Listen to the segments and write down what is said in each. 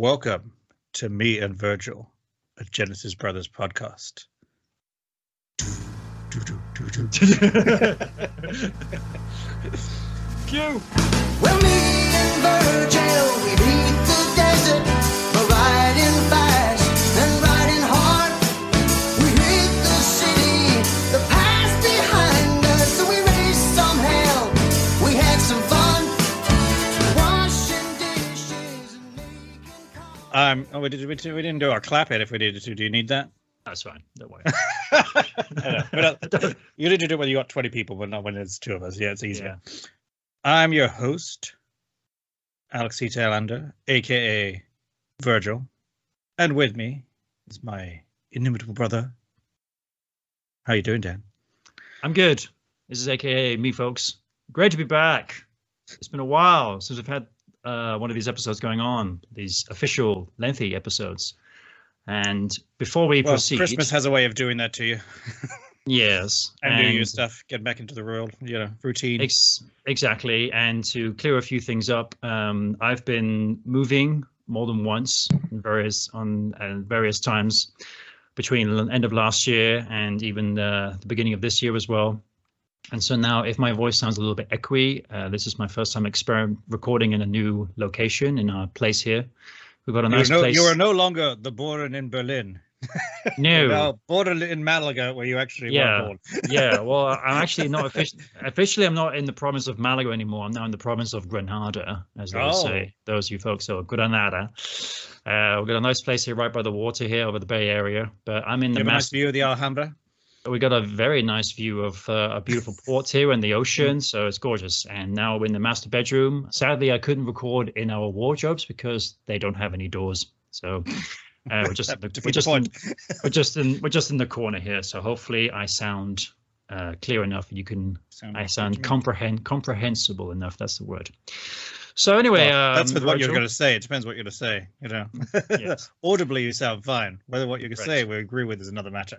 Welcome to me and Virgil, a Genesis Brothers podcast. Cue. Well, me and Virgil, we beat the desert Um, oh, we, did, we, did, we didn't do our clap it if we needed to. Do you need that? That's fine. Don't worry. Know, but, uh, you need to do it when you got 20 people, but not when it's two of us. Yeah, it's easier. I'm your host, Alex E. Aka Virgil, and with me is my inimitable brother. How you doing, Dan? I'm good. This is AKA me, folks. Great to be back. It's been a while since we've had uh, one of these episodes going on, these official lengthy episodes. And before we Well, proceed, Christmas has a way of doing that to you, yes, and, New Year's and- stuff, get back into the real, you know, routine. Ex- exactly. And to clear a few things up, um, I've been moving more than once in various on uh, various times between the end of last year and even uh, the beginning of this year as well. And so now, if my voice sounds a little bit echoey, uh, this is my first time experiment recording in a new location in our place here. We've got a nice no, place. you are no longer the born in Berlin. no, You're born in Malaga, where you actually Yeah. were born. yeah, well, I'm actually not officially. Officially, I'm not in the province of Malaga anymore. I'm now in the province of Granada, as they Oh. say. Those of you folks, who so Granada. Uh, we've got a nice place here, right by the water here, over the Bay Area. But I'm in You the a nice view of the Alhambra. We got a very nice view of uh, a beautiful port here and the ocean, so it's gorgeous. And now we're in the master bedroom. Sadly, I couldn't record in our wardrobes because they don't have any doors. So uh, we're just we're just in, we're just in we're just in the corner here. So hopefully I sound uh, clear enough. You can Sound I sound comprehend comprehensible enough. That's the word. So anyway, Well, that's um, with what you're going to say. It depends what you're going to say. You know, Yes. audibly you sound fine. Whether what you're going to say we agree with is another matter.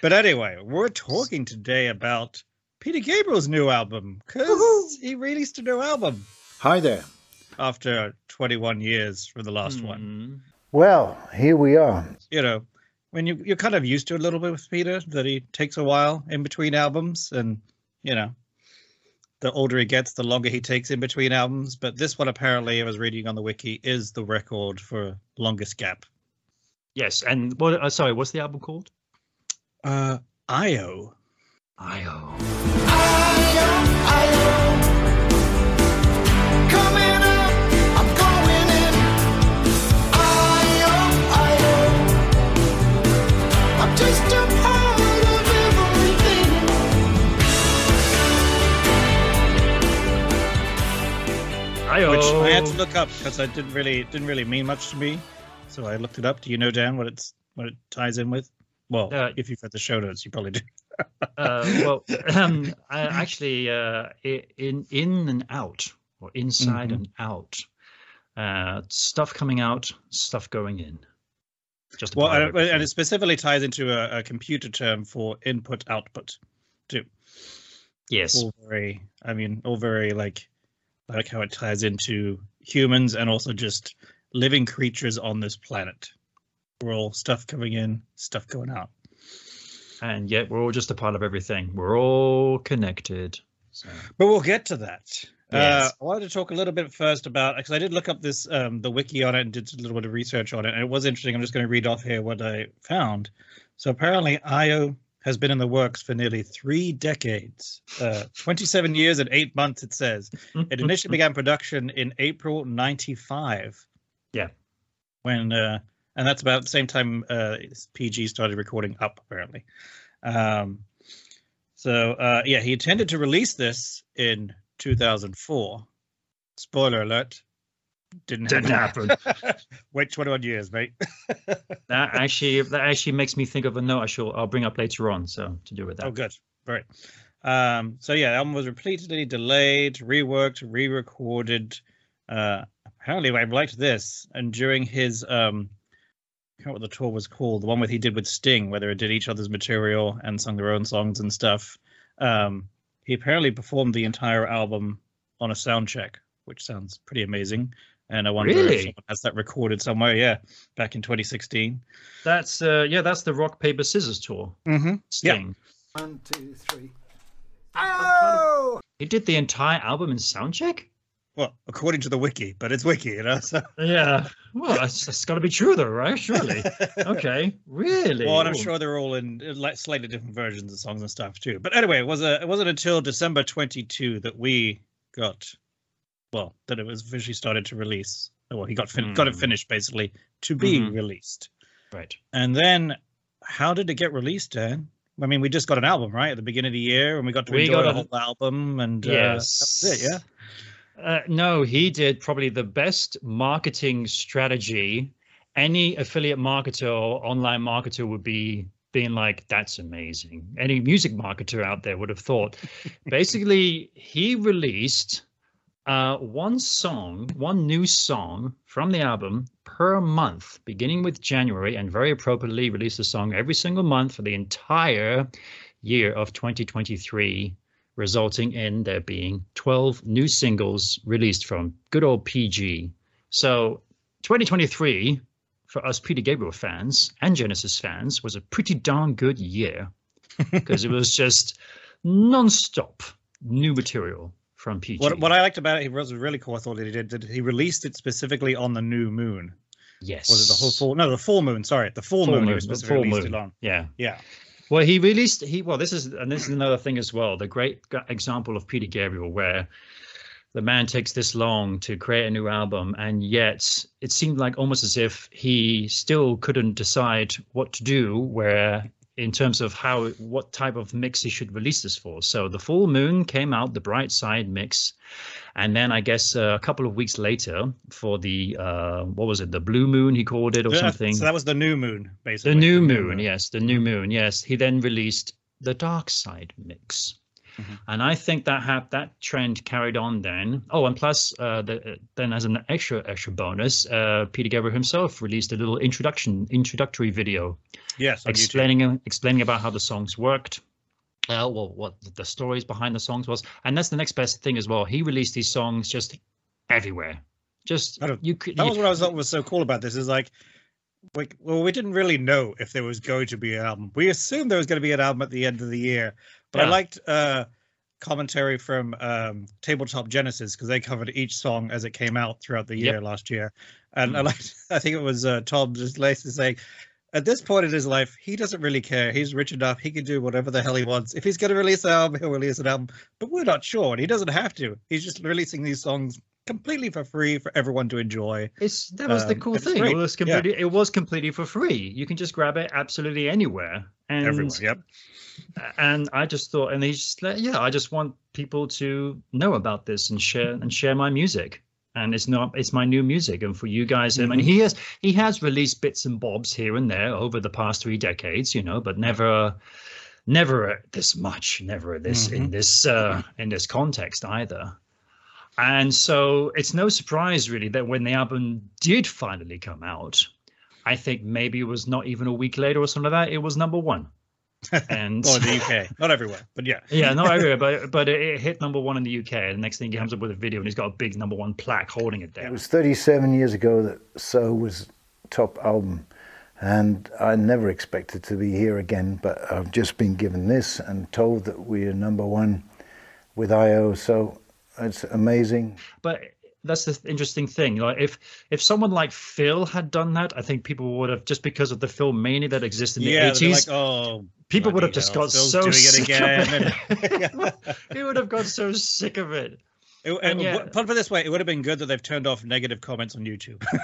But anyway, we're talking today about Peter Gabriel's new album because he released a new album Hi there. after 21 years from the last one. Mhm. Well, here we are. You know, when you you're kind of used to a little bit with Peter that he takes a while in between albums, and you know. The older he gets, the longer he takes in between albums. But this one, apparently, I was reading on the wiki, is the record for longest gap. Yes, and what? Uh, sorry, what's the album called? Uh, Io. Io. Coming up, I'm going in. I-O, I-O. I'm just a Which I had to look up because I didn't really it didn't really mean much to me. So I looked it up. Do you know Dan what it's what it ties in with? Well, Uh, if you've read the show notes, you probably do. uh, well, um, I actually, uh, in in and out, or inside Mhm. and out, uh, stuff coming out, stuff going in. Just Well, and, and it specifically ties into a, a computer term for input output too. yes, All very, I mean, all very like like how it ties into humans and also just living creatures on this planet. We're all stuff coming in, stuff going out. and yet we're all just a part of everything. We're all connected. So, But we'll get to that. Uh, I wanted to talk a little bit first about because I did look up this um, the wiki on it and did a little bit of research on it, and it was interesting. I'm just going to read off here what I found. So apparently, IO has been in the works for nearly three decades, uh, 27 years and eight months. It says it initially began production in April '95. Yeah. when uh, and that's about the same time uh, PG started recording Up, apparently. Um, so uh, yeah, he intended to release this in 2004. Spoiler alert. Didn't Didn't happen. Wait 21 years, mate. that actually that actually makes me think of a note I shall I'll bring up later on. So to do with that. Oh, good. Right. Um, so yeah, the album was repeatedly delayed, reworked, re-recorded. Uh, apparently, I liked this. And during his, um, I can't remember what the tour was called, the one where he did with Sting, where they did each other's material and sung their own songs and stuff. Um, he apparently performed the entire album on a sound check, which sounds pretty amazing. And I wonder Really? if someone has that recorded somewhere. Yeah, back in 2016. That's uh, yeah, that's the rock paper scissors tour. Mm-hmm. Sting. One, two, three. Oh! He did the entire album in soundcheck. Well, according to the wiki, but it's wiki, you know. So. Yeah. Well, that's, that's got to be true, though, right? Surely. Okay. Really? Well, and I'm sure they're all in uh, like slightly different versions of songs and stuff too. But anyway, it was a, it wasn't until December 22 that we got, well, that it was officially started to release. Well, he got fin- got it Hmm. finished basically to be Mhm. released. Right. And then, how did it get released, Dan? I mean, we just got an album, right, at the beginning of the year, and we got to We enjoy got a- whole album, and uh, Yes. was it, yeah. Uh, no, he did probably the best marketing strategy any affiliate marketer or online marketer would be being like, that's amazing. Any music marketer out there would have thought. Basically, he released uh, one song, one new song from the album per month, beginning with January, and very appropriately released a song every single month for the entire year of 2023 resulting in there being 12 new singles released from good old PG. So 2023 for us Peter Gabriel fans and Genesis fans was a pretty darn good year because it was just non-stop new material from PG. What, what I liked about it, it was really cool. I thought that he did. That he released it specifically on the new moon. yes. Was it the whole full? No, the full moon. Sorry, the full, Full moon. Moon, was the full moon. Yeah. Yeah. Well, he released he well. This is and this is another thing as well. The great example of Peter Gabriel, where the man takes this long to create a new album, and yet it seemed like almost as if he still couldn't decide what to do. Where in terms of how what type of mix he should release this for. So the full moon came out, the bright side mix, and then I guess uh, a couple of weeks later for the uh, what was it, the blue moon he called it or Yeah, something. So that was the new moon, basically. The new moon, yes, the new moon, yes. He then released the dark side mix, Mhm. and I think that had that trend carried on then. Oh, and plus, uh, the, then as an extra extra bonus, uh, Peter Gabriel himself released a little introduction introductory video Yes. explaining explaining about how the songs worked. Uh, well, what the stories behind the songs was, and that's the next best thing as well. He released these songs just everywhere. Just you could That was what I was thought was so cool about this. Is like, we, well, we didn't really know if there was going to be an album. We assumed there was going to be an album at the end of the year, but I liked uh, commentary from um, Tabletop Genesis because they covered each song as it came out throughout the year Yep. last year, and I Mm. liked. I think it was uh, Tom just basically saying. At this point in his life, he doesn't really care. He's rich enough; he can do whatever the hell he wants. If he's going to release an album, he'll release an album. But we're not sure, and he doesn't have to. He's just releasing these songs completely for free for everyone to enjoy. It's that was the Um, cool thing. It was yeah. completely it was completely for free. You can just grab it absolutely anywhere. And Everyone, yep. and I just thought, and he's just like, yeah, I just want people to know about this and share and share my music. And it's not it's my new music. And for you guys, I mean, Mhm. he has he has released bits and bobs here and there over the past three decades, you know, but never never this much, never this in this uh in this context either. And so it's no surprise really that when the album did finally come out, I think maybe it was not even a week later or something like that, it was number one. And Well, in the UK, not everywhere, but yeah. yeah, not everywhere, but but it, it hit number one in the UK. And the next thing he comes up with a video and he's got a big number one plaque holding it there. It was 37 years ago that So was top album, and I never expected to be here again. But I've just been given this and told that we are number one with IO. So it's amazing. But that's the interesting thing. Like if if someone like Phil had done that, I think people would have just because of the Phil mania that existed in the yeah, they'd eighties. like, oh, people would have bloody just hell, got Phil's so doing it sick again. of it. and- he would have got so sick of it. It, And it, yeah. Put it this way, it would have been good that they've turned off negative comments on YouTube.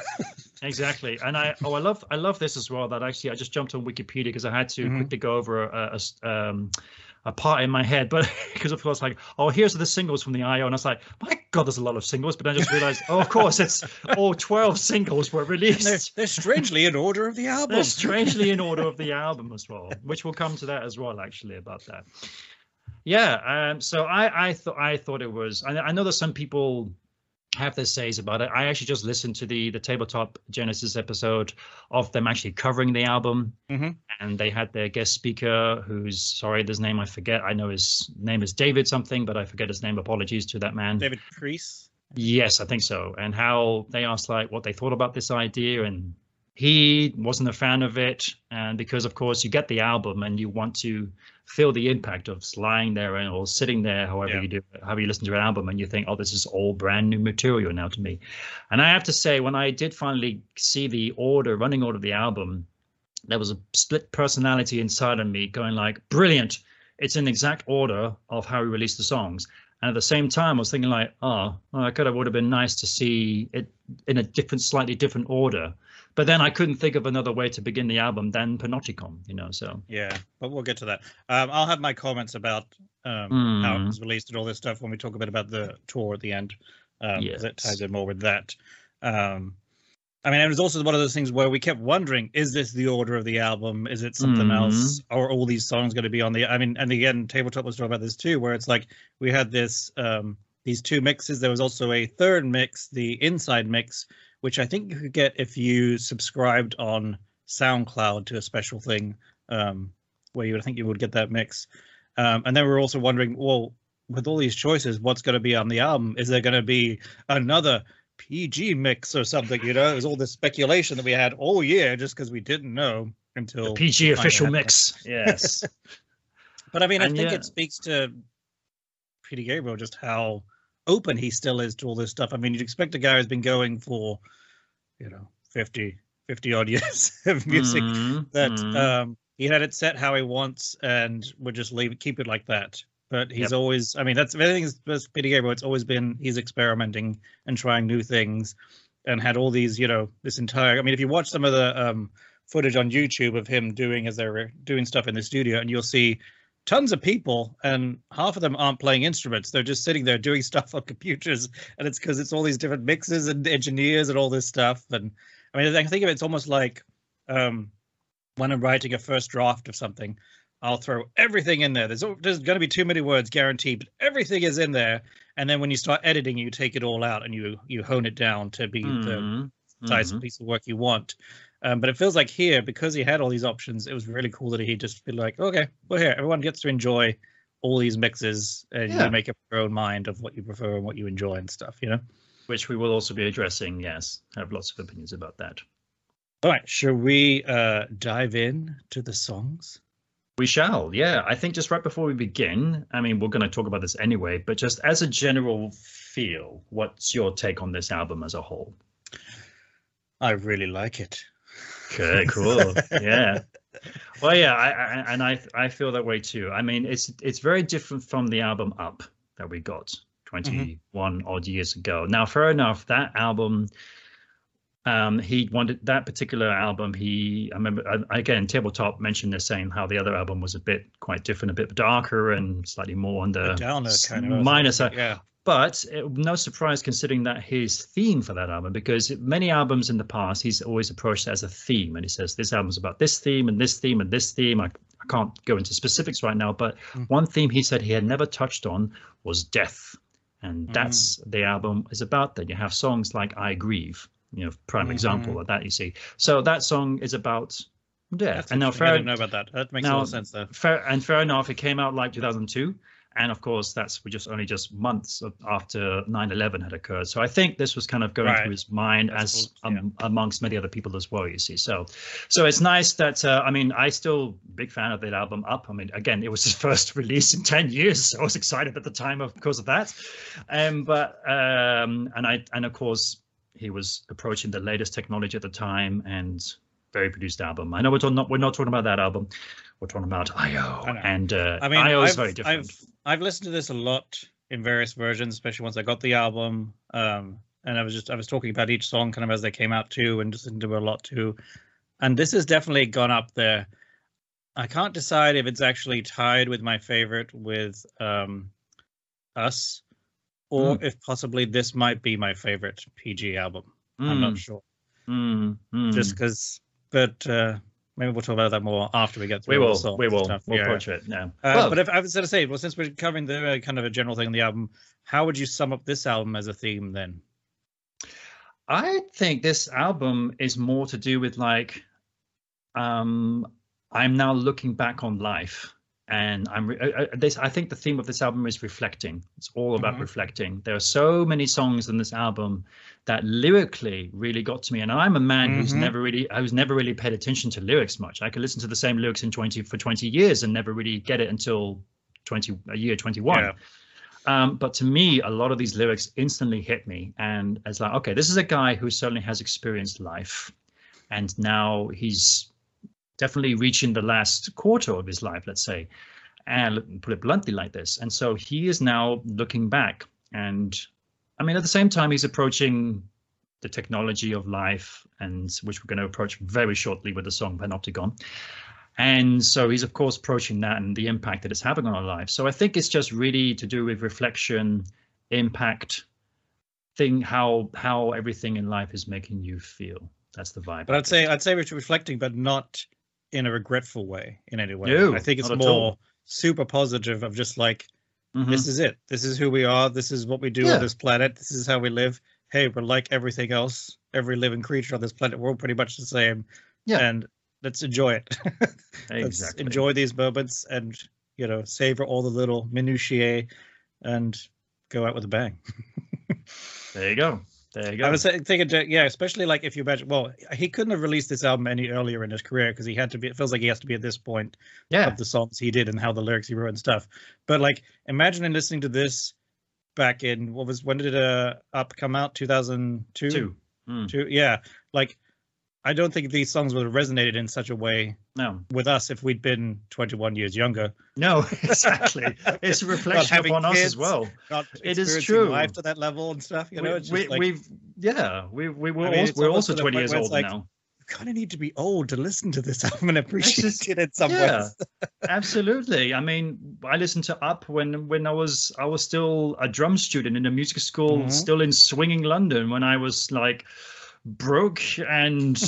Exactly, and I oh I love I love this as well. That actually I just jumped on Wikipedia because I had to Mhm. quickly go over a. um, a part in my head, but because of course like oh here's the singles from the IO, and I was like my god there's a lot of singles, but I just realized oh of course it's all twelve singles were they're, released. they're strangely in order of the album. They're strangely in order of the album as well, which we'll come to that as well actually about that. Yeah, um, so I I thought I thought it was. I, I know that some people have their says about it. I actually just listened to the the tabletop Genesis episode of them actually covering the album, Mhm. and they had their guest speaker, who's sorry, his name I forget. I know his name is David something, but I forget his name. Apologies to that man. David Priest. Yes, I think so. And how they asked like what they thought about this idea, and he wasn't a fan of it. And because of course you get the album and you want to feel the impact of lying there and or sitting there, however Yeah. you do, however you listen to an album, and you think, oh, this is all brand new material now to me. And I have to say, when I did finally see the order, running order of the album, there was a split personality inside of me going like, brilliant. It's in exact order of how we released the songs. And at the same time, I was thinking like, oh, well, I could have would have been nice to see it in a different, slightly different order. But then I couldn't think of another way to begin the album than Panopticon, you know. So Yeah, but we'll get to that. Um, I'll have my comments about um, how it Mm. was released and all this stuff when we talk a bit about the tour at the end. Um, 'cause That ties in more with that. Um, I mean, it was also one of those things where we kept wondering: is this the order of the album? Is it something else? Are all these songs going to be on the? I mean, and again, tabletop was talking about this too, where it's like we had this um, these two mixes. There was also a third mix, the inside mix, which I think you could get if you subscribed on SoundCloud to a special thing, um, where you would think you would get that mix. Um, and then we're also wondering, well, with all these choices, what's going to be on the album? Is there going to be another PG mix or something? You know, it was all this speculation that we had all year just because we didn't know until the PG official had that. mix. Yes. But I mean, I think yeah. it speaks to Peter Gabriel just how open he still is to all this stuff. I mean, you'd expect a guy who's been going for, you know, 50, 50 odd years of music Mhm, that mhm. um, he had it set how he wants and would just leave it, keep it like that. But he's Yep. always, I mean, that's everything is that's Peter Gabriel. It's always been he's experimenting and trying new things, and had all these, you know, this entire. I mean, if you watch some of the um, footage on YouTube of him doing as they're doing stuff in the studio, and you'll see tons of people, and half of them aren't playing instruments. They're just sitting there doing stuff on computers, and it's because it's all these different mixes and engineers and all this stuff. And I mean, I think of it, it's almost like um, when I'm writing a first draft of something, I'll throw everything in there. There's there's going to be too many words guaranteed, but everything is in there. And then when you start editing, you take it all out and you you hone it down to be the Mhm, precise mhm. piece of work you want. Um, but it feels like here, because he had all these options, it was really cool that he just be like, okay, we're here. Everyone gets to enjoy all these mixes, and Yeah. you make up your own mind of what you prefer and what you enjoy and stuff. You know. Which we will also be addressing. Yes, I have lots of opinions about that. All right, shall we uh, dive in to the songs? We shall, yeah. I think just right before we begin, I mean, we're going to talk about this anyway, but just as a general feel, what's your take on this album as a whole? I really like it. Okay, cool. yeah. Well, yeah, I, I, and I I feel that way too. I mean, it's it's very different from the album Up that we got 21 odd years ago. Now, fair enough, that album um he wanted that particular album he i remember I- again tabletop mentioned the same how the other album was a bit quite different a bit darker and slightly more on the A downer kind of minor side Yeah. But it, no surprise considering that his theme for that album, because many albums in the past, he's always approached it as a theme. And he says, this album's about this theme and this theme and this theme. I, I can't go into specifics right now, but Mm. one theme he said he had never touched on was death. And that's the album is about that. You have songs like I Grieve, you know, prime Mhm. example of that, you see. So that song is about death. That's and now, interesting. I fair, didn't know about that. That makes a now- lot of sense, though. fair and fair enough it came out like 2002 and of course that's we just only just months of- after 9-11 had occurred. So i think this was kind of going Right. through his mind That's as cool, yeah. um, amongst many other people as well you see. So so it's nice that uh, i mean i still big fan of that album up. I mean again it was his first release in 10 years so i was excited at the time of because of that. Um but um and i and of course he was approaching the latest technology at the time and very produced album. I know we're not we're not talking about that album. We're talking about io and uh I mean, io is very different. I've I've listened to this a lot in various versions, especially once I got the album. Um, and I was just I was talking about each song kind of as they came out too, and just listened to a lot too. And this has definitely gone up there. I can't decide if it's actually tied with my favorite with um, Us, or Hmm. if possibly this might be my favorite PG album. I'm not Mm, sure, mm, mm. just because. But uh, maybe we'll talk about that more after we get through. we all the will songs we will stuff. we'll Yeah. approach it now Uh, Well, but if I was going to say, well, since we're covering the uh, kind of a general thing on the album, how would you sum up this album as a theme then? I think this album is more to do with like um I'm now looking back on life and I'm re- I, I- this. I think the theme of this album is reflecting. It's all about Mhm. reflecting. There are so many songs in this album that lyrically really got to me, and I'm a man who's Mhm. never really, who's never really paid attention to lyrics much. I could listen to the same lyrics in twenty for twenty years and never really get it until twenty a year twenty one. Yeah. Um, but to me, a lot of these lyrics instantly hit me, and it's like, okay, this is a guy who certainly has experienced life, and now he's definitely reaching the last quarter of his life, let's say, and put it bluntly like this. And so he is now looking back, and I mean, at the same time, he's approaching the technology of life, and which we're going to approach very shortly with the song Panopticon. And so he's of course approaching that and the impact that it's having on our lives. So I think it's just really to do with reflection, impact, thing how how everything in life is making you feel. That's the vibe. But I'd say I'd say we're reflecting, but not in a regretful way in any way. No, I think it's not at all. more super positive of just like Mhm. this is it. This is who we are. This is what we do Yeah. on this planet. This is how we live. Hey, we're like everything else. Every living creature on this planet. We're all pretty much the same. Yeah. And let's enjoy it. exactly. let's enjoy these moments and you know savor all the little minutiae and go out with a bang. There you go. There you go. I was thinking, yeah, especially like if you imagine, well, he couldn't have released this album any earlier in his career because he had to be. It feels like he has to be at this point yeah. of the songs he did and how the lyrics he wrote and stuff. But like, imagining listening to this back in what was when did it uh Up come out? Two thousand two. Two. Mm, Two. Yeah, like I don't think these songs would have resonated in such a way no. with us if we'd been twenty one years younger. No, exactly. it's a reflection upon us as well. It is true. life to that level and stuff. You know, we, it's we, like, we've yeah, we we were I mean, also, we're also twenty years old like- now. kind of need to be old to listen to this album and appreciate just- it in some yeah. ways. Absolutely. I mean, I listened to Up when when I was I was still a drum student in a music school, Mhm. still in swinging London when I was like broke and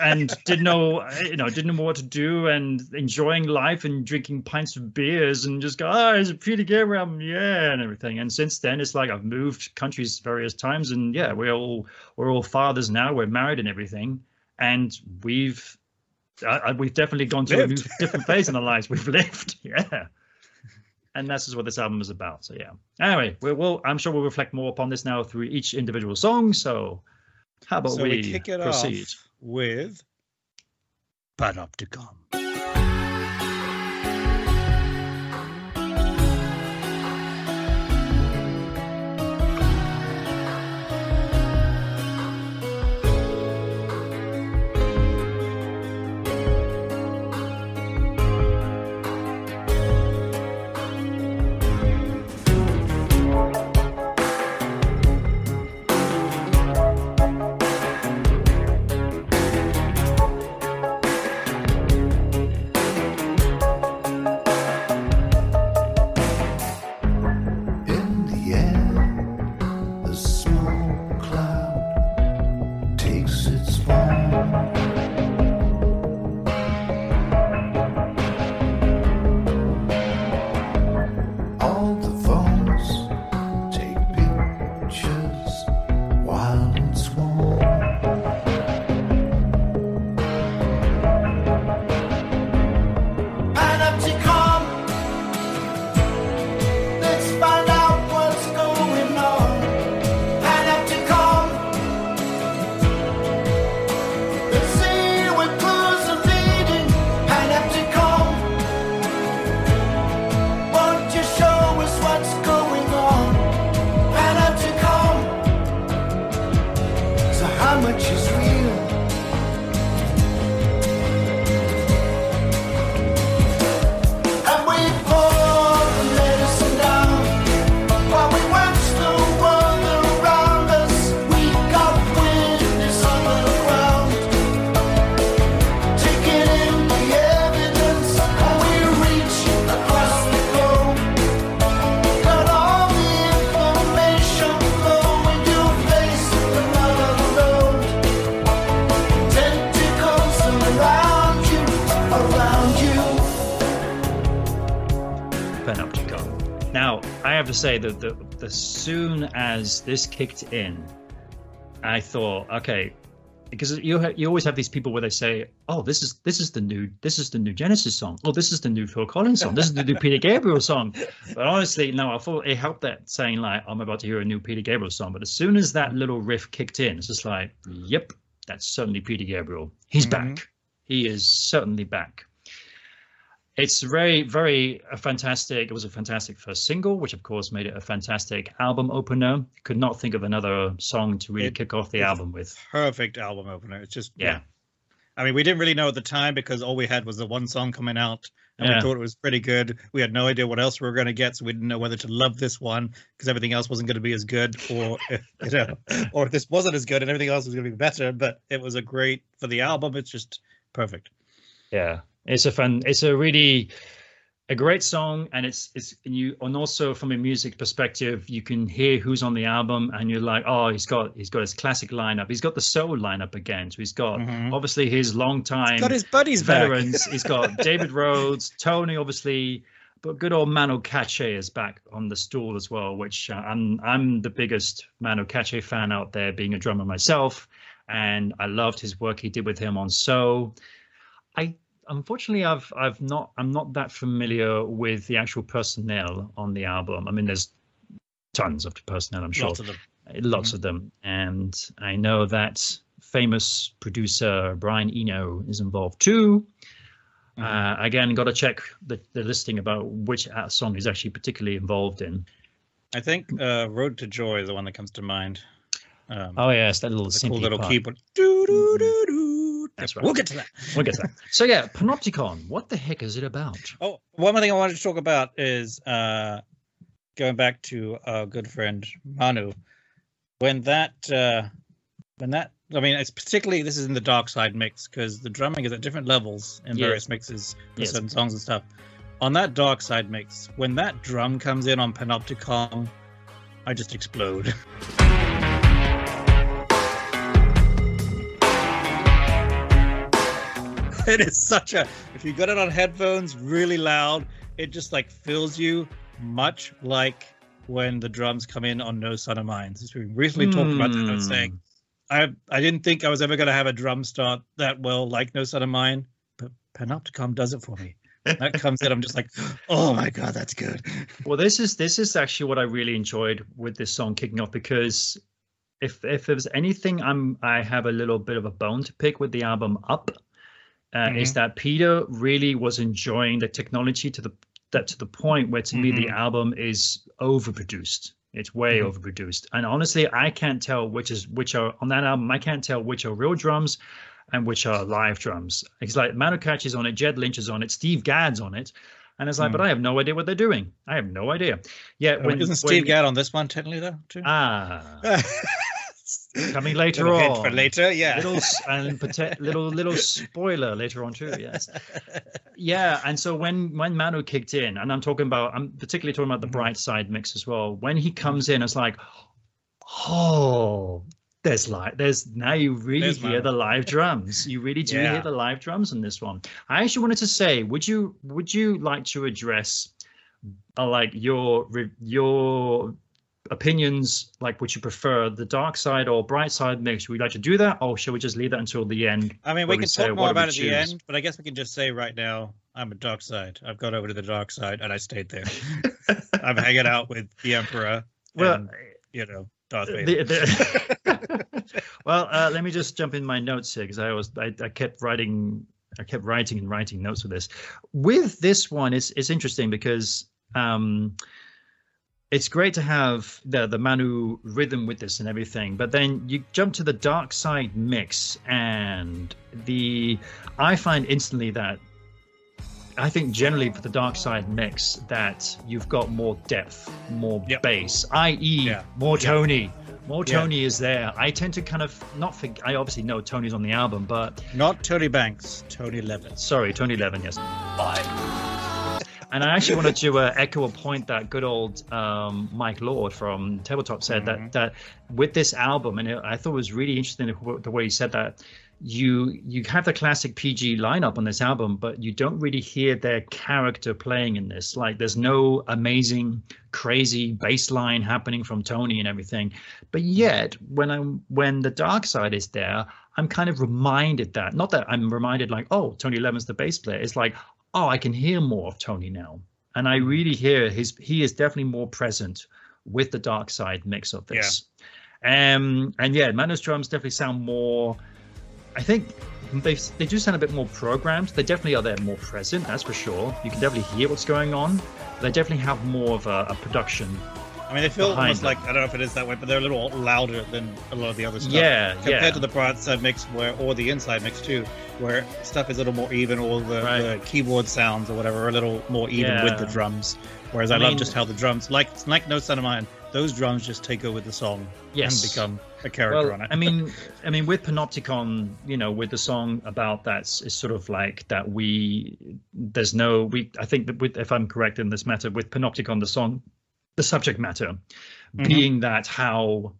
and didn't know you know didn't know what to do and enjoying life and drinking pints of beers and just go oh it's a Peter Gabriel album yeah and everything and since then it's like I've moved countries various times and yeah we're all we're all fathers now we're married and everything and we've I, I- we've definitely gone through a different phase in our lives. We've lived, yeah. And that's just what this album is about. So yeah. Anyway, we will. I'm sure we'll reflect more upon this now through each individual song. So how about so we, we, kick it proceed? off with Panopticon. As soon as this kicked in, I thought, okay, because you ha- you always have these people where they say, "Oh, this is this is the new this is the new Genesis song. Oh, this is the new Phil Collins song. This is the new Peter Gabriel song." But honestly, no, I thought it helped that saying like, "I'm about to hear a new Peter Gabriel song." But as soon as that little riff kicked in, it's just like, "Yep, that's certainly Peter Gabriel. He's Mhm. back. He is certainly back." It's very, very a fantastic. It was a fantastic first single, which of course made it a fantastic album opener. Could not think of another song to really It- kick off the album with. Perfect album opener. It's just Yeah. I mean, we didn't really know at the time because all we had was the one song coming out, and Yeah. we thought it was pretty good. We had no idea what else we were going to get, so we didn't know whether to love this one because everything else wasn't going to be as good, or if, you know, or if this wasn't as good and everything else was going to be better. But it was a great for the album. It's just perfect. Yeah, it's a fun. It's a really a great song, and it's it's and you and also from a music perspective, you can hear who's on the album, and you're like, oh, he's got he's got his classic lineup. He's got the soul lineup again. So he's got Mhm. obviously his long time Got his buddies back. veterans. he's got David Rhodes, Tony, obviously. But good old Manu Katché is back on the stool as well, which uh, I'm I'm the biggest Manu Katché fan out there, being a drummer myself, and I loved his work he did with him on So. I unfortunately I've I've not I'm not that familiar with the actual personnel on the album. I mean, there's tons of personnel, I'm sure, Lots of them. lots of them, and I know that famous producer Brian Eno is involved too. Mhm. Uh, again, got to check the, the listing about which uh, song he's actually particularly involved in. I think uh, "Road to Joy" is the one that comes to mind. Um, Oh yes, that little cool little part. keyboard. Doo, doo, doo, doo. That's We'll right. get to that. We'll get to that. So yeah, Panopticon. What the heck is it about? Oh, one more thing I wanted to talk about is uh, going back to our good friend Manu. When that, uh, when that, I mean, it's particularly this is in the dark side mix because the drumming is at different levels in Yes. various mixes for Yes. certain songs and stuff. On that dark side mix, when that drum comes in on Panopticon, I just explode. it is such a if you got it on headphones really loud it just like fills you much like when the drums come in on no son of mine. Since we recently talked about that i was hmm. saying i i didn't think i was ever going to have a drum start that well like no son of mine but panopticon does it for me. That comes in i'm just like oh my god that's good. Well, this is this is actually what I really enjoyed with this song kicking off because if if there's anything I'm I have a little bit of a bone to pick with the album Up, uh, is that Peter really was enjoying the technology to the that to the point where to me the Mhm. album is overproduced. It's way Mhm. overproduced, and honestly, I can't tell which is which are on that album. I can't tell which are real drums and which are live drums. It's like Manu Katché is on it, Ged Lynch is on it, Steve Gadd's on it. And it's like, Hmm. but I have no idea what they're doing. I have no idea. Yeah, when, isn't steve gadd on this one technically though too ah coming later Little on for later yeah little and little little spoiler later on too. Yes, yeah. And so when when Manu kicked in, and I'm talking about, I'm particularly talking about the Mhm. bright side mix as well. When he comes in, it's like, oh, there's like there's now you really There's hear Manu. the live drums. You really do Yeah. hear the live drums in this one. I actually wanted to say, would you would you like to address uh, like your your opinions like would you prefer the dark side or bright side mix would you like to do that or shall we just leave that until the end I mean, we we can say, talk more about it at the end, but I guess we can just say right now, I'm a dark side. I've gone over to the dark side, and I stayed there. I'm hanging out with the Emperor. well and, you know, Darth Vader. the, the, well uh, let me just jump in my notes here because i was I, I kept writing i kept writing and writing notes with this with this one it's it's interesting because um it's great to have the the Manu rhythm with this and everything, but then you jump to the dark side mix, and the I find instantly that I think generally for the dark side mix that you've got more depth, more Yep. bass, i.e., Yeah. more Yeah. Tony. More Yeah. Tony is there. I tend to kind of not think. I obviously know Tony's on the album, but Not Tony Banks, Tony Levin. sorry, Tony Levin, yes. And I actually wanted to uh, echo a point that good old um, Mike Lord from Tabletop said Mhm. that that with this album, and it, I thought it was really interesting the- the way he said that you you have the classic PG lineup on this album, but you don't really hear their character playing in this. Like there's no amazing, crazy bass line happening from Tony and everything. But yet, when I'm when the dark side is there, I'm kind of reminded that not that I'm reminded like, oh, Tony Levin's the bass player. It's like, oh, I can hear more of Tony now, and I really hear his. He is definitely more present with the dark side mix of this. Um, and yeah, Manu's drums definitely sound more. I think they they do sound a bit more programmed. They definitely are there more present, that's for sure. You can definitely hear what's going on. They definitely have more of a, a production. I mean, they feel almost them. like I don't know if it is that way, but they're a little louder than a lot of the other stuff. Yeah, compared yeah. to the broad side mix, where or the inside mix too, where stuff is a little more even, or the, Right. the keyboard sounds or whatever are a little more even with the drums. Whereas I, I love just how the drums, like like No Son of Mine, those drums just take over the song Yes. and become a character Well, on it. I mean, I mean, with Panopticon, you know, with the song about that, it's sort of like that. We there's no we. I think that with if I'm correct in this matter, with Panopticon, the song, the subject matter, Mhm. being that how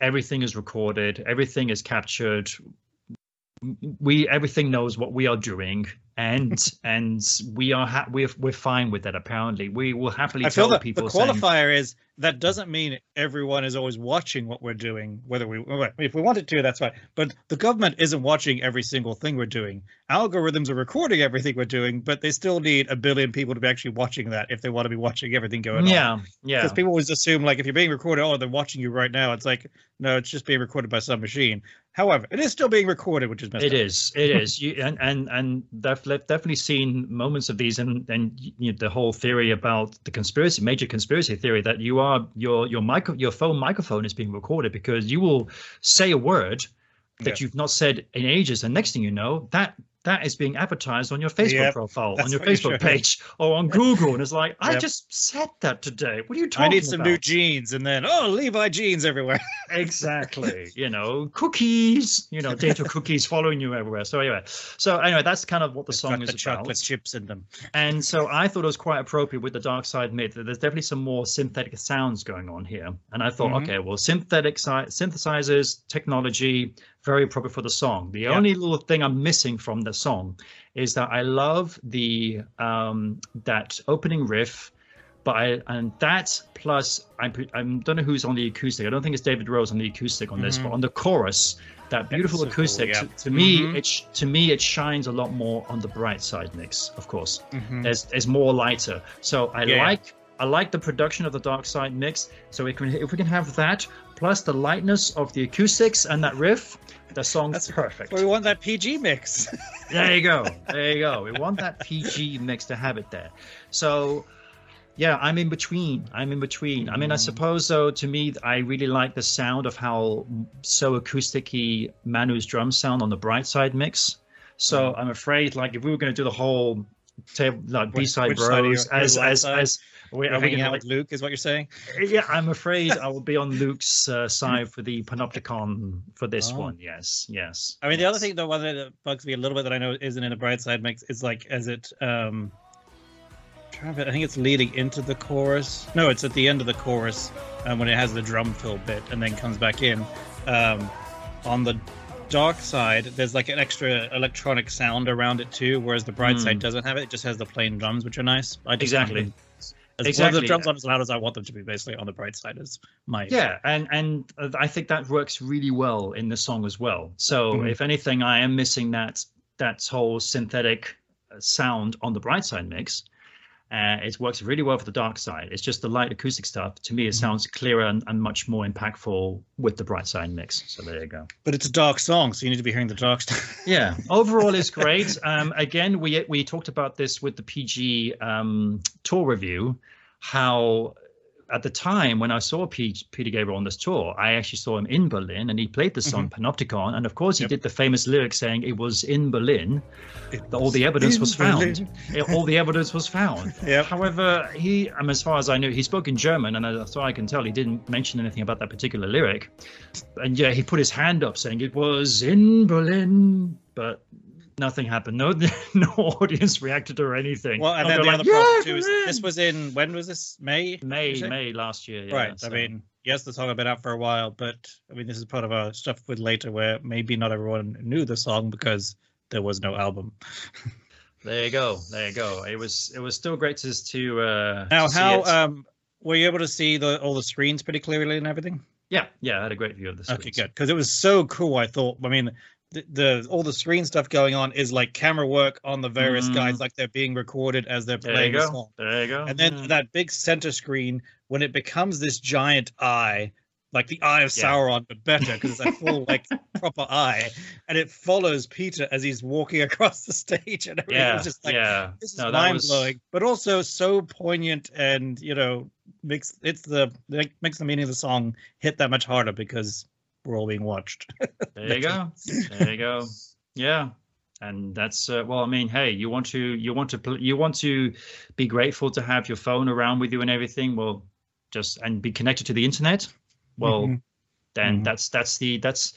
everything is recorded, everything is captured. We everything knows what we are doing, and and we are ha- we're we're fine with that. Apparently, we will happily I tell that people the saying, qualifier is that doesn't mean everyone is always watching what we're doing. Whether we, if we wanted to, that's fine. But the government isn't watching every single thing we're doing. Algorithms are recording everything we're doing, but they still need a billion people to be actually watching that if they want to be watching everything going on. yeah, yeah. Because people always assume like if you're being recorded, oh, they're watching you right now. It's like no, it's just being recorded by some machine. However, it is still being recorded, which is messed It up. is. It is. You and and and they've they've definitely seen moments of these, and and you know, the whole theory about the conspiracy, major conspiracy theory that you are your your micro your phone microphone is being recorded because you will say a word that Yeah. you've not said in ages, and next thing you know, that that is being advertised on your Facebook Yep, profile, on your Facebook page, or on Google, and it's like, I Yep. just said that today. What are you talking about? I need some new jeans, and then oh, Levi jeans everywhere. exactly you know cookies you know data cookies following you everywhere so anyway so anyway that's kind of what the song is the about chocolate chips in them. and so i thought it was quite appropriate with the dark side mid that there's definitely some more synthetic sounds going on here and i thought Mhm. okay well synthetic si- synthesizers technology very appropriate for the song the Yeah. only little thing i'm missing from the song is that i love the um that opening riff but I and that plus I I don't know who's on the acoustic. I don't think it's David Rhodes on the acoustic on this, Mhm. but on the chorus, that beautiful so cool, acoustic. yeah. to, to me, Mhm. it to me it shines a lot more on the bright side mix. Of course, Mhm. there's there's more lighter. So I yeah. like I like the production of the dark side mix. So we can if we can have that plus the lightness of the acoustics and that riff, the song's That's perfect. We want that PG mix. There you go. There you go. We want that PG mix to have it there. So, yeah, I'm in between. I'm in between. I mean, I suppose though, to me, I really like the sound of how so acousticy Manu's drums sound on the bright side mix. So mm. I'm afraid, like, if we were going to do the whole table, like B side which side are you- rows, your as as side? we, are we hanging out like, with Luke, is what you're saying? yeah, I'm afraid I will be on Luke's uh, side for the Panopticon for this Oh. one. Yes, yes. I mean, the other thing, the one that bugs me a little bit that I know isn't in the bright side mix is like as it. um I think it's leading into the chorus. No, it's at the end of the chorus um, when it has the drum fill bit and then comes back in. Um, on the dark side, there's like an extra electronic sound around it too, whereas the bright Hmm. side doesn't have it. It just has the plain drums, which are nice. I Exactly. Want them- As Exactly. Well, the drums aren't as loud as I want them to be, basically, on the bright side. Is my Yeah, and and uh, I think that works really well in the song as well. So Mhm. if anything, I am missing that that whole synthetic uh, sound on the bright side mix. Uh, it works really well for the dark side. It's just the light acoustic stuff. To me, it Mhm. sounds clearer and, and much more impactful with the bright side mix. So there you go. But it's a dark song, so you need to be hearing the dark stuff. Yeah, overall is great. Um, again, we we talked about this with the PG um, tour review, how at the time when I saw P- Peter Gabriel on this tour, I actually saw him in Berlin and he played the song Panopticon, and of course he Yep. did the famous lyric saying it was in Berlin. that all the evidence was found. Yeah, all the evidence was found. Yep. However, he, um, as far as I knew, he spoke in German, and as far as I can tell, he didn't mention anything about that particular lyric. And yeah, he put his hand up saying it was in Berlin, but nothing happened. No, no audience reacted or anything. Well, and then the like, other problem "Yeah, too is this was in when was this May? May. May last year. Yeah, right. so- I mean, yes, the song had been out for a while, but I mean, this is part of our stuff with later where maybe not everyone knew the song because there was no album. there you go, there you go. It was, it was still great to to uh, Now, to how um were you able to see the all the screens pretty clearly and everything? Yeah, yeah, I had a great view of the Okay, good. Because it was so cool. I thought. I mean, the, the all the screen stuff going on is like camera work on the various Mm. guys, like they're being recorded as they're There playing the song. There you go. And then Yeah. that big center screen, when it becomes this giant eye, like the eye of Yeah. Sauron, but better because it's a full, like proper eye, and it follows Peter as he's walking across the stage, and everything. Yeah, was just like yeah. this is No, mind was- blowing, but also so poignant, and you know, makes it's the like, makes the meaning of the song hit that much harder because we're all being watched. There you go. There you go. Yeah. And that's uh, well. I mean, hey, you want to you want to you want to be grateful to have your phone around with you and everything. Well, just and be connected to the internet. Well, Mhm. then Mhm. that's that's the that's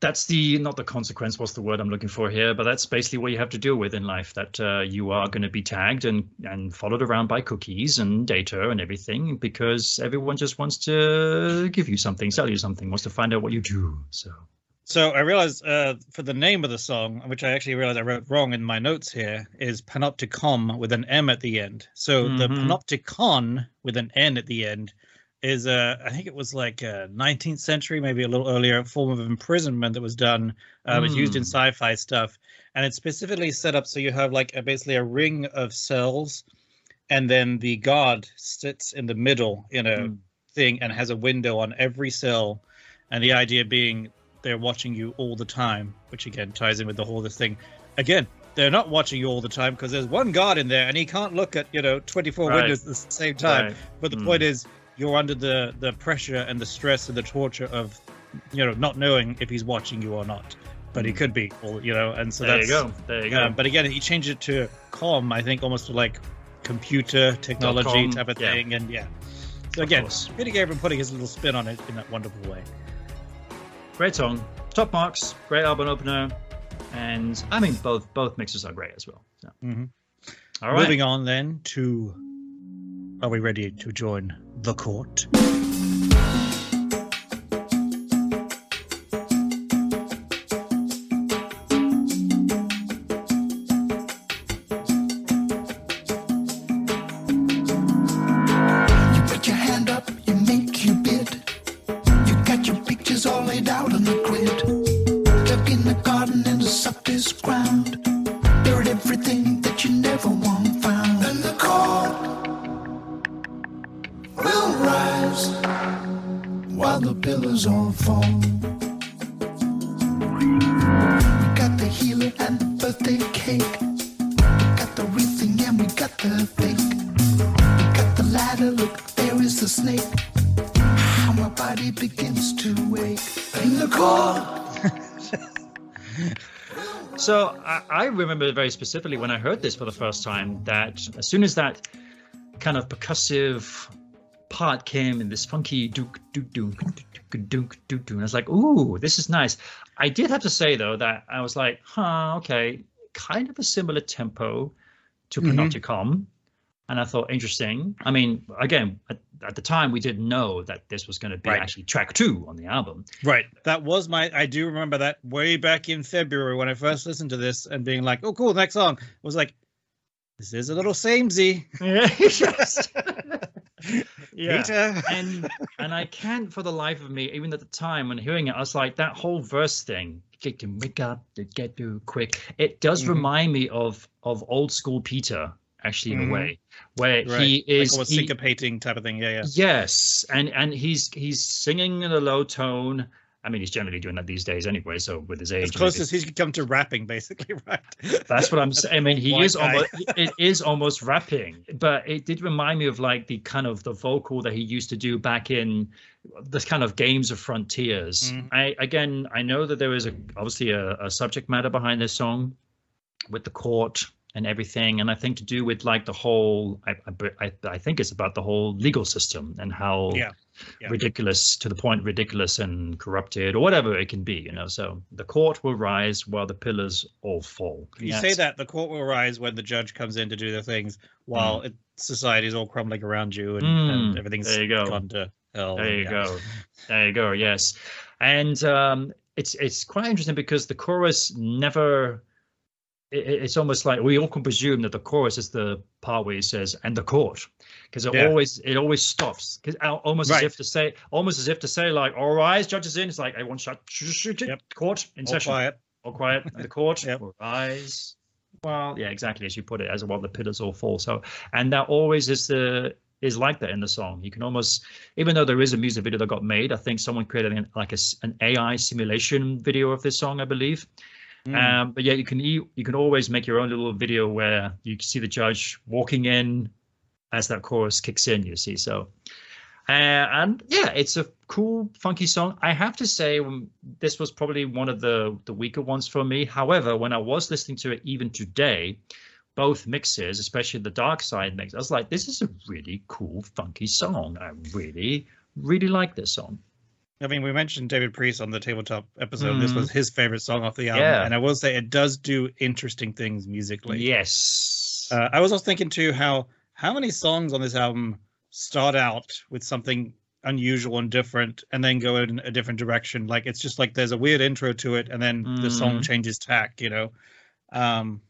that's the not the consequence. What's the word I'm looking for here? But that's basically what you have to deal with in life. That uh, you are going to be tagged and and followed around by cookies and data and everything because everyone just wants to give you something, sell you something, wants to find out what you do. So. So I realized uh, for the name of the song, which I actually realized I wrote wrong in my notes here, is Panopticon with an M at the end. So the Mhm. Panopticon with an N at the end is uh, I think it was like a 19th century, maybe a little earlier, form of imprisonment that was done. Uh, it was used in Mm. sci-fi stuff, and it's specifically set up so you have like a, basically a ring of cells, and then the guard sits in the middle in a Mm. thing and has a window on every cell and the idea being they're watching you all the time which again ties in with the whole this thing again they're not watching you all the time because there's one guard in there and he can't look at you know 24 Right. windows at the same time Right. but the Mm. point is you're under the the pressure and the stress and the torture of you know not knowing if he's watching you or not but he Mm. could be you know and so there that's you go. There you go. um, but again, he changed it to com, I think, almost to like computer technology type of yeah. thing, and yeah. So Of again, course. Peter Gabriel putting his little spin on it in that wonderful way. great song, top marks, great album opener, and I mean both both mixes are great as well. So, Mhm. all right. Moving on then to, are we ready to join the court? Remember very specifically when I heard this for the first time that as soon as that kind of percussive part came in this funky dook dook dook dook dook dook dook, and I was like, ooh, this is nice. I did have to say though that I was like, huh, okay, kind of a similar tempo to Mhm. Panopticon. And I thought, interesting. I mean, again, at, at the time, we didn't know that this was going to be Right. actually track two on the album. Right. That was my. I do remember that way back in February when I first listened to this and being like, "Oh, cool, next song." I was like, "This is a little samey." Yeah, yeah. Peter. and and I can't for the life of me, even at the time when hearing it, I was like that whole verse thing. Get to wake up, to get to quick. It does Mhm. remind me of of old school Peter, actually in Mhm. a way, where Right. he is like he- syncopating type of thing. Yeah, yeah. Yes, and and he's he's singing in a low tone. I mean, he's generally doing that these days anyway. So with his age, As close everything. as he could come to rapping, basically, right? That's what I'm saying. I mean, he is guy. almost it is almost rapping, but it did remind me of like the kind of the vocal that he used to do back in this kind of games of frontiers. Mhm. I again, I know that there is a obviously a, a subject matter behind this song with the court and everything, and I think to do with like the whole. I I, I- think it's about the whole legal system and how Yeah, yeah. ridiculous to the point ridiculous and corrupted or whatever it can be. You know, so the court will rise while the pillars all fall. You Yes. say that the court will rise when the judge comes in to do the things, while it, society's all crumbling around you and, and Mm, everything's there you go. gone to hell. There you yeah. go. There you go. Yes, and um, it's it's quite interesting because the chorus never it, it- it's almost like we all can presume that the chorus is the part where he says "and the court," because it Yeah. always it always stops, because almost as if to say, almost as if to say, like, "All rise, judges in." It's like everyone shut, shh, shh, shh, Yep. court in All session, quiet. all quiet, and the court Yep. rise. Well, yeah, exactly as you put it, as while the pillars all fall. So, and that always is the is like that in the song. You can almost, even though there is a music video that got made, I think someone created an, like a, an AI simulation video of this song, I believe. Mm. Um, but yeah, you can you, you can always make your own little video where you see the judge walking in as that chorus kicks in. You see, so uh, and yeah, it's a cool, funky song. I have to say, um, this was probably one of the the weaker ones for me. However, when I was listening to it even today, both mixes, especially the Dark Side mix, I was like, this is a really cool, funky song. I really, really like this song. I mean, we mentioned David Priest on the tabletop episode. and This was his favorite song off the album, Yeah. and I will say it does do interesting things musically. Yes. Uh, I was also thinking too how how many songs on this album start out with something unusual and different, and then go in a different direction. Like it's just like there's a weird intro to it, and then the song Mhm. changes tack. You know. Um,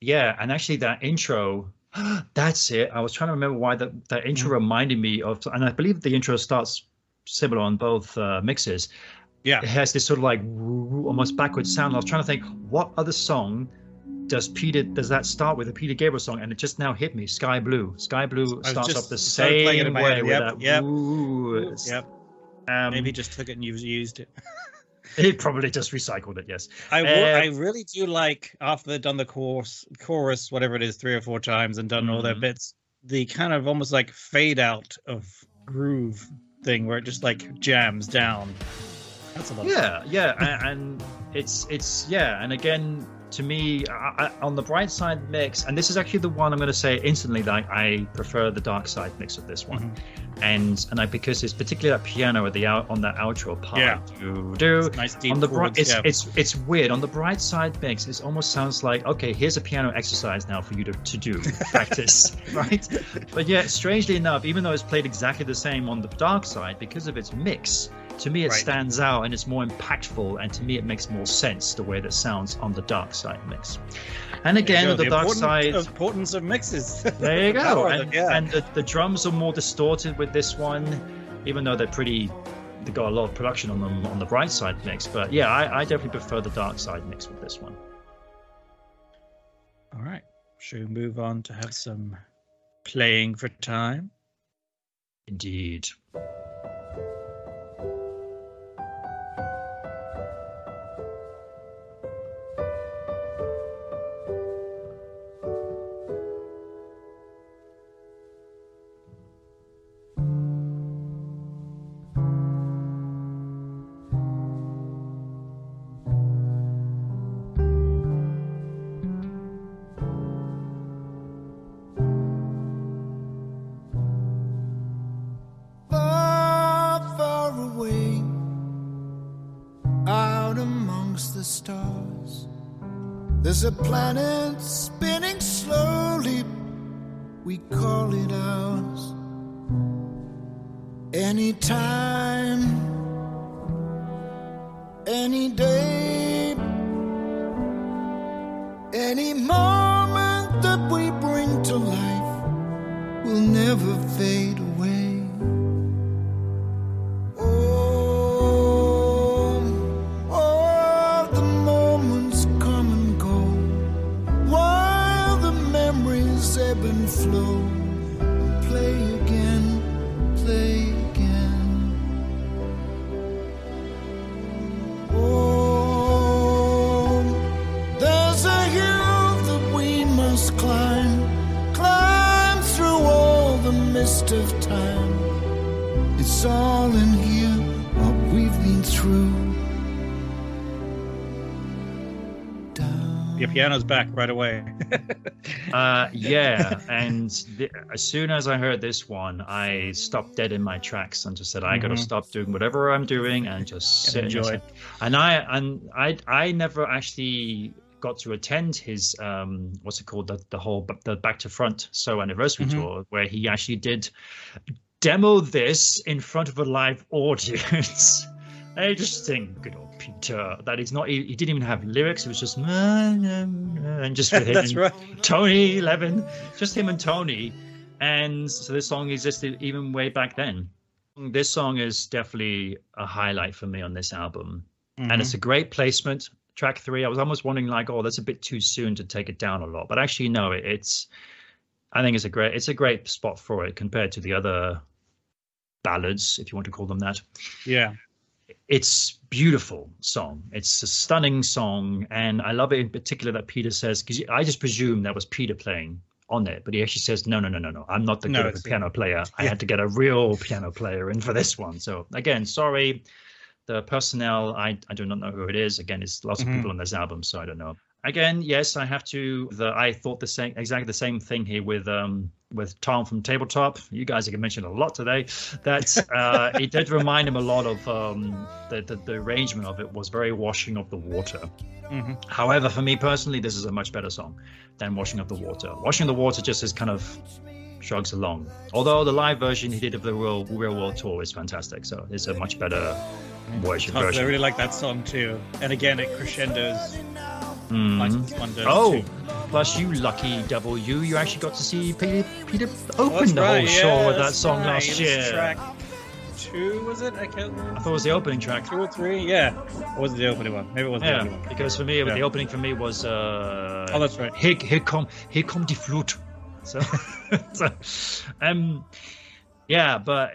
Yeah, and actually that intro, that's it. I was trying to remember why that that intro reminded me of, and I believe the intro starts similar on both uh, mixes. yeah. It has this sort of like almost backwards sound. I was trying to think, what other song does Peter does that start with? A Peter Gabriel song, and it just now hit me. Sky Blue. Sky Blue starts off the started playing it in same way head. with Yep, that. yep. Yep. Um, Maybe just took it and used used it. he probably just recycled it. Yes. I Uh, I really do like after they've done the chorus, chorus, whatever it is, three or four times and done all their Mhm. bits, the kind of almost like fade out of groove thing where it just like jams down. That's a lot. of fun. Yeah, yeah, a- and it's it's yeah, and again to me I, I, on the bright side mix, and this is actually the one I'm going to say instantly that I prefer the dark side mix of this one, Mm-hmm. and and I because it's particularly that piano at the out on that outro part. Yeah. Do, do, nice deep on the bright, chords, it's yeah. it's it's weird. On the bright side mix, it almost sounds like okay, here's a piano exercise now for you to, to do practice, right? But yet, strangely enough, even though it's played exactly the same on the dark side, because of its mix, to me it Right. stands out and it's more impactful, and to me it makes more sense the way that sounds on the dark side mix. And again, on the dark side, importance of mixes. there you go. And, them, yeah. and the, the drums are more distorted with this one, even though they're pretty. They got a lot of production on them on the bright side mix, but yeah, I, I definitely prefer the dark side mix with this one. all right. Should we move on to have some playing for time? Indeed. There's a planet spinning slowly, we call it ours. Anytime, any day, any moment that we bring to life will never fade piano's back right away. Uh, yeah, and the, as soon as I heard this one, I stopped dead in my tracks and just said, "I got to stop doing whatever I'm doing and just And sit and enjoy. listen." And I and I I never actually got to attend his um what's it called the the whole the back to front so anniversary Mhm. tour where he actually did demo this in front of a live audience And sing good old Peter. That is not. He, he didn't even have lyrics. It was just and just with him. That's right. Tony Levin, just him and Tony. And so this song existed even way back then. This song is definitely a highlight for me on this album, and it's mm-hmm. a great placement. Track three, I was almost wondering like, oh, that's a bit too soon to take it down a lot, but actually no, it, it's. I think it's a great it's a great spot for it compared to the other ballads, if you want to call them that Yeah. It's beautiful song. It's a stunning song and i love it in particular that peter says because i just presume that was peter playing on it but he actually says no no no no no. I'm not the No, good of a piano player. I Yeah. had to get a real piano player in for this one. So again sorry the personnel i i do not know who it is. Again it's lots Mhm. of people on this album so i don't know again yes i have to the i thought the same exactly the same thing here with um with tom from tabletop. You guys have mentioned a lot today that uh it did remind him a lot of um the, the the arrangement of it was very washing of the water. Hmm however for me personally this is a much better song than washing of the water. Washing the water just is kind of shrugs along. Although the live version he did of the real real world tour is fantastic so it's a much better version I really like that song too. And again, it crescendos Like this one does. Oh, plus you lucky devil you, you actually got to see Peter, Peter Oh, open that's the right, whole show yeah, with that song right. last year. Track two was it? I can't remember. I thought it was the opening track. Two or three? Yeah. Or was it the opening one? Maybe it was the opening one. because for me, Yeah. the opening for me was uh, Oh, that's right. Here, here come, here come the flute. So, so, um, yeah, but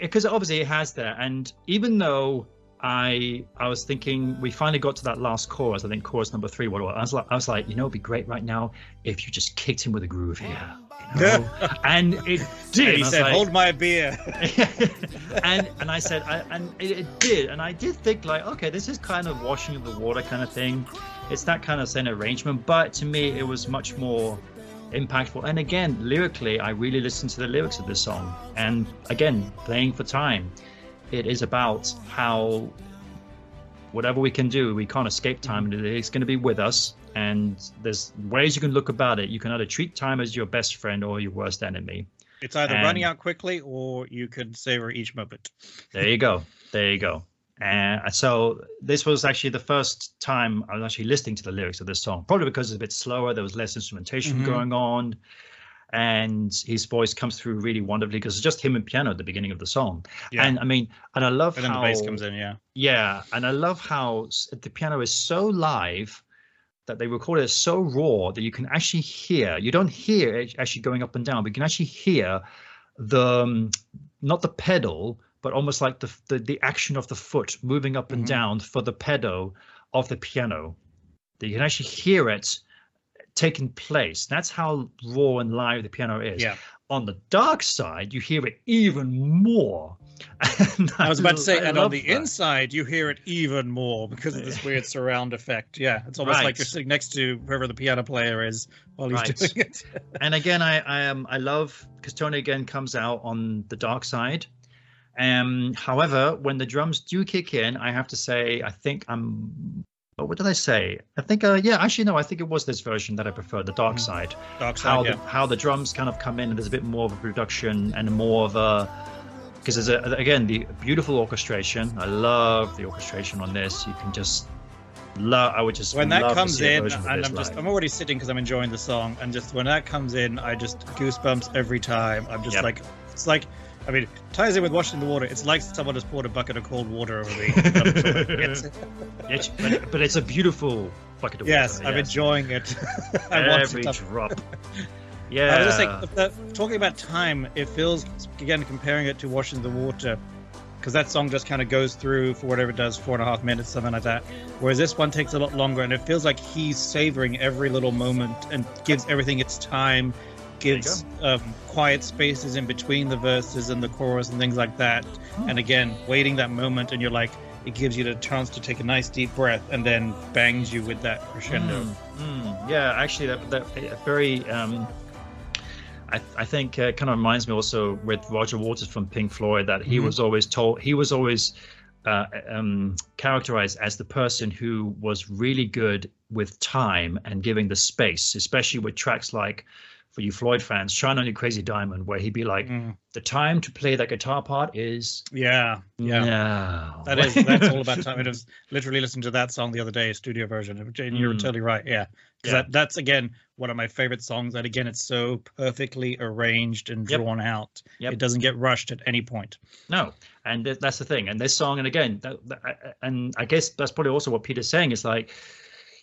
because obviously it has that, and even though I I was thinking we finally got to that last chorus, I think chorus number three. What was, I was like, I was like, you know, it'd be great right now if you just kicked him with a groove here, you know? and it did. And he said, like- "Hold my beer." and and I said, I, and it, it did, and I did think like, okay, this is kind of washing of the water kind of thing. It's that kind of same arrangement, but to me, it was much more impactful. And again, lyrically, I really listened to the lyrics of this song, and again, playing for time, it is about how whatever we can do, we can't escape time, and it's going to be with us. And there's ways you can look about it. You can either treat time as your best friend or your worst enemy. It's either And- running out quickly or you can savor each moment. There you go. There you go. And so this was actually the first time I was actually listening to the lyrics of this song, probably because it's a bit slower. There was less instrumentation Mhm. going on, and his voice comes through really wonderfully because it's just him and piano at the beginning of the song. Yeah. And I mean, and I love And then how the bass comes in, yeah. yeah, and I love how the piano is so live that they record it so raw that you can actually hear. You don't hear it actually going up and down, but you can actually hear the um, not the pedal, but almost like the the, the action of the foot moving up and Mhm. down for the pedal of the piano. That you can actually hear it taking place. That's how raw and live the piano is. Yeah. On the dark side, you hear it even more. And I was about to say, I and on the that. inside, you hear it even more because of this weird surround effect. Yeah, it's almost like you're sitting next to whoever the piano player is while he's Right. doing it. and again, I I am I love because Tony again comes out on the dark side. Um, however, when the drums do kick in, I have to say I think I'm. Oh, What did I say? I think, uh, yeah, actually, no. I think it was this version that I preferred, the dark Mhm. side. Dark How side, the how the drums kind of come in, and there's a bit more of a production and more of a because there's a again the beautiful orchestration. I love the orchestration on this. You can just love. I would just When that comes in, and I'm just, live. I'm already sitting because I'm enjoying the song, and just when that comes in, I just goosebumps every time. I'm just Yep. like, it's like, I mean, ties in with washing the water. It's like someone has poured a bucket of cold water over me. It's- It's- but, but it's a beautiful bucket of yes, water. I'm yes. enjoying it. I want every it to drop. I Yeah. was just like, talking about time, it feels again comparing it to washing the water, because that song just kind of goes through for whatever it does, four and a half minutes, something like that. Whereas this one takes a lot longer, and it feels like he's savoring every little moment and gives everything its time, you gives um, quiet spaces in between the verses and the chorus and things like that. And again, waiting that moment, and you're like, it gives you the chance to take a nice deep breath, and then bangs you with that crescendo. Mm, mm. yeah, actually, that, that very. Um, I, I think uh, kind of reminds me also with Roger Waters from Pink Floyd that he Mhm. was always told he was always uh, um, characterized as the person who was really good with time and giving the space, especially with tracks like for you Floyd fans, Shine on You Crazy Diamond, where he'd be like, Mm. the time to play that guitar part is Yeah, yeah. That is that's all about time. I was literally listening to that song the other day, studio version. And you're Mm. totally right. Yeah, Yeah. that, that's again one of my favorite songs. And again, it's so perfectly arranged and Yep. drawn out. Yep. It doesn't get rushed at any point. No, and th- that's the thing. And this song, and again, that, that- and I guess that's probably also what Peter's saying is like,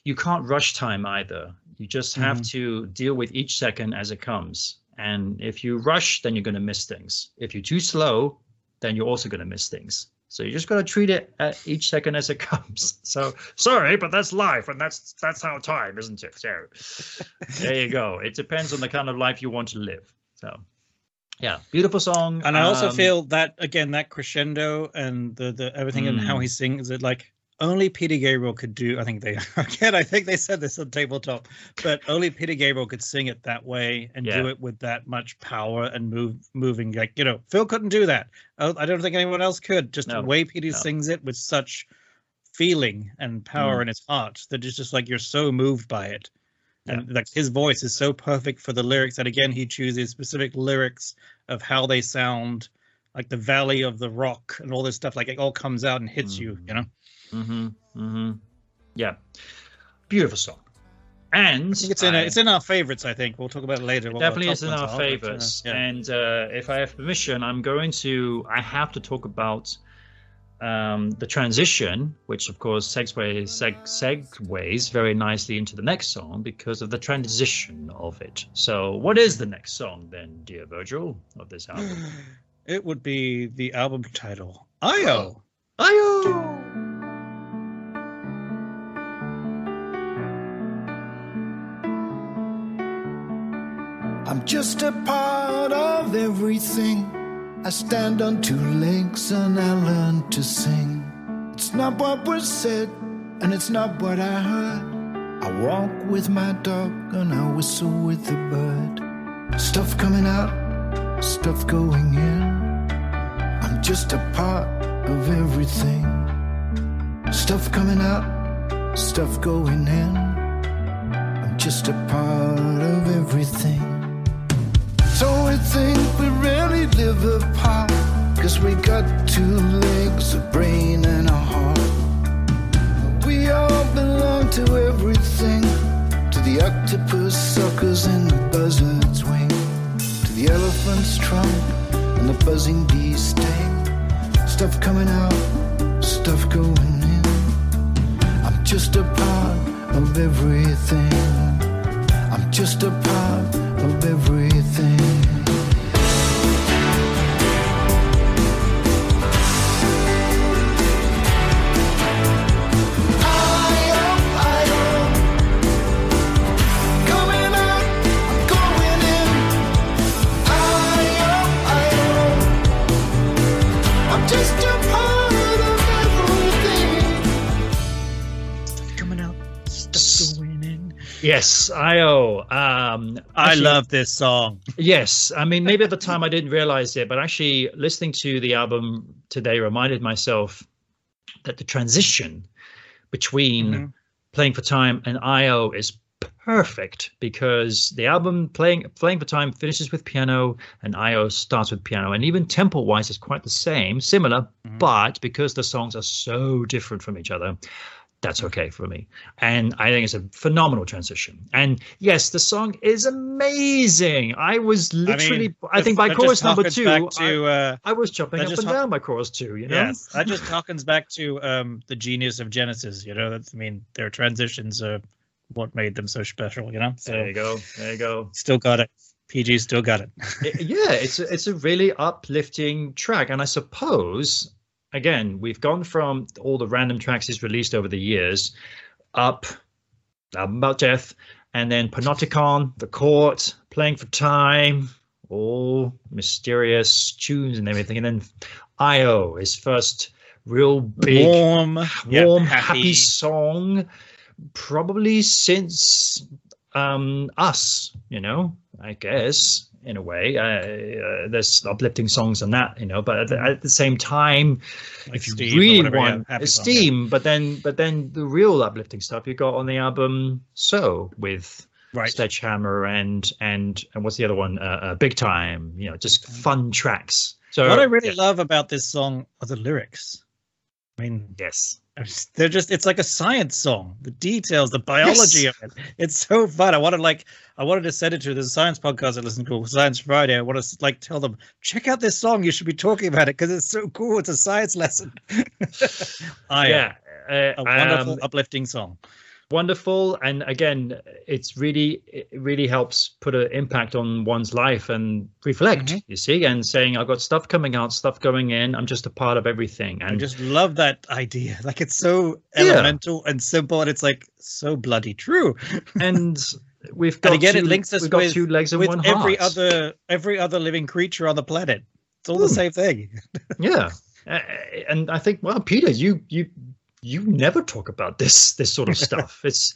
you can't rush time either. You just have to deal with each second as it comes. And if you rush, then you're going to miss things. If you're too slow, then you're also going to miss things. So you just got to treat it at each second as it comes. So sorry, but that's life, and that's that's how time, isn't it? So there you go. It depends on the kind of life you want to live. So yeah, beautiful song. And I also Um, feel that again, that crescendo and the the everything and how Mm. he sings it like only Peter Gabriel could do. I think they again, I think they said this on tabletop, but only Peter Gabriel could sing it that way and do it with that much power and move moving. Like you know, Phil couldn't do that. I don't think anyone else could. Just No, the way Peter no. sings it with such feeling and power Mm. in his heart that it's just like you're so moved by it. And like his voice is so perfect for the lyrics that again he chooses specific lyrics of how they sound, like the valley of the rock and all this stuff. Like it all comes out and hits you, you know. Mm-hmm. Mm-hmm. Yeah. Beautiful song. And it's in I- it's in our favorites. I think we'll talk about it later. definitely is in our are, uh, favorites. yeah. And uh, if I have permission, I'm going to. I have to talk about um, the transition, which of course segues seg, segues very nicely into the next song because of the transition of it. So, what is the next song then, dear Virgil, of this album? It would be the album title, Io. Ayo! I'm just a part of everything. I stand on two legs and I learn to sing. It's not what was said, and it's not what I heard. I walk with my dog and I whistle with the bird. Stuff coming out, stuff going in. I'm just a part of everything. Stuff coming out, stuff going in. I'm just a part of everything. Think we really live apart. Cause we got two legs, a brain, and a heart. We all belong to everything. To the octopus suckers and the buzzard's wing. To the elephant's trunk and the buzzing bee's sting. Stuff coming out, stuff going in. I'm just a part of everything. I'm just a part of everything. Yes, Io. Um, I love this song. Yes, I mean maybe at the time I didn't realize it, but actually listening to the album today reminded myself that the transition between Mhm. playing for time and IO is perfect because the album playing playing for time finishes with piano and IO starts with piano and even tempo wise is quite the same, similar, Mhm. but because the songs are so different from each other, that's okay for me. And I think it's a phenomenal transition. And yes, the song is amazing. I was literally, I, the- think by chorus number two, I, to uh, I was jumping up and down by chorus two, you know? yes, that just harkens back to um, the genius of Genesis. You know, that's I mean, their transitions are what made them so special. You know, so There you go. There you go. still got it. PG still got it. It- yeah, it's a, it's a really uplifting track, and I suppose again we've gone from all the random tracks he's released over the years, up, album about death, and then Panopticon, The Court, Playing for Time, all mysterious tunes and everything, and then Io, his first real big warm, yeah, warm, happy. song, probably since um, us. You know, I guess in a way, uh, uh, there's uplifting songs on that. You know, but at the, at the same time, Like if you Steam really whatever, yeah, want happy song, yeah. Steam, but then but then the real uplifting stuff you got on the album. So with Right. Sledgehammer and and and what's the other one? Uh, uh, Big Time. You know, just fun tracks. So what I really yeah, love about this song are the lyrics. I mean, yes, they're just it's like a science song. The details, the biology Yes. of it. It's so fun. I wanted like I wanted to send it to the science podcast I listen to, Science Friday. I want to like tell them, check out this song. You should be talking about it because it's so cool. It's a science lesson. I yeah. Uh, a wonderful, um, uplifting song. Wonderful and again it's really it really helps put an impact on one's life and reflect Mhm. you see and saying i've got stuff coming out stuff going in i'm just a part of everything and I just love that idea. Like it's so Yeah. elemental and simple, and it's like so bloody true. and we've got again, it two, links us with- two legs and With one every heart. other every other living creature on the planet, it's all the Hmm. same thing. yeah Uh, and i think well peter you you you never talk about this this sort of stuff it's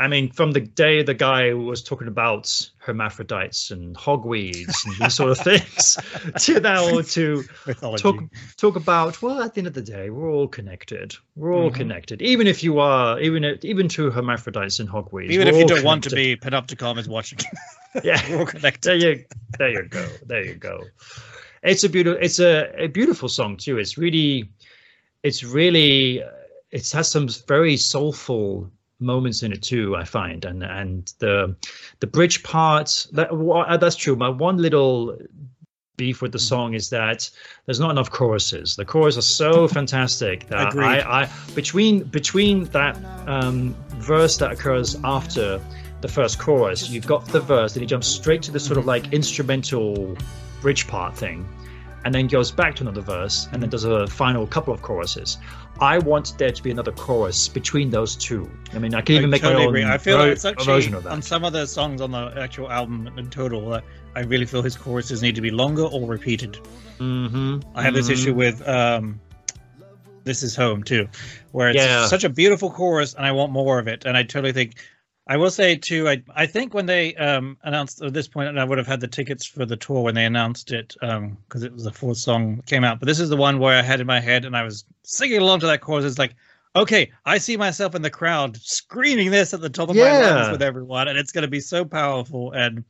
I mean, from the day the guy was talking about hermaphrodites and hogweeds and these sort of things, to now to Mythology. talk talk about well at the end of the day we're all connected we're all Mhm. connected even if you are even if- even to hermaphrodites and hogweeds Even if you don't want to connected. be Panopticon is watching. yeah We're all connected. there you there you go there you go it's a beautiful it's a, a beautiful song too it's really it's really it has some very soulful moments in it too i find. And and the the bridge part that uh, that's true. My one little beef with the mm-hmm. song is that there's not enough choruses. The choruses are so fantastic that Agreed. I, I between between that um, verse that occurs after the first chorus you've got the verse then he jumps straight to the sort of mm-hmm. like instrumental bridge part thing and then goes back to another verse and then does a final couple of choruses i want there to be another chorus between those two i mean i can even I make totally my own agree. I feel like it's actually version of that on some of the songs on the actual album in total. Uh, I really feel his choruses need to be longer or repeated. mm-hmm, I have this issue with um, "This Is Home" too, where it's Yeah. such a beautiful chorus, and I want more of it. And I totally think. I will say too. I I think when they um, announced at this point, and I would have had the tickets for the tour when they announced it, because it was the fourth song came out. But this is the one where I had in my head, and I was singing along to that chorus. It's like, okay, I see myself in the crowd screaming this at the top of my lungs with everyone, and it's going to be so powerful. And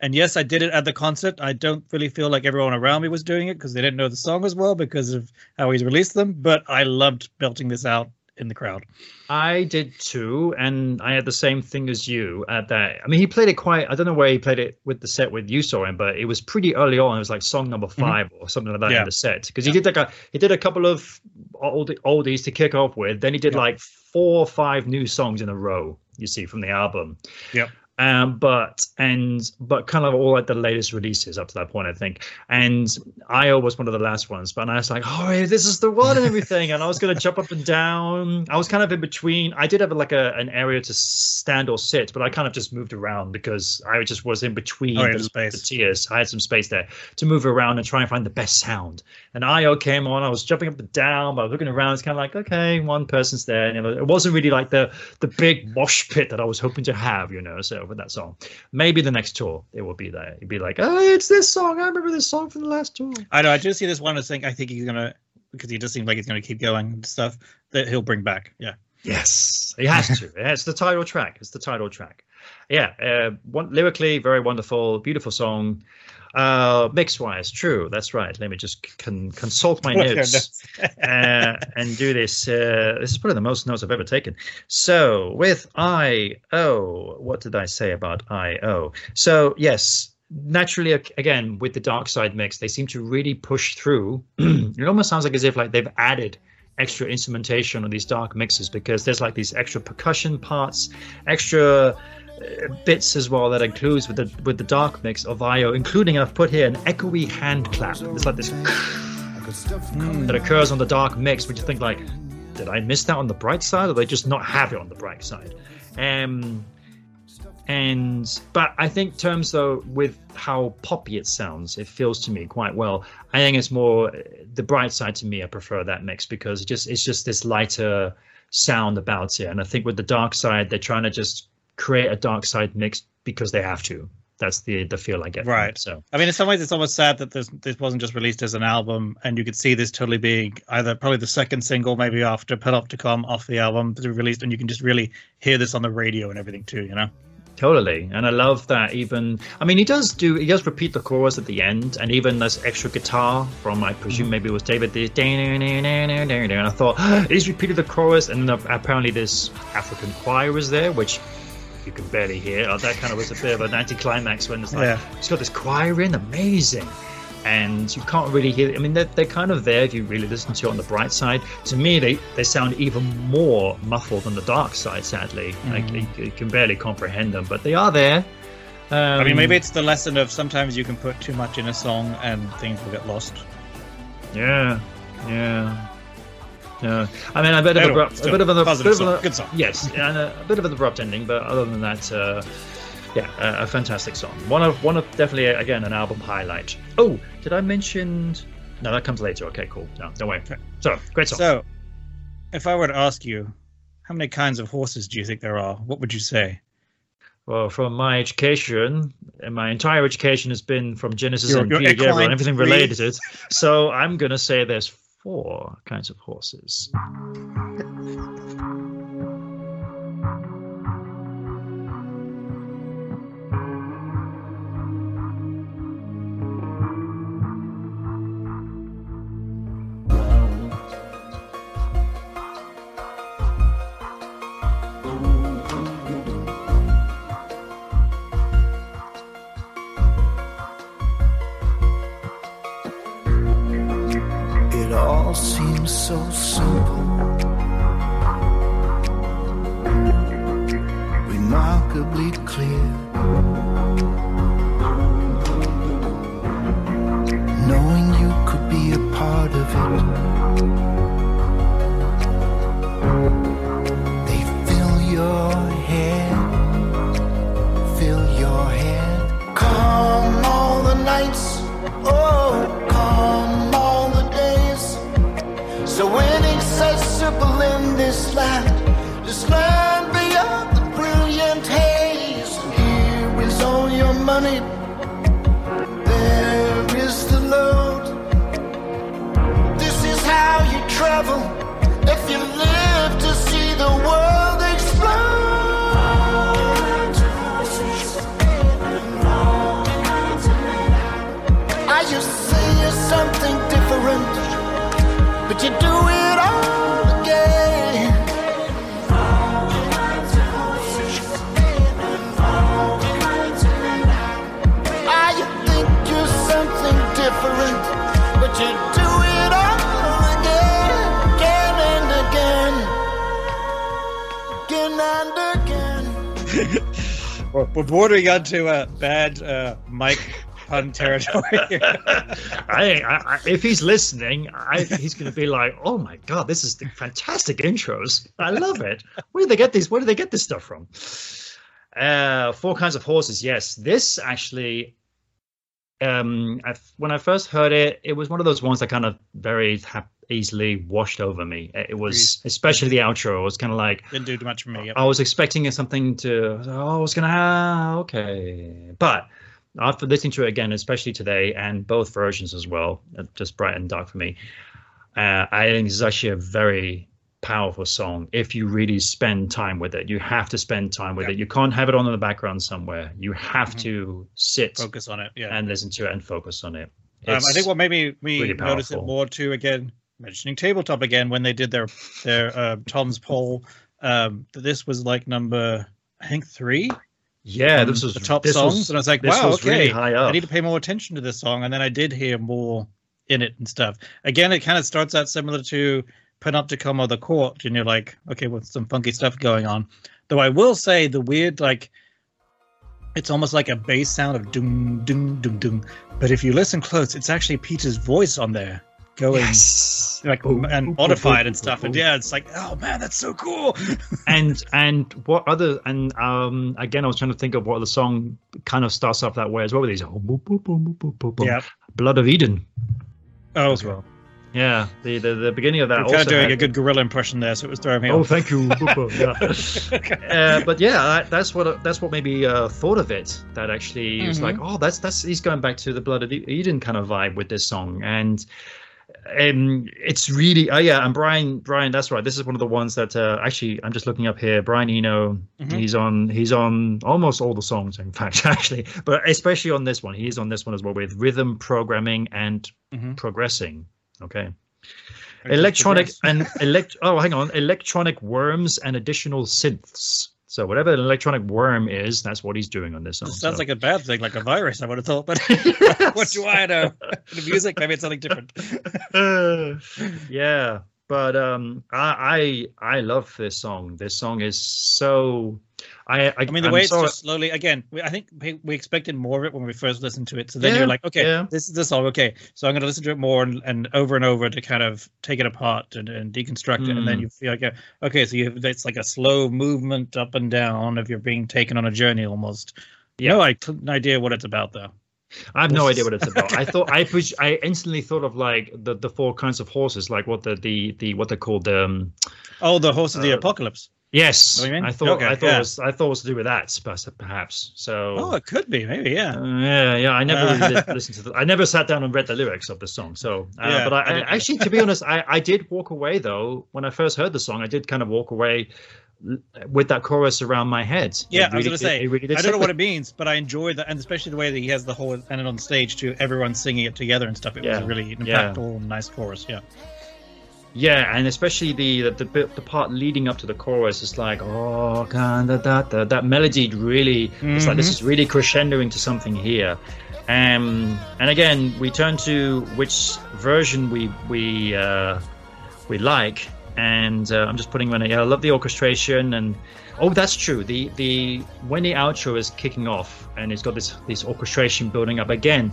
and yes, I did it at the concert. I don't really feel like everyone around me was doing it because they didn't know the song as well because of how he's released them. But I loved belting this out in the crowd. I did too, and I had the same thing as you at that. I mean, he played it quite. I don't know where he played it with the set with you saw him, but it was pretty early on. It was like song number 5 or something like that Mm-hmm. Yeah. in the set because he did like a he did a couple of old oldies to kick off with. Then he did Yeah. like four or five new songs in a row. You see from the album. Yep. Um, but and but kind of all like the latest releases up to that point, I think. And IO was one of the last ones, but I was like, oh, this is the one and everything. And I was gonna jump up and down. I was kind of in between. I did have like a an area to stand or sit, but I kind of just moved around because I just was in between Oh, the, space. the tiers. I had some space there to move around and try and find the best sound. And IO came on. I was jumping up and down, but I was looking around. It's kind of like, okay, one person's there. And it wasn't really like the the big mosh pit that I was hoping to have, you know. So with that song, maybe the next tour it will be there. It'd be like, oh, it's this song. I remember this song from the last tour. I know. I do see this one as think I think he's gonna because he just seems like he's gonna keep going and stuff that he'll bring back. Yeah. Yes, he has to. Yeah, it's the title track. It's the title track. Yeah, uh, one, lyrically very wonderful, beautiful song. Uh, mix wise, true. That's right. Let me just con- consult my notes uh, and do this. Uh, this is probably the most notes I've ever taken. So with I O, what did I say about I O? So yes, naturally again with the dark side mix, they seem to really push through. it almost sounds like as if like they've added extra instrumentation on these dark mixes because there's like these extra percussion parts, extra bits as well that includes with the with the dark mix of IO, including I've put here an echoey hand clap. It's like this that occurs on the dark mix, which you think like, did I miss that on the bright side, or they just not have it on the bright side? Um, and but I think terms though with how poppy it sounds, it feels to me quite well. I think it's more the bright side to me. I prefer that mix because it just it's just this lighter sound about it. And I think with the dark side, they're trying to just create a dark side mix because they have to. That's the the feel I get. Right. So I mean, in some ways, it's almost sad that this this wasn't just released as an album, and you could see this totally being either probably the second single, maybe after Panopticon off the album to be released, and you can just really hear this on the radio and everything too. You know. Totally, and I love that. Even, I mean, he does do. He does repeat the chorus at the end, and even this extra guitar from, I presume, mm-hmm. maybe it was David. The and I thought he's repeated the chorus, and then apparently this African choir was there, which you can barely hear. Oh, that kind of was a bit of an anticlimax when it's like Yeah. it's got this choir in, amazing. And you can't really hear. I mean, they're, they're kind of there if you really listen to it on the bright side. To me, they, they sound even more muffled on the dark side. Sadly, like you, you can barely comprehend them, but they are there. Um, I mean, maybe it's the lesson of sometimes you can put too much in a song and things will get lost. Yeah, yeah, yeah. I mean, a bit of Anyway, abrupt, a bit of an positive bit of song, a- good song. Yes, and a, a bit of an abrupt ending, but other than that, uh, yeah, a, a fantastic song. One of one of definitely again an album highlight. Oh, did I mention? No, that comes later. Okay, cool. No, don't worry. So great song. So, if I were to ask you, how many kinds of horses do you think there are? What would you say? Well, from my education, and my entire education has been from Genesis and your Peter Gabriel and everything related to it. So I'm gonna say there's four kinds of horses. Bordering onto uh, bad uh, Mike pun territory. I, I, if he's listening, I, he's going to be like, "Oh my god, this is the fantastic intros! I love it. Where do they get these? Where do they get this stuff from?" Uh, four kinds of horses. Yes, this actually, um, I, when I first heard it, it was one of those ones that kind of very hap- easily washed over me. It was especially the outro. It was kind of like, Didn't do too much for me. Yep. I was expecting something to. Oh, I was gonna. Ah, okay, but after listening to it again, especially today, and both versions as well, uh, just bright and dark for me, uh, I think this is actually a very powerful song. If you really spend time with it, you have to spend time with Yeah. it. You can't have it on in the background somewhere. You have Mhm. to sit Focus on it. Yeah. and listen to it and focus on it. Um, I think what made me, me really notice it more too again, mentioning tabletop again when they did their their uh, Tom's poll. Um, this was like number I think three yeah, this was the top this songs, was- and I was like, this wow, was okay, really high up. I need to pay more attention to this song. And then I did hear more in it and stuff. Again, it kind of starts out similar to Panopticon or the Court, and you're like, okay, with some funky stuff going on. Though I will say the weird like. It's almost like a bass sound of doom doom doom doom, but if you listen close, it's actually Peter's voice on there going Yes. like and modified and stuff. And yeah, it's like, oh man, that's so cool. and and what other and um again I was trying to think of what the song kind of starts off that way as well with these oh. Yeah. Blood of Eden Oh, as well. Yeah, the the, the beginning of that I'm also kind of doing had- a good gorilla impression there, so it was throwing me Oh, off. thank you. Yeah. uh, but yeah, that, that's what that's what maybe uh, thought of it. That actually was Mhm. like, oh, that's that's he's going back to the Blood of Eden kind of vibe with this song, and um, it's really oh yeah, and Brian Brian, that's right. This is one of the ones that uh, actually I'm just looking up here. Brian Eno, Mhm. he's on he's on almost all the songs, in fact, actually, but especially on this one, he's on this one as well with rhythm programming and Mhm. progressing. Okay, electronic and elect oh hang on electronic worms and additional synths so whatever an electronic worm is that's what he's doing on this song sounds so- like a bad thing, like a virus. I would have thought, but what do I know? The music, maybe it's something different. Uh, yeah but um i i i love this song this song is so i i, I mean, the I'm way it's just slowly again. We, I think we, we expected more of it when we first listened to it. So then Yeah, you're like, okay, yeah. this is the song. Okay, so I'm going to listen to it more and, and over and over to kind of take it apart and, and deconstruct it, and then Mm. you feel like, uh, okay, so you have, it's like a slow movement up and down of you're being taken on a journey almost. Yeah. No, I no idea what it's about though. I have no idea what it's about. I thought I pres- I instantly thought of like the the four kinds of horses, like what the the the what they called um Oh, the horse of the Uh, apocalypse. Yes. What do you mean? I thought Okay, I thought yeah. it was I thought it was to do with that, perhaps- perhaps. So Oh, it could be, maybe, yeah. Uh, yeah, yeah. I never really listened to. The, I never sat down and read the lyrics of the song. So, uh, Yeah, but I, I I actually, to be honest, I, I did walk away though when I first heard the song. I did kind of walk away with that chorus around my head. It Yeah, I was gonna say. it really I don't know what it means, but I enjoyed that, and especially the way that he has the whole and on stage to Everyone singing it together and stuff. It Yeah, was really an yeah. impactful, nice chorus. Yeah. Yeah, and especially the the the, bit, the part leading up to the chorus is like oh kind of that that that melody really it's like this is really crescendoing to something here. Um, and again, we turn to which version we we uh, we like, and uh, I'm just putting on it. Yeah, I love the orchestration, and oh, that's true. The the when the outro is kicking off, and it's got this this orchestration building up again,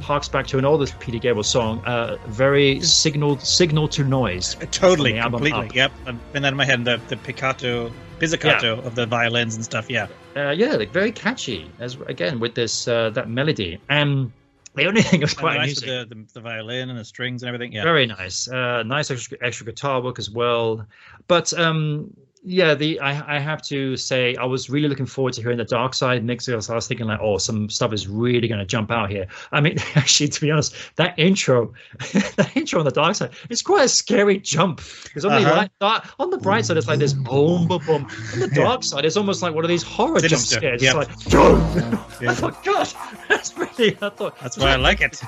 harks back to an older Peter Gabriel song, uh, very signal signal to noise. Totally, the album completely. Yep. And, and then in my head, the the pizzicato, pizzicato of the violins and stuff. Yeah. Uh, yeah, like very catchy as again with this uh, that melody. And the only thing And quite nice the, the the violin and the strings and everything. Yeah. Very nice. Uh, nice extra, extra guitar work as well. But um, yeah, the I, I have to say I was really looking forward to hearing the dark side mix. because I was thinking like, oh, some stuff is really going to jump out here. I mean, actually, to be honest, that intro, that intro on the dark side, it's quite a scary jump. Because on the Uh-huh. light, dark, on the bright side, it's like this boom, boom, boom. On the dark side, it's almost like one of these horror jump scares. yep. It's like, I Yeah. thought, gosh, that's really. I thought That's why I like it.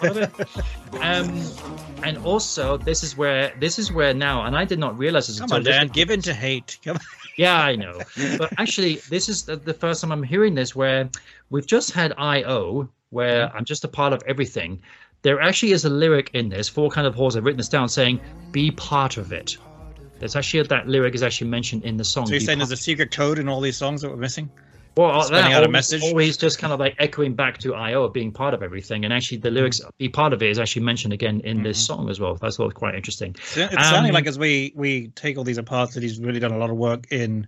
um, and also this is where this is where now, and I did not realize this Come on, Dan. listening- Give in to hate. Come on. Yeah, I know, but actually, this is the, the first time I'm hearing this where we've just had I.O., where Mm-hmm. I'm just a part of everything. There actually is a lyric in this. Four kind of halls. I've written this down, saying "Be part of it." There's actually that lyric is actually mentioned in the song. So you're "Be saying there's a secret code in all these songs that we're missing? Well, spelling that out a message? always just kind of like echoing back to IO being part of everything, and actually the lyrics "be part of it is actually mentioned again in this Mm-hmm. song as well. That's what quite interesting. It's sounding Um, like as we we take all these apart that he's really done a lot of work in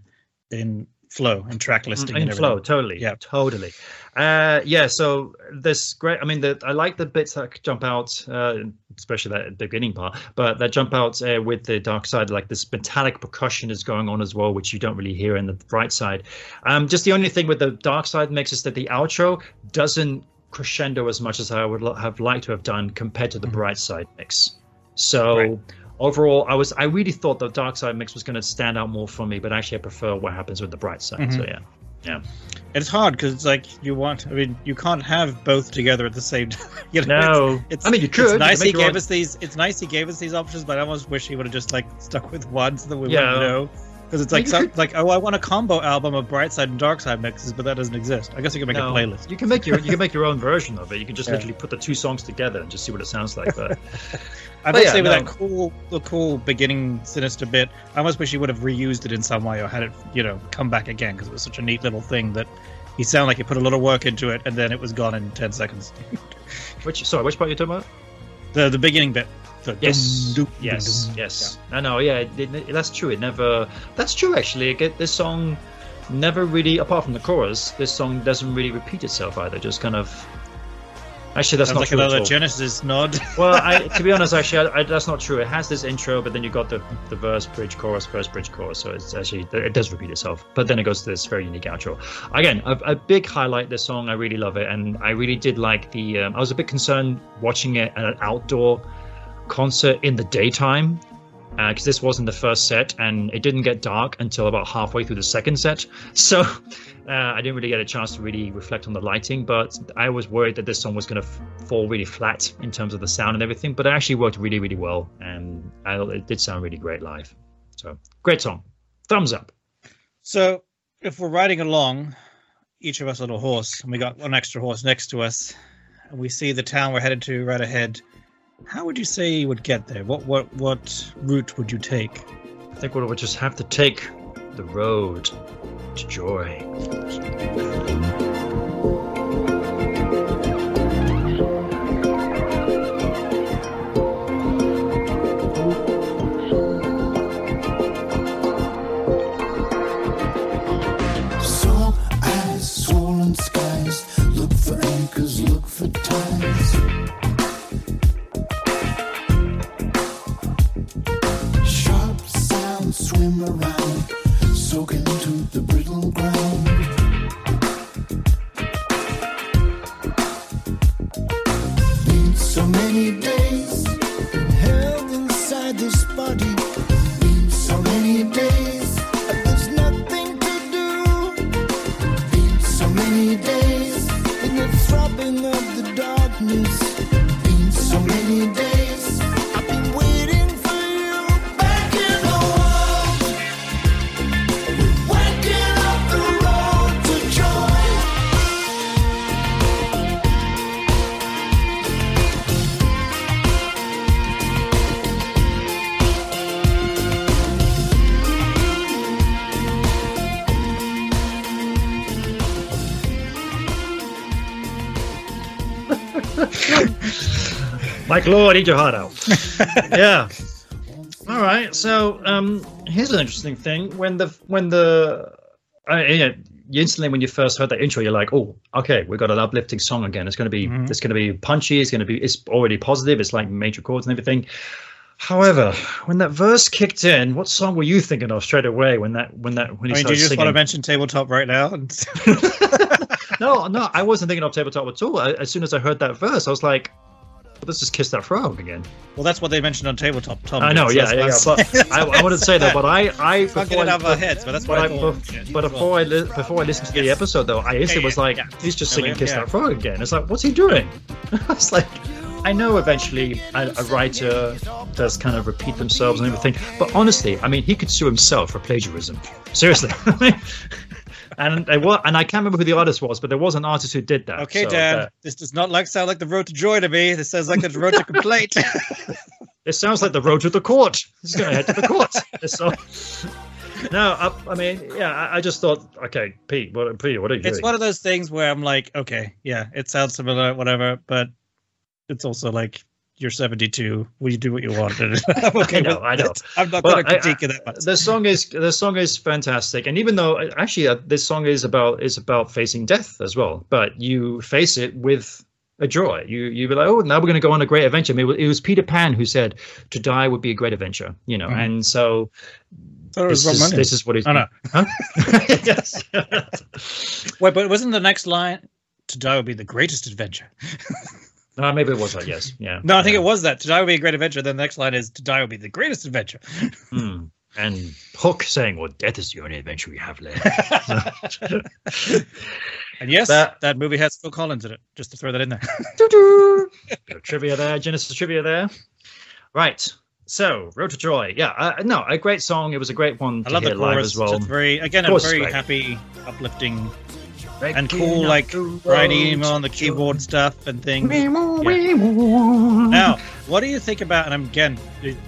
in flow and track listing in and flow, totally, Yeah. totally. Uh, yeah, so this great. I mean, the, I like the bits that jump out, uh, especially that beginning part, but that jump out uh, with the dark side, like this metallic percussion is going on as well, which you don't really hear in the bright side. Um, just the only thing with the dark side mix is that the outro doesn't crescendo as much as I would have liked to have done compared to the bright side mix. So. Right. Overall, I was I really thought the dark side mix was going to stand out more for me, but actually I prefer what happens with the bright side. So mm-hmm. yeah, yeah. It's hard because it's like you want. I mean, you can't have both together at the same time. you know, No, it's, it's, I mean you could. It's nice he gave own- us these. It's nice he gave us these options, but I almost wish he would have just like stuck with one so that we Yeah. wouldn't know. Because it's like some, could- like oh, I want a combo album of bright side and dark side mixes, but that doesn't exist. I guess you can make No, a playlist. You can make your you can make your own version of it. You can just Yeah. literally put the two songs together and just see what it sounds like. But I must yeah, say, with no. that cool, the cool beginning sinister bit, I almost wish he would have reused it in some way or had it, you know, come back again because it was such a neat little thing that he sounded like he put a lot of work into it and then it was gone in ten seconds. which sorry, which part you talking about? the the beginning bit. The Yes, dum, dum, yes, dum, yes. I know. Yeah, it, it- that's true. It never. That's true. Actually, get this song never really, apart from the chorus, this song doesn't really repeat itself either. Just kind of. Actually, that's Sounds not like true at all. Genesis nod. well, I, to be honest, actually, I, I, that's not true. It has this intro, but then you've got the the verse, bridge, chorus, verse, bridge, chorus. So it's actually it does repeat itself. But then it goes to this very unique outro. Again, a, a big highlight. This song, I really love it, and I really did like the. Um, I was a bit concerned watching it at an outdoor concert in the daytime because this wasn't the first set and it didn't get dark until about halfway through the second set. So uh, I didn't really get a chance to really reflect on the lighting, but I was worried that this song was going to f- fall really flat in terms of the sound and everything. But it actually worked really, really well, and I, it did sound really great live. So great song, thumbs up. So if we're riding along, each of us on a horse, and we got one extra horse next to us, and we see the town we're headed to right ahead. How would you say you would get there? What what what route would you take? I think we would just have to take the road to joy. Swim around, soak into the brittle ground. Been so many days Mike Lord, eat your heart out. yeah. All right. So um, here's an interesting thing. When the when the uh, yeah, you instantly when you first heard that intro, you're like, oh, okay, we've got an uplifting song again. It's gonna be Mhm. it's gonna be punchy. It's gonna be it's already positive. It's like major chords and everything. However, when that verse kicked in, what song were you thinking of straight away when that when that when he I mean, started do you just singing? want to mention tabletop right now? No, no, I wasn't thinking of tabletop at all. As soon as I heard that verse, I was like, let's just kiss that frog again. well, that's what they mentioned on tabletop. Tom I know, yeah, yeah, yeah. But I, I wanted to say that, but I, I Can't get before it out of our heads, but that's what I I, thought. bef- but before well. I li- before I listened to the episode, though, I instantly yeah, was like, he's just singing "Kiss. That Frog" again. It's like, what's he doing? I was like, I know eventually a, a writer does kind of repeat themselves and everything, but honestly, I mean, he could sue himself for plagiarism. Seriously. And I wa- and I can't remember who the artist was, but there was an artist who did that. Okay, so Dan, that- this does not like sound like the road to joy to me. This sounds like the road to complaint. It sounds like the road to the court. He's going to head to the court. so, no, I, I mean, yeah, I, I just thought, okay, Pete, what, Pete, what are you it's doing? one of those things where I'm like, okay, yeah, it sounds similar, whatever, but it's also like you're 72. Will you do what you want? Okay I know. I know. I'm not Well, going to I- critique it that much. the song is the song is fantastic, and even though actually uh, this song is about is about facing death as well, but you face it with a joy. You you be like, oh, now we're going to go on a great adventure. I mean, it was Peter Pan who said to die would be a great adventure, you know, Mhm. and so thought it was this is, this is what he's. Oh, no. Huh? yes. Wait, but wasn't the next line to die would be the greatest adventure? Uh, maybe it was like yes, yeah. No, I think yeah. it was that. To die would be a great adventure. Then the next line is to die would be the greatest adventure. Hmm. And Hook saying, "Well, death is the only adventure we have left." And yes, That- that, movie has Phil Collins in it. Just to throw that in there. Doo-doo. Bit of trivia there, Genesis trivia there. Right. So, Road to Joy. Yeah, uh, no, a great song. It was a great one I to love the hear live as well. It's very again, a very great. happy, uplifting, Breaking and cool, like writing Brian road Eno on the keyboard stuff and things. Now, Now, what do you think about? And again,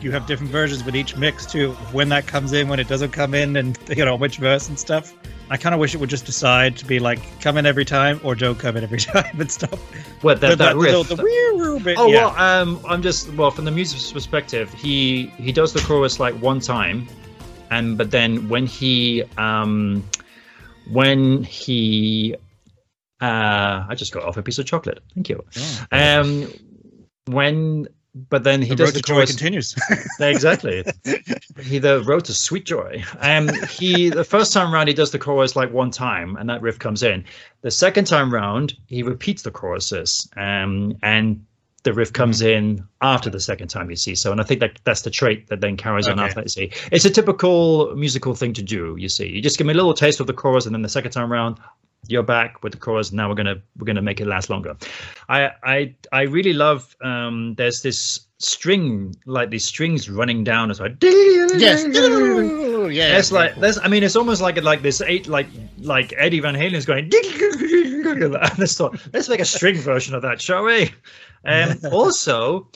you have different versions with each mix too. When that comes in, when it doesn't come in, and you know which verse and stuff. I kind of wish it would just decide to be like come in every time or don't come in every time and stop. what that, But that the- riff? the, the wee-wee bit, Oh yeah. well, um, I'm just well from the music's perspective. He he does the chorus like one time, and but then when he um when he uh I just got off a piece of chocolate. Thank you. Oh. Um when but then he the does the chorus continues. exactly. he the road to sweet joy. Um, he the first time round he does the chorus like one time, and that riff comes in. The second time round he repeats the choruses, um, and the riff comes Mm-hmm. in after the second time you see. So, and I think that that's the trait that then carries on after that. You see, it's a typical musical thing to do. You see, you just give me a little taste of the chorus, and then the second time around, you're back with the chorus. Now we're gonna we're gonna make it last longer. I I I really love. Um, there's this string like these strings running down as like Yes. yeah. it's like there's I mean it's almost like it like this eight like like Eddie Van Halen's going and let's thought let's make a string version of that, shall we? And also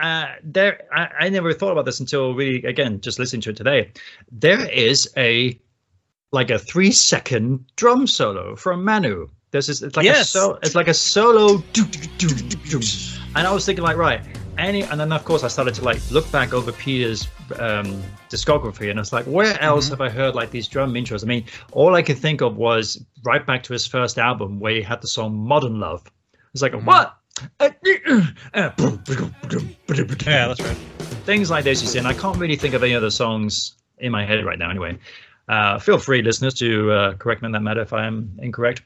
uh there I, I never thought about this until really again just listening to it today. There is a like a three second drum solo from Manu. This it's like a so it's like a solo and I was thinking like right any and then of course I started to like look back over Peter's um, discography and I was like where else have I heard like these drum intros? I mean all I could think of was right back to his first album where he had the song Modern Love. It's like what? Yeah, that's right. things like this you see and I can't really think of any other songs in my head right now anyway. Uh, feel free listeners to uh, correct me on that matter if I am incorrect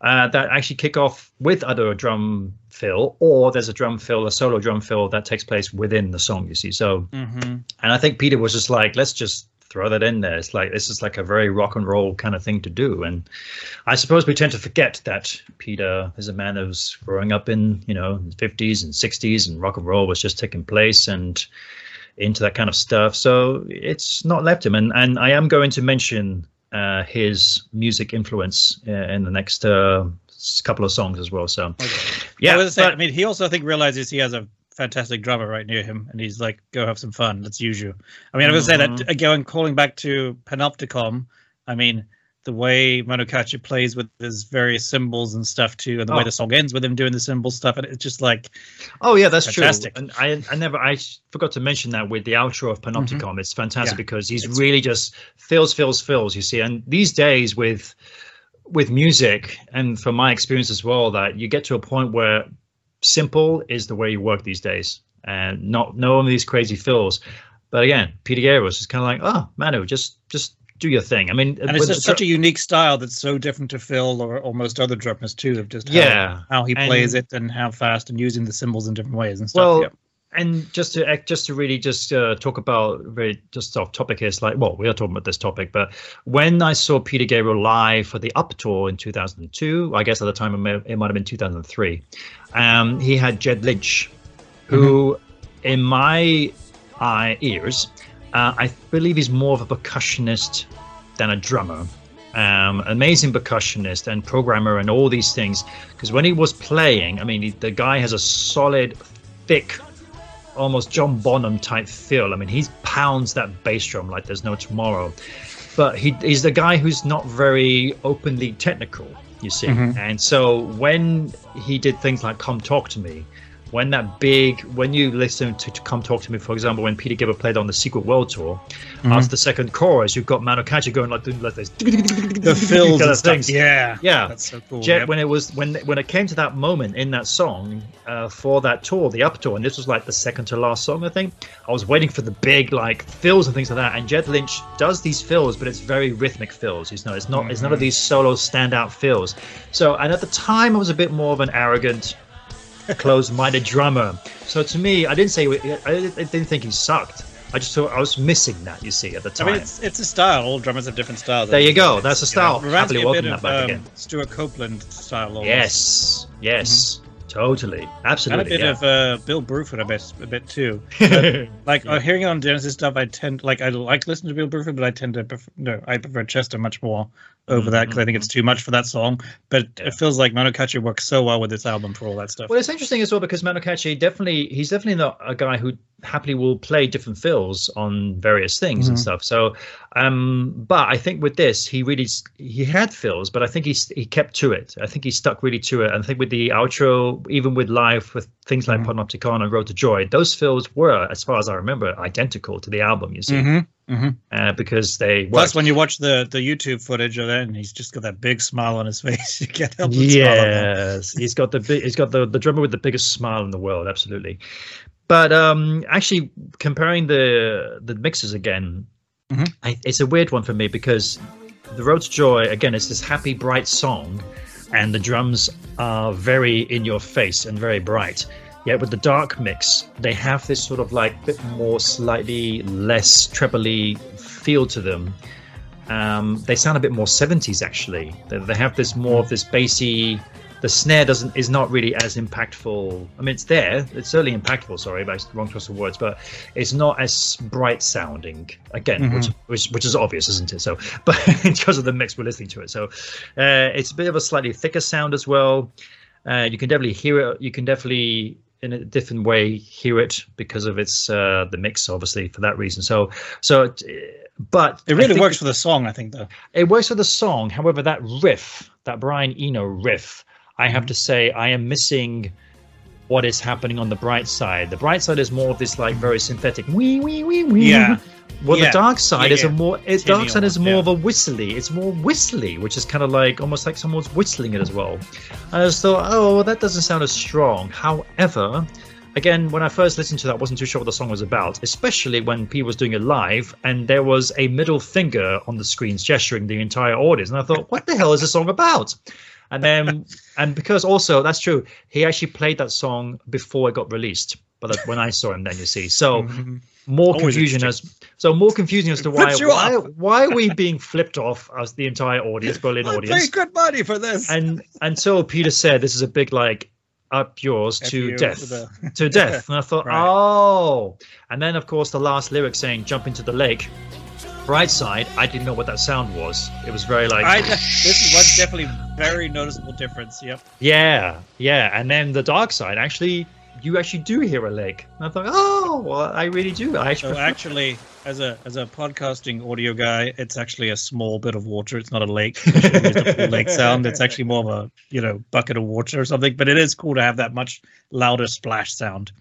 uh, that actually kick off with either a drum fill or there's a drum fill, a solo drum fill that takes place within the song. You see, so Mm-hmm. and I think Peter was just like, let's just throw that in there. It's like this is like a very rock and roll kind of thing to do, and I suppose we tend to forget that Peter is a man who's growing up in you know the 50s and 60s, and rock and roll was just taking place and into that kind of stuff. So it's not left him, and and I am going to mention uh, his music influence uh, in the next uh, couple of songs as well. So yeah, I, but- I mean, he also I think realizes he has a fantastic drummer right near him, and he's like, "Go have some fun. Let's use you." I mean, I was going to say that Mhm. again, calling back to Panopticon. I mean, the way Manu Katché plays with his various cymbals and stuff too, and the way Oh. the song ends with him doing the cymbal stuff, and it's just like, Oh yeah, that's Fantastic. true. And I I never I forgot to mention that with the outro of Panopticon. Mm-hmm. It's fantastic Yeah. because he's It's- really just fills, fills, fills. You see, and these days with with music, and from my experience as well, that you get to a point where simple is the way you work these days, and not no one of these crazy fills. But again, Peter Gabriel is kind of like, oh, Manu, just just do your thing. I mean, and it's just such a unique style that's so different to Phil or almost other drummers too, of just how, yeah. how he plays it and how fast and using the cymbals in different ways and stuff. Well, yeah. and just to act- just to really just uh, talk about very just off topic here, it's like well, we are talking about this topic, but when I saw Peter Gabriel live for the Up tour in 2002, I guess at the time it, may, it might have been 2003, um, he had Ged Lynch, who, in my uh, ears, uh, I believe he's more of a percussionist than a drummer. Um, amazing percussionist and programmer and all these things. Because when he was playing, I mean, he, the guy has a solid, thick, almost John Bonham type feel. I mean, he pounds that bass drum like there's no tomorrow. But he, he's the guy who's not very openly technical, you see. Mhm. And so when he did things like "Come Talk to Me," when that big, when you listen to, to "Come Talk to Me," for example, when Peter Gabriel played on the Secret World Tour, after the second chorus, you've got Manu Katché going like, like this, the fills kind and of stuff. things. Yeah, Yeah. that's so cool. Jet, Yep. when it was when when it came to that moment in that song uh, for that tour, the up tour, and this was like the second to last song, I think. I was waiting for the big like fills and things like that. And Ged Lynch does these fills, but it's very rhythmic fills. You know, it's not it's none of these solo standout fills. So, and at the time, I was a bit more of an arrogant, closed-minded drummer. So to me, I didn't say I, I didn't think he sucked. I just thought I was missing that. You see, at the I time. mean, it's it's a style. All drummers have different styles. There you go. That's a you know, style. Happily a welcome that back um, again. Stewart Copeland style. Almost. Yes, yes, totally, And a bit yeah. of uh, Bill Bruford a bit, a bit too. Like uh, hearing it on Genesis stuff, I tend like I like listening to Bill Bruford, but I tend to prefer, no, I prefer Chester much more over that because I think it's too much for that song. But it feels like Manu Katché works so well with this album for all that stuff. Well, it's interesting as well because Manu Katché definitely he's definitely not a guy who happily will play different fills on various things and Mhm. stuff. So, um, but I think with this he really he had fills, but I think he's he kept to it. I think he stuck really to it. And I think with the outro, even with live with things like Mhm. Panopticon and Road to Joy, those fills were, as far as I remember, identical to the album. You see, hmm hmm uh, because they Plus, when you watch the the YouTube footage of it, and he's just got that big smile on his face, you can't help but smile. Yes, he's got the big, he's got the the drummer with the biggest smile in the world, absolutely. But um, actually, comparing the the mixes again, Mhm. I, it's a weird one for me because the Road to Joy again is this happy, bright song, and the drums are very in your face and very bright. Yet with the dark mix, they have this sort of like bit more slightly less trebly feel to them. Um, they sound a bit more 70s actually. They, they have this more of this bassy. The snare doesn't is not really as impactful. I mean, it's there. It's certainly impactful. Sorry, but wrong choice of words. But it's not as bright sounding. Again, which, which which is obvious, isn't it? So, but because of the mix, we're listening to it. So, uh, it's a bit of a slightly thicker sound as well. Uh, you can definitely hear it. You can definitely, in a different way, hear it because of its uh, the mix, obviously, for that reason. So, so, it, but It really works for the song, I think, though. It works for the song. However, that riff, that Brian Eno riff, I have to say, I am missing what is happening on the bright side. The bright side is more of this like very synthetic wee wee wee wee. Yeah. Well, Yeah. the dark side Yeah, is a more it, dark side is more yeah. of a whistly. It's more whistly, which is kind of like almost like someone's whistling it as well. And I just thought, oh, well, that doesn't sound as strong. However, again, when I first listened to that, I wasn't too sure what the song was about, especially when P was doing it live and there was a middle finger on the screens gesturing the entire audience. And I thought, what the hell is this song about? And then, and because also that's true, he actually played that song before it got released. But when I saw him, then you see, so Mhm. more Always confusion as so more confusing as to why why, why are we being flipped off as the entire audience, Berlin I audience, good money for this. and until Peter said this is a big like up yours F to death to the- to death and i thought Right. oh and then of course the last lyric saying jump into the lake bright side i didn't know what that sound was it was very like I, this is one definitely very noticeable difference. Yep. yeah yeah and then the dark side actually you actually do hear a lake and i thought oh well i really do i actually So actually, as a as a podcasting audio guy, it's actually a small bit of water. It's not a lake. I should have used a lake sound. It's actually more of a you know bucket of water or something. But it is cool to have that much louder splash sound.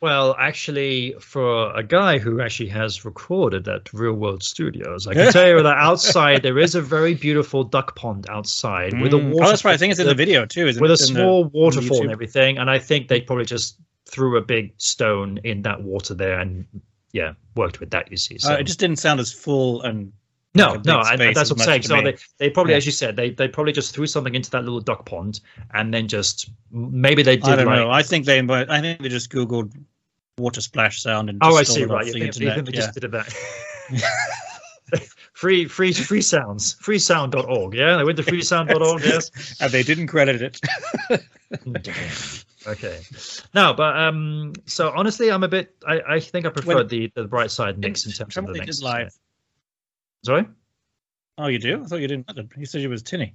Well, actually, for a guy who actually has recorded at Real World Studios, I can tell you that outside there is a very beautiful duck pond outside with a Mm. water. Oh, that's right. I think it's in the video too. Isn't with a it? The- small on waterfall and everything. And I think they probably just threw a big stone in that water there and yeah, worked with that. You see, so Uh, it just didn't sound as full and no, like a big no, space that's what I'm saying. So they, they probably, Yeah. as you said, they they probably just threw something into that little duck pond and then just maybe they did I don't like. know. I think they I think they just googled water splash sound and Oh, I see. Right, you the think, you think they Yeah. just did that. free, free, free sounds. Freesound.org. Yeah, they went to freesound.org. Yes. and they didn't credit it. okay. No, but um. So honestly, I'm a bit. I, I think I prefer When- the the bright side mix in terms of the mix. live. Sorry, Oh, you do? I thought you didn't. like it. You said you was tinny.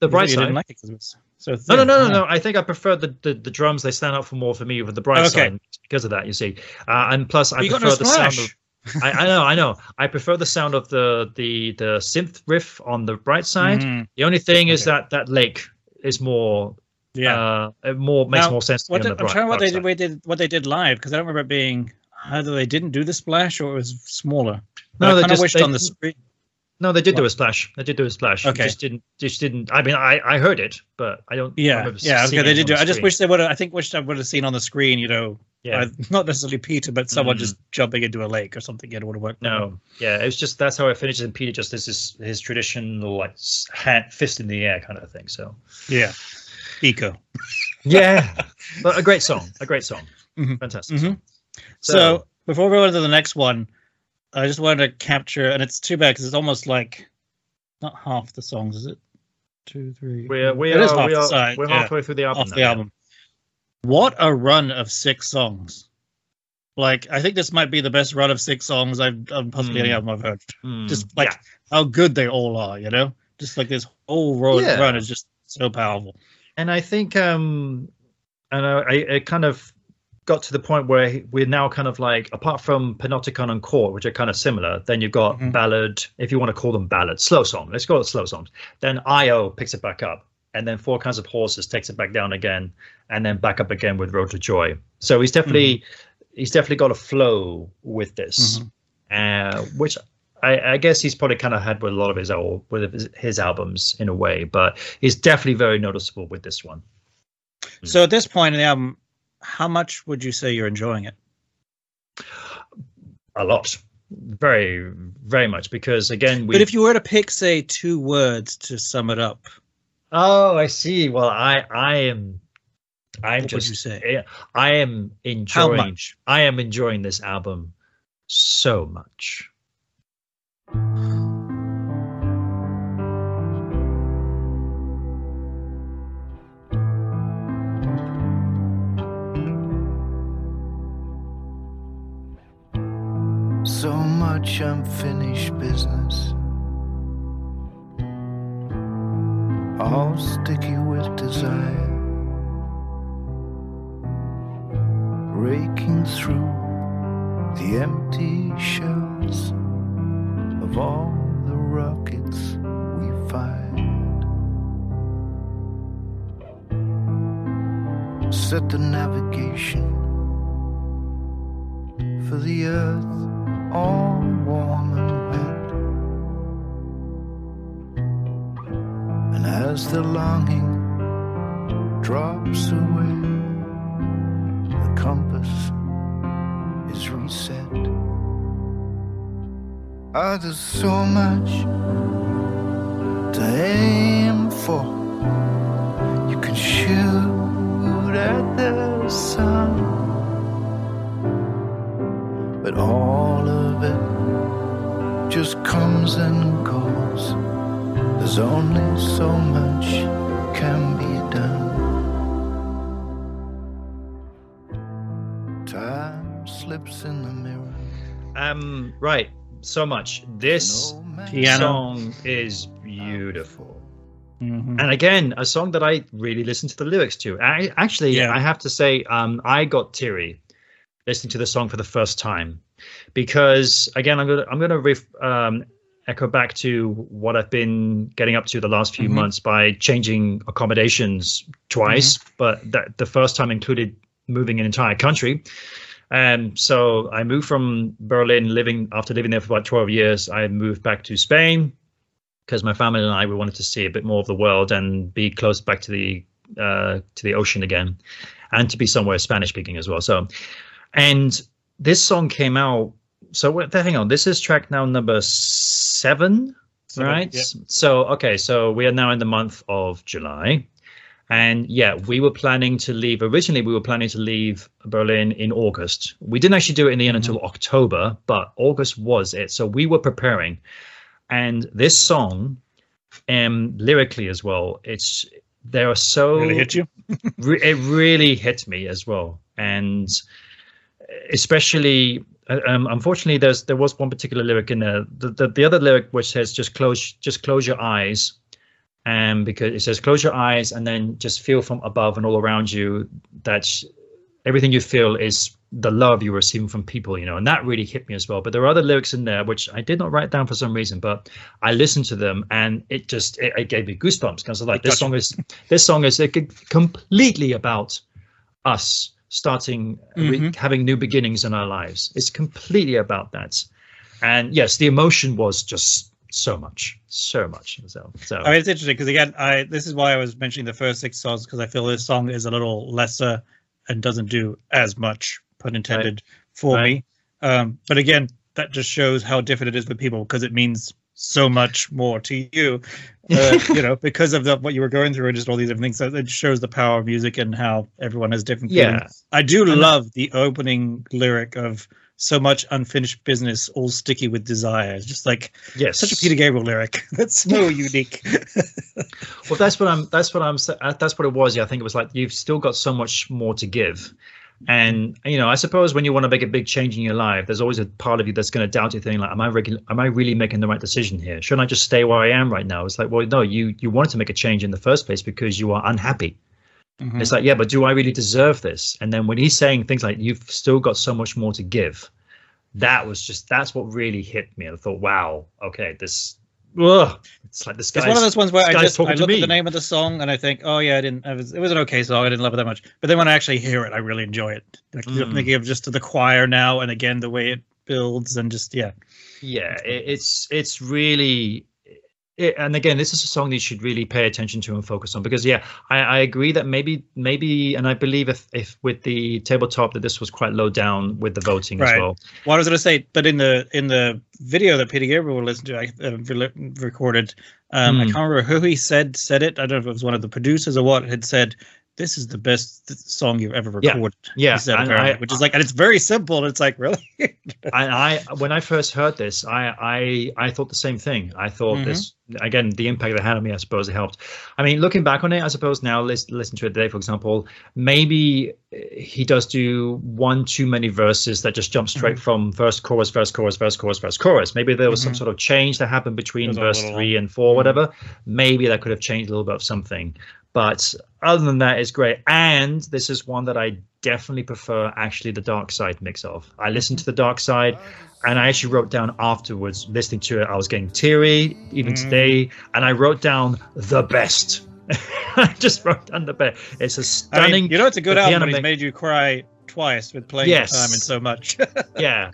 the bright side. didn't like it 'cause it was so No, thin. no, no, no, Oh. no. I think I prefer the, the, the drums. They stand out for more for me with the bright Okay. side because of that. You see, uh, and plus I prefer no the sound of. I, I know, I know. I prefer the sound of the the the synth riff on the bright side. Mhm. The only thing is that that lake is more Yeah. uh it more makes Now, more sense did, I'm trying to what they did, what they did what they did live because I don't remember it being either they didn't do the splash or it was smaller. But No, I they just- wished they- on the screen. No, they did do a splash. They did do a splash. Okay. Just didn't. Just didn't. I mean, I I heard it, but I don't. Yeah, yeah. Okay, they did do. the. I just wish they would. I think wished I would have seen on the screen. You know, Yeah. uh, not necessarily Peter, but someone Mm. just jumping into a lake or something. It would have worked. No, yeah, it was just that's how it finishes, and Peter just does his his traditional like hand fist in the air kind of thing. So Yeah. Eco. yeah, but a great song, a great song, Mhm. fantastic. Mhm. song. So, before we go into the next one, I just wanted to capture, and it's too bad because it's almost like not half the songs, is it? Two, three. we're we It is are half we are side, we're yeah. halfway through the album. off now, the yeah. album. What a run of six songs! Like I think this might be the best run of six songs I've possibly any Mm. album I've heard. Mm, Just like yeah. how good they all are, you know. Just like this whole road run is just so powerful. and I think um, and I, I it kind of got to the point where we're now kind of like apart from Panopticon and Court, which are kind of similar. Then you've got Mhm. ballad, if you want to call them Ballad, slow song. Let's call it slow songs. Then IO picks it back up, and then Four Kinds of Horses takes it back down again, and then back up again with Road to Joy. So he's definitely he's definitely got a flow with this, uh, which. I, I guess he's probably kind of had with a lot of his old with his, his albums in a way, but he's definitely very noticeable with this one. So at this point in the album, how much would you say you're enjoying it? a lot very very much because again we But if you were to pick, say, two words to sum it up, oh i see well i i am I'm What just would you say? I am How enjoying much? I am enjoying this album so much. Much unfinished business. All sticky with desire. Raking through the empty shells of all the rockets we fired. Set the navigation for the earth all warm and wet. And as the longing drops away, the compass is reset. Ah, there's so much to aim for. You can shoot at the sun but all of it just comes and goes. There's only so much can be done. Time slips in the mirror. Um right, so much. This Piano. song is beautiful. Mhm. And again, a song that I really listen to the lyrics to. I actually Yeah. I have to say um I got teary listening to the song for the first time because again I'm going to I'm to ref, um echo back to what I've been getting up to the last few Mhm. months by changing accommodations twice, but that the first time included moving an entire country. Um, so I moved from Berlin, living after living there for about 12 years. I moved back to Spain because my family and I we wanted to see a bit more of the world and be close back to the uh, to the ocean again, and to be somewhere Spanish speaking as well. So, and this song came out. So what? Hang on, this is track now number seven, So, right? yeah. So okay, so we are now in the month of July. And yeah, we were planning to leave. Originally, we were planning to leave Berlin in August. We didn't actually do it in the end Mm-hmm. until October, but August was it. So we were preparing. And this song, um, lyrically as well, it's there are so Really hit you? re- it really hit me as well and especially uh, um, unfortunately there's there was one particular lyric in there. The, the, the other lyric which says just close just close your eyes and because it says close your eyes and then just feel from above and all around you that everything you feel is the love you're receiving from people you know and that really hit me as well. But there are other lyrics in there which i did not write down for some reason but i listened to them and it just it, it gave me goosebumps because like this song is this song is uh, completely about us starting Mhm. having new beginnings in our lives it's completely about that and yes the emotion was just so much so much so, so I mean, it's interesting because again, I this is why I was mentioning the first six songs because I feel this song is a little lesser and doesn't do as much, pun intended, for Right. me. Um, but again, that just shows how different it is for people because it means so much more to you, uh, you know, because of the, what you were going through and just all these different things. So it shows the power of music and how everyone has different Yeah. feelings. I do And- love the opening lyric of so much unfinished business, all sticky with desire. It's just like yes such a Peter Gabriel lyric. That's so unique. Well, that's what I'm. That's what I'm. That's what it was. Yeah, I think it was like you've still got so much more to give, and you know, I suppose when you want to make a big change in your life, there's always a part of you that's going to doubt you, thinking like, "Am I regu- Am I really making the right decision here? Shouldn't I just stay where I am right now?" It's like, well, no, you you wanted to make a change in the first place because you are unhappy. Mhm. It's like, yeah, but do I really deserve this? And then when he's saying things like, "You've still got so much more to give," that was just that's what really hit me. I thought, wow, okay, this. Ugh, it's like this It's one of those ones where I just I look at the name of the song and I think, oh yeah, I didn't. It was, it was an okay song. I didn't love it that much. But then when I actually hear it, I really enjoy it. Like, I'm Mm. thinking of just the choir now, and again the way it builds and just yeah. yeah it's it's really it, and again this is a song that you should really pay attention to and focus on because yeah I, I agree that maybe maybe and i believe if if with the tabletop that this was quite low down with the voting as Right. well Well, I was going to say, but in the in the video that Peter Gabriel listened to, I uh, re- recorded. Um, I Hmm. can't remember who he said said it. I don't know if it was one of the producers or what had said this is the best th- song you've ever recorded. Yeah, and I- which is like, and it's very simple. And it's like, really? and I when I first heard this, I I I thought the same thing. I thought this again the impact it had on me. I suppose it helped. I mean, looking back on it, I suppose now listen listen to it today, for example, maybe uh, he does do one too many verses that just jump straight from verse chorus verse chorus verse chorus verse chorus. Maybe there was some Mhm. sort of change that happened between verse three and 4 whatever. Maybe that could have changed a little bit of something. But other than that, it's great. And this is one that I definitely prefer actually the dark side mix of. I listened to the dark side and I actually wrote down afterwards, listening to it, I was getting teary even Mm. today. And I wrote down the best. I just wrote down the best. It's a stunning. mean, you know, it's a good album, but he's made you cry twice with playing Yes. time and so much. yeah.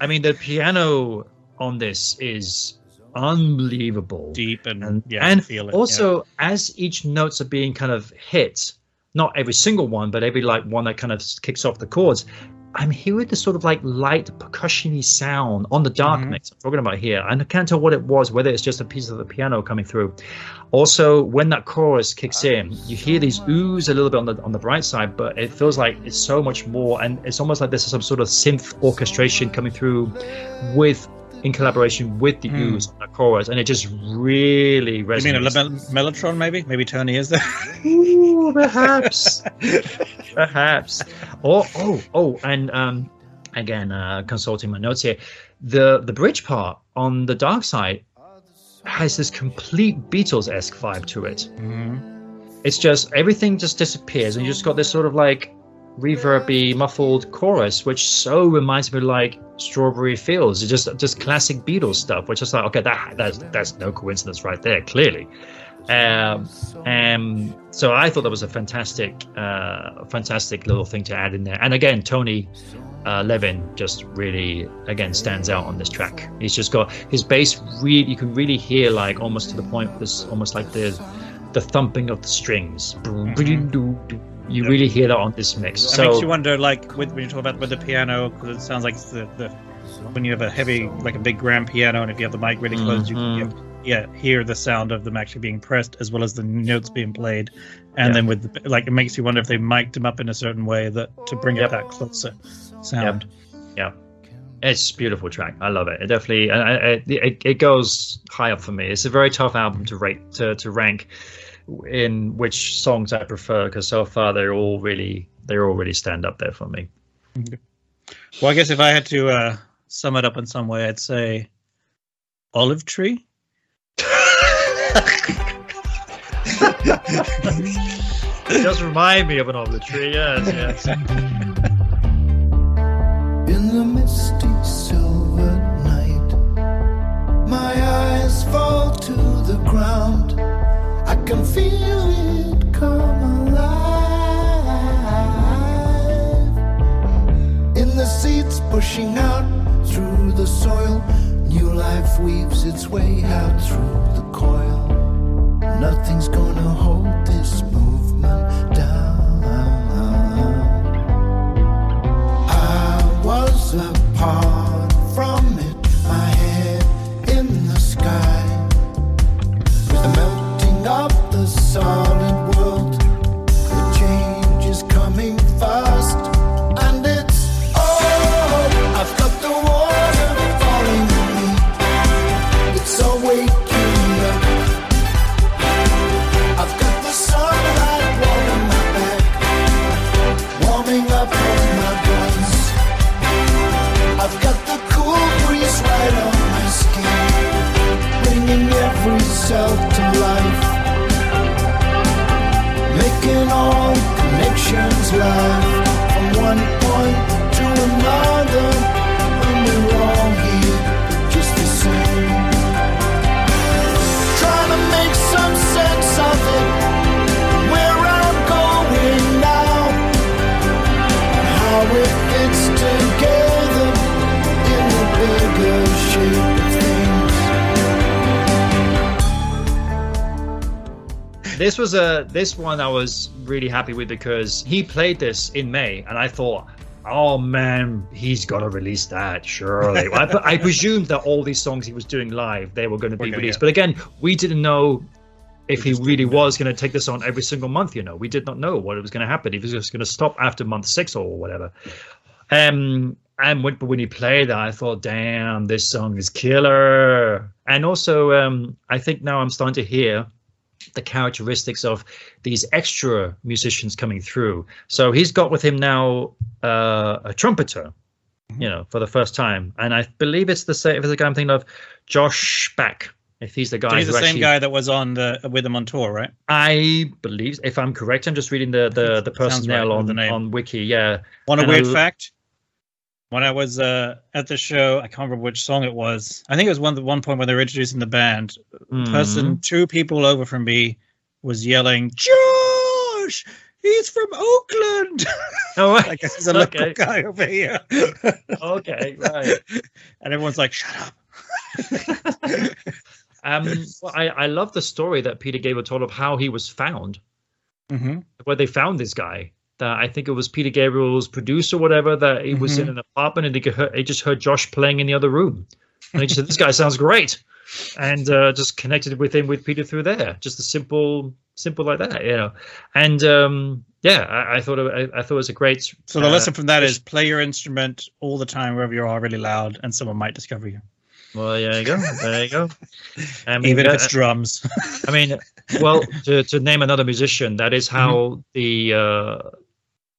I mean, the piano on this is unbelievable. Deep and, and, yeah, and it. yeah. also as each notes are being kind of hit not every single one but every like one that kind of kicks off the chords i'm hearing this sort of like light percussion-y sound on the dark Mhm. mix i'm talking about here and i can't tell what it was whether it's just a piece of the piano coming through also when that chorus kicks in you hear these oohs a little bit on the on the bright side but it feels like it's so much more and it's almost like there's some sort of synth orchestration coming through with in collaboration with the Hmm. oohs on the chorus and it just really resonates. you mean a Mel- Mellotron, maybe? Maybe Tony is there? Ooh, perhaps, perhaps. Oh, oh, oh, and um, again, uh, consulting my notes here, the the bridge part on the dark side has this complete Beatles esque vibe to it. Mhm. It's just everything just disappears, and you just got this sort of like reverby, muffled chorus, which so reminds me of like Strawberry Fields. It's just just classic Beatles stuff, which is like okay, that that's that's no coincidence right there, clearly. Um, um, so I thought that was a fantastic, uh, fantastic little thing to add in there. And again, Tony uh, Levin just really, again, stands out on this track. He's just got his bass. Really, you can really hear like almost to the point. This almost like the the thumping of the strings. You really hear that on this mix. It So makes you wonder, like, with, when you talk about with the piano, because it sounds like the, the when you have a heavy, like a big grand piano, and if you have the mic really close, you Mhm. can yeah hear the sound of them actually being pressed as well as the notes being played. And Yeah. then with the, like, it makes you wonder if they mic'd them up in a certain way that to bring Yep. it that closer sound. yeah, it's a beautiful track. I love it. It definitely, and I- I- it, it goes high up for me. It's a very tough album to rate to, to rank in which songs I prefer because so far they're all really they all really stand up there for me. Well, I guess if I had to uh, sum it up in some way, I'd say olive tree. It does remind me of an olive tree. Yes, yes. In the misty my eyes fall to the ground. I can feel it come alive. In the seeds pushing out through the soil, new life weaves its way out through the coil. Nothing's gonna hold this movement down. I was a from this was a this one I was really happy with because he played this in May, and I thought, oh man, he's got to release that surely. I, I presumed that all these songs he was doing live they were going to be released, but again, we didn't know if he really was going to take this on every single month. You know, we did not know what it was going to happen. If he was just going to stop after month six or whatever. Um, and when, but when he played that, I thought, damn, this song is killer. And also, um, I think now I'm starting to hear the characteristics of these extra musicians coming through. So he's got with him now uh, a trumpeter, you know, for the first time, and I believe it's the same. If it's the guy I'm thinking of, Josh Shpak. If he's the guy, So he's the same actually- guy that was on the with him on tour, right? I believe, if I'm correct, I'm just reading the the, the Sounds right personnel on the name. on Wiki. Yeah, Want a And weird I- fact? When I was uh, at the show, I can't remember which song it was. I think it was one one point when they were introducing the band. Hmm. Person two people over from me was yelling, "Josh, he's from Oakland." Oh, I guess he's a local Okay. guy over here. okay, right. and everyone's like, "Shut up." Um, well, I I love the story that Peter Gabriel told of how he was found, hmm where they found this guy. That I think it was Peter Gabriel's producer, or whatever. That he was in an apartment and he, could he just heard Josh playing in the other room, and he just said, "This guy sounds great," and uh, just connected with him with Peter through there. Just a simple, simple like that, you know. And um, yeah, I, I thought it, I, I thought it was a great. So the uh, lesson from that is play your instrument all the time wherever you are, really loud, and someone might discover you, Well, there you go. There you go. I mean, even if it's drums. I mean, well, to, to name another musician, that is how the uh,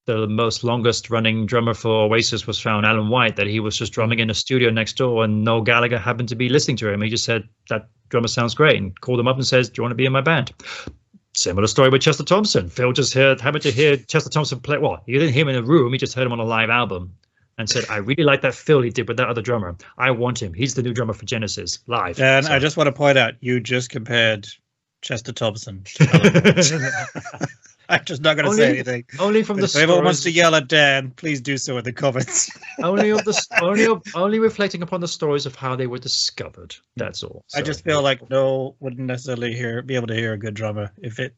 the most longest running drummer for Oasis was found, Alan White. That he was just drumming in a studio next door, and Noel Gallagher happened to be listening to him. He just said that drummer sounds great, and called him up and says, "Do you want to be in my band?" Similar story with Chester Thompson. Phil just heard happened to hear Chester Thompson play. Well, he didn't hear him in a room; he just heard him on a live album. And said, "I really like that Phil he did with that other drummer. I want him. He's the new drummer for Genesis live." And So- I just want to point out, you just compared Chester Thompson. to Alan White. I'm just not going to say anything. only from But the if anyone wants to yell at Dan, please do so in the comments. only of the only of, only reflecting upon the stories of how they were discovered. That's all. I just feel like Noel wouldn't necessarily hear be able to hear a good drummer if it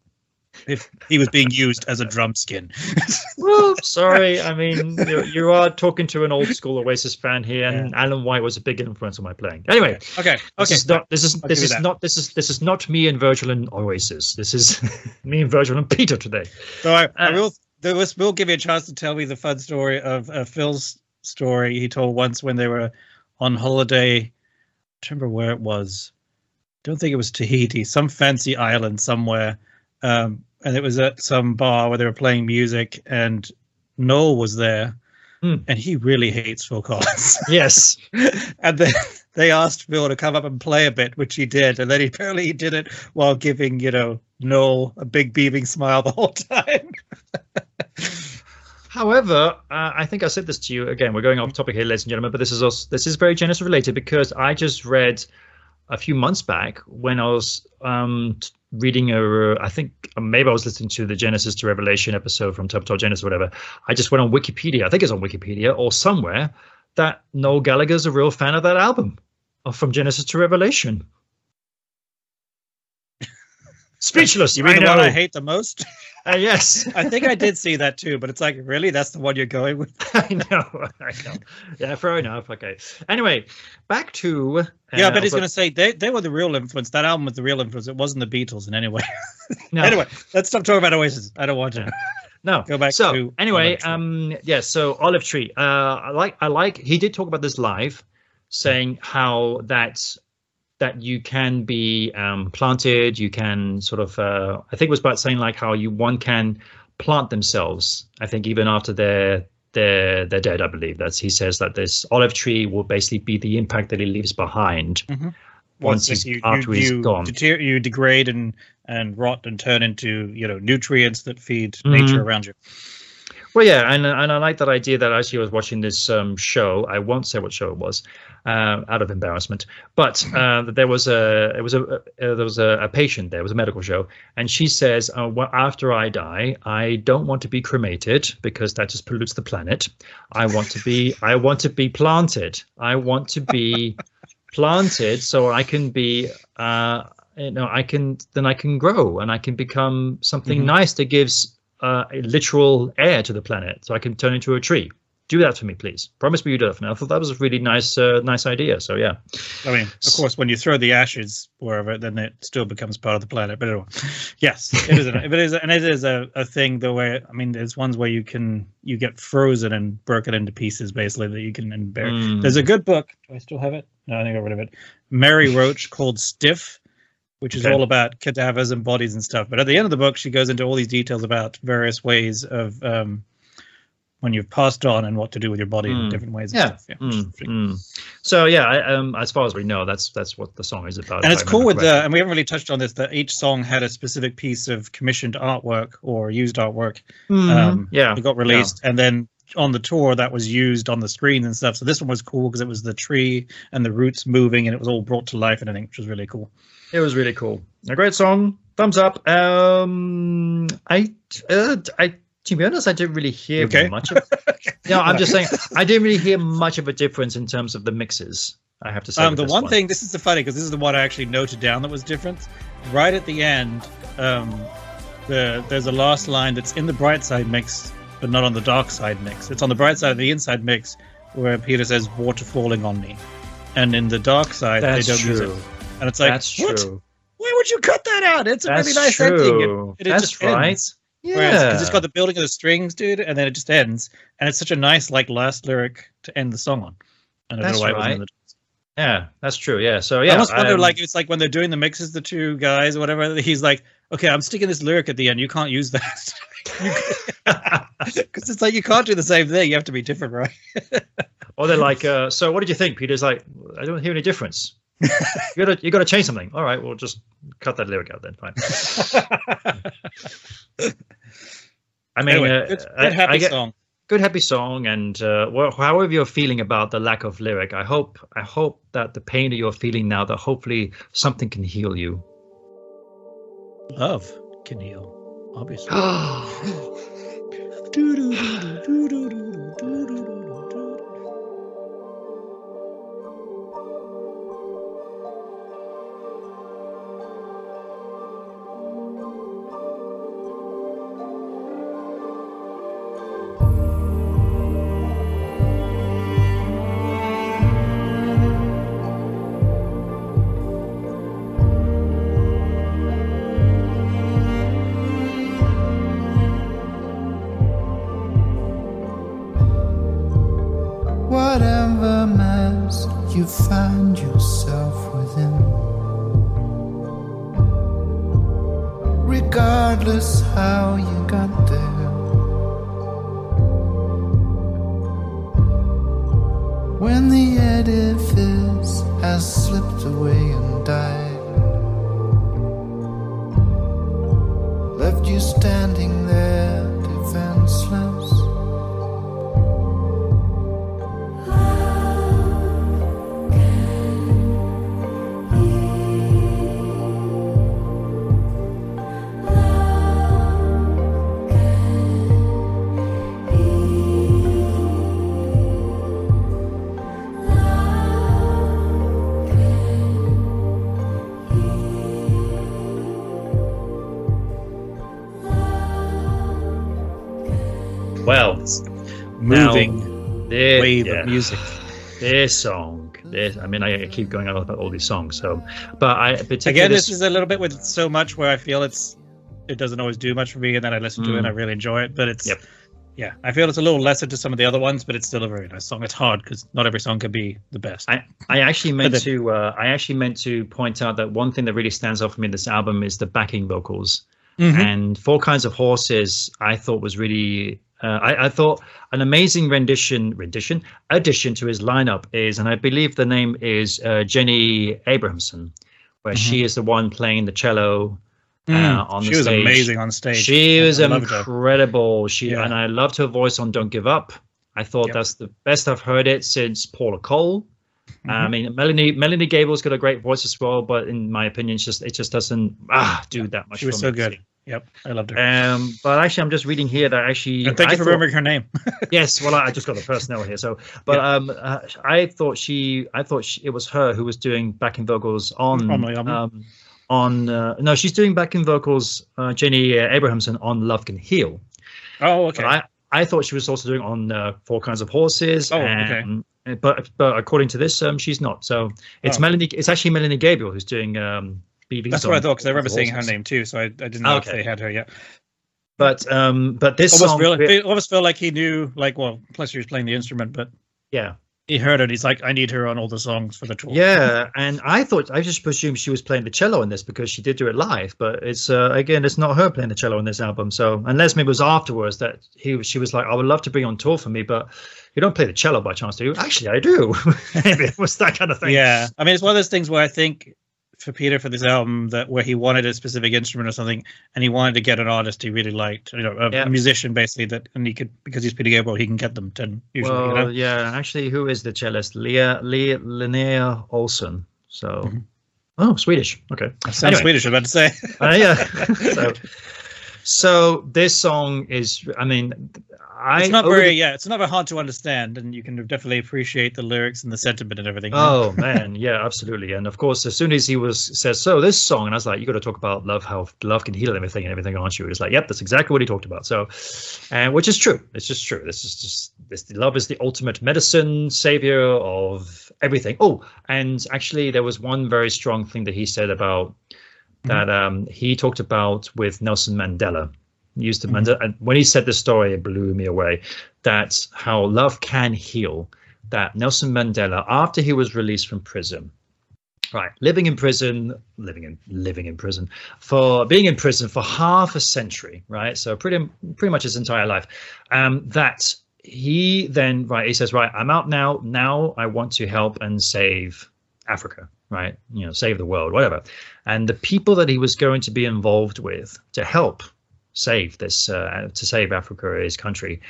if he was being used as a drum skin. well, sorry. I mean, you, you are talking to an old school Oasis fan here, and Alan White was a big influence on my playing. Anyway, okay, this okay. is not this is I'll this is that. not this is this is not me and Virgil and Oasis. This is me and Virgil and Peter today. So I, I Uh, will there was will give you a chance to tell me the fun story of uh, Phil's story he told once when they were on holiday. I don't remember where it was. Don't think it was Tahiti, some fancy island somewhere. Um, and it was at some bar where they were playing music, and Noel was there, Hmm. and he really hates Phil Collins. Yes. and then they asked Phil to come up and play a bit, which he did, and then he apparently he did it while giving you know Noel a big beaming smile the whole time. However, uh, I think I said this to you again. We're going off topic here, ladies and gentlemen, but this is also, this is very Genesis related because I just read a few months back when I was um, reading a, I think uh, maybe I was listening to the Genesis to Revelation episode from Top Genesis, or whatever. I just went on Wikipedia. I think it's on Wikipedia or somewhere that Noel Gallagher's a real fan of that album, From Genesis to Revelation. Speechless. You mean I the one. I hate the most? Uh, yes. I think I did see that too, but it's like really that's the one you're going with. I know, I know. Yeah, fair enough. Okay. Anyway, back to uh, yeah, but he's going to say they they were the real influence. That album was the real influence. It wasn't the Beatles in any way. no, Anyway, let's stop talking about Oasis. I don't want to. No. go back So to anyway, um, yeah. So Olive Tree. Uh, I like. I like. He did talk about this live, saying how that that you can be um, planted. You can sort of. Uh, I think it was about saying like how you one can plant themselves. I think even after they're they're they're dead. I believe that's he says that this olive tree will basically be the impact that he leaves behind. once like he's- after he's you gone. deter- you degrade and and rot and turn into you know nutrients that feed Mhm. nature around you. Well, yeah, and and I like that idea that actually I was watching this um, show. I won't say what show it was, uh, out of embarrassment. But uh, that there was a it was a uh, there was a, a patient there. It was a medical show, and she says, uh, well, after I die, I don't want to be cremated because that just pollutes the planet. I want to be I want to be planted. I want to be planted so I can be. Uh, you know, I can then I can grow and I can become something Mhm. nice that gives uh, a literal air to the planet, so I can turn into a tree. do that for me, please. Promise me you do that for me. I thought that was a really nice, uh, nice idea. So yeah, I mean, of course, when you throw the ashes wherever, then it still becomes part of the planet. But anyway, yes, it is. An, it is, and it is a, a thing. The way I mean, there's ones where you can you get frozen and broken into pieces, basically that you can and bury. Mm. There's a good book. Do I still have it? No, I think I got rid of it. Mary Roach called Stiff, which is Okay. all about cadavers and bodies and stuff. But at the end of the book, she goes into all these details about various ways of um, when you've passed on and what to do with your body in Mm. different ways. And yeah. stuff. yeah Mm, mm. So yeah, I, um, as far as we know, that's that's what the song is about. and it's cool with the and we haven't really touched on this that each song had a specific piece of commissioned artwork or used artwork Mhm. um yeah, it got released and then on the tour that was used on the screen and stuff so this one was cool because it was the tree and the roots moving and it was all brought to life and everything which was really cool It was really cool. A great song. Thumbs up. Um, I, uh, I, to be honest, I didn't really hear Okay. much of. no, I'm just saying I didn't really hear much of a difference in terms of the mixes. I have to say. um the this one thing this is the funny because this is the one i actually noted down that was different right at the end um the there's a last line that's in the bright side mix but not on the dark side mix it's on the bright side of the inside mix where peter says water falling on me and in the dark side That's they don't use it and it's like That's what? true. why would you cut that out it's a That's really nice ending true. and it That's just right. ends. Yeah. Because it's got the building of the strings, dude, and then it just ends, and it's such a nice like last lyric to end the song on. And I don't That's know why it in right. the yeah, that's true. Yeah. So yeah, I almost wonder, um, like, it's like when they're doing the mixes, the two guys or whatever. He's like, "Okay, I'm sticking this lyric at the end. You can't use that because it's like you can't do the same thing. You have to be different, right?" or they're like, uh, so what did you think? Peter's like, I don't hear any difference. you gotta you gotta change something. All right, we'll just cut that lyric out then. Fine. I mean, anyway, uh, good, good happy I get- song. good happy song, and uh, well, however you're feeling about the lack of lyric, I hope I hope that the pain that you're feeling now, that hopefully something can heal you. Love can heal, obviously. Music. This song, this, I mean, I, keep going on about all these songs. So, but I particularly Again, this, this is a little bit with so much where I feel it's it doesn't always do much for me, and then I listen to it and I really enjoy it. But it's Mm. Yep. yeah, I feel it's a little lesser to some of the other ones, but it's still a very nice song. It's hard because not every song can be the best. I, I actually meant then- to uh, I actually meant to point out that one thing that really stands out for me in this album is the backing vocals. Mhm. And Four Kinds of Horses, I thought was really uh, I, I thought an amazing rendition rendition addition to his lineup is, and I believe the name is uh, Jennie Abrahamson, where she is the one playing the cello uh, Mm, on she the was amazing on stage. She was I her. incredible. She Yeah. and I loved her voice on "Don't Give Up." I thought Yep. that's the best I've heard it since Paula Cole. I Mhm. mean, Melanie Melanie Gabriel's got a great voice as well, but in my opinion, it's just it just doesn't ah do that much. She was for so me. good. Yep, I loved her. Um, but actually, I'm just reading here that actually. and thank I you for thought- remembering her name. yes well i just got the personnel here so but Yeah. um uh, i thought she i thought she, it was her who was doing backing vocals on On the album? um on uh, no she's doing backing vocals uh jenny uh, abrahamson on love can heal oh, okay. but i I thought she was also doing on uh, Four Kinds of Horses. Oh, okay. But but according to this, um, she's not. So it's Oh. Melanie. It's actually Melanie Gabriel who's doing um, That's what I thought because I remember seeing her name too, so I, I didn't know Okay. if they had her yet. But um, but this Almost song, feel, it almost felt like he knew, like, well, plus he was playing the instrument, but yeah, he heard it. He's like, I need her on all the songs for the tour. yeah. And I thought I just presumed she was playing the cello in this because she did do it live. But it's uh, again, it's not her playing the cello in this album. So unless maybe it was afterwards that he was- she was like, I would love to bring on tour for me, but you don't play the cello by chance, do you? Actually, I do. maybe it was that kind of thing. Yeah, I mean, it's one of those things where I think for Peter for this album that where he wanted a specific instrument or something, and he wanted to get an artist he really liked, you know, a Yeah. musician basically that, and he could because he's Peter Gabriel, he can get them ten usually. well, you know? yeah. Actually, who is the cellist? Leah, Leah, Linnea Olsson. So, Mhm. oh, Swedish. Okay. Sounds anyway. Swedish, I'm about to say. Uh, yeah. so, so this song is. I mean, I it's not very, the- yeah, it's not very hard to understand, and you can definitely appreciate the lyrics and the sentiment and everything. Oh man, yeah, absolutely. And of course, as soon as he was says, "So this song," and I was like, "You got to talk about love, how love can heal everything and everything, aren't you?" It's like, "Yep, that's exactly what he talked about." So, and which is true. It's just true. This is just this. Love is the ultimate medicine, savior of everything. Oh, and actually, there was one very strong thing that he said about that. Um, he talked about with Nelson Mandela. He Used the Mandela, and when he said this story, it blew me away. That's how love can heal that Nelson Mandela, after he was released from prison, right, living in prison, living in living in prison, for being in prison for half a century, right, so pretty pretty much his entire life, um, that he then right, he says, right, I'm out now. Now I want to help and save Africa, right, you know, save the world, whatever, and the people that he was going to be involved with to help save this uh, to save Africa, his country,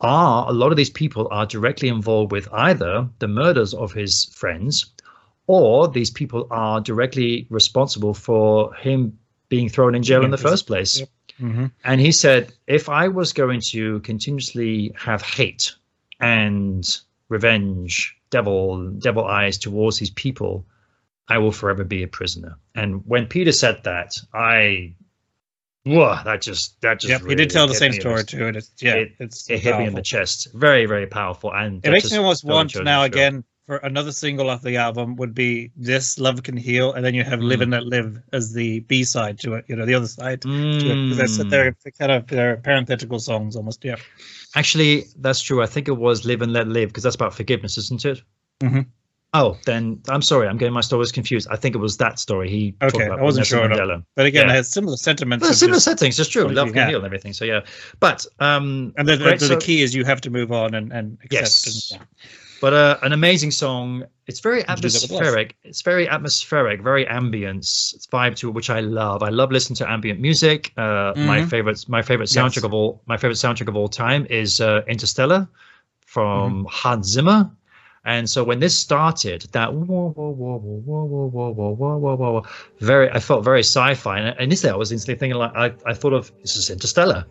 are a lot of these people are directly involved with either the murders of his friends or these people are directly responsible for him being thrown in jail in the first place. Yep. Mhm. And he said, if I was going to continuously have hate and revenge, devil, devil eyes towards his people, I will forever be a prisoner. And when Peter said that, I, whoa, that just, that just, Yep, he did tell the same story too, and it's yeah, it- it's It hit me in the chest. Very, very powerful. And It makes me almost want now again for another single off the album would be this "Love Can Heal," and then you have "Live Mm. and Let Live" as the B side to it. You know, the other side. to it, 'cause Mm. They're, they're they're kind of they're parenthetical songs almost. Yeah. Actually, that's true. I think it was Live and Let Live because that's about forgiveness, isn't it? mm-hmm. Oh, then I'm sorry. I'm getting my stories confused. I think it was that story he Okay, about. I wasn't sure. Mandela. But again, Yeah. it has similar sentiments. Well, similar settings, just true. Love can have. heal and everything. So yeah, but um, and the, the, great, the, so- key is you have to move on and and accept. Yes. And, but uh, an amazing song. It's very you do that with us. atmospheric. It's very atmospheric, very ambience. It's vibe to it, which I love. I love listening to ambient music. Uh, My Mhm. favorite, my favorite soundtrack Yes. of all, my favorite soundtrack of all time is uh, Interstellar from Mm-hmm. Hans Zimmer. And so when this started, that whoa, whoa, whoa, whoa, whoa, whoa, whoa, whoa, whoa, whoa, whoa, whoa, very, I felt very sci-fi. And initially, I was instantly thinking like, I, I thought of this is Interstellar,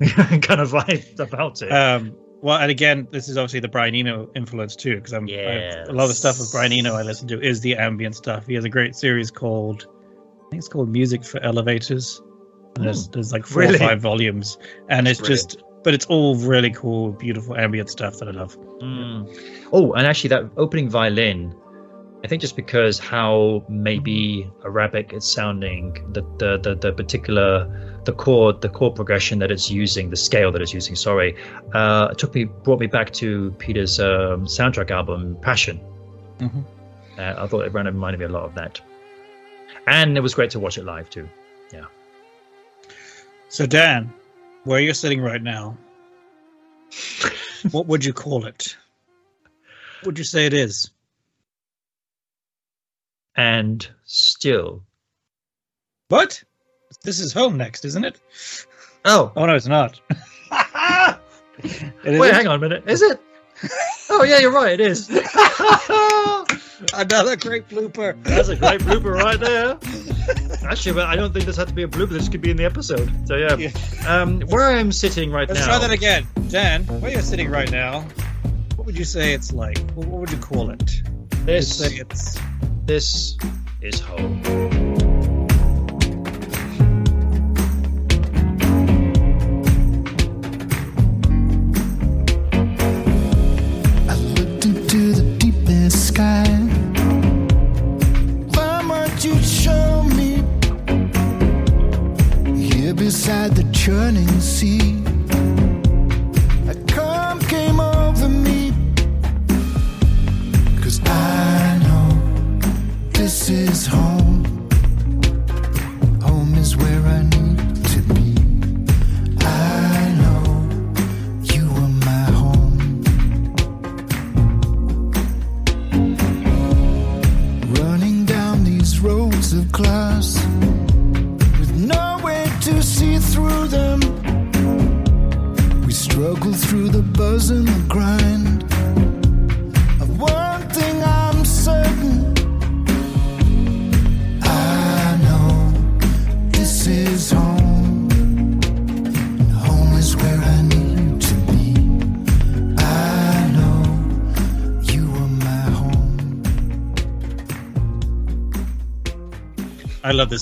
kind of vibe about it. Um, well, and again, this is obviously the Brian Eno influence too, because I'm I, a lot of stuff with Brian Eno I listen to is the ambient stuff. He has a great series called, I think it's called Music for Elevators. And there's there's like four Really? or five volumes, and it's Brilliant. just, but it's all really cool, beautiful ambient stuff that I love. Mm. Oh, and actually, that opening violin, I think just because how maybe Arabic it's sounding, the the the, the particular the chord the chord progression that it's using, the scale that it's using. Sorry, uh, it took me brought me back to Peter's um, soundtrack album Passion. Mhm. Uh, I thought it reminded me a lot of that, and it was great to watch it live too. Yeah. So Dan, where you're sitting right now, what would you call it? What would you say it is? And still, What? This is home next, isn't it? oh Oh no, it's not. It wait, hang on a minute, is it? oh yeah, you're right, it is. Another great blooper. That's a great blooper right there. Actually, but I don't think this had to be a blooper. This could be in the episode. So yeah, Yeah. um, where I am sitting right now. Let's now. try that again. Dan, where you're sitting right now, what would you say it's like? What, what would you call it? This say it's this is home.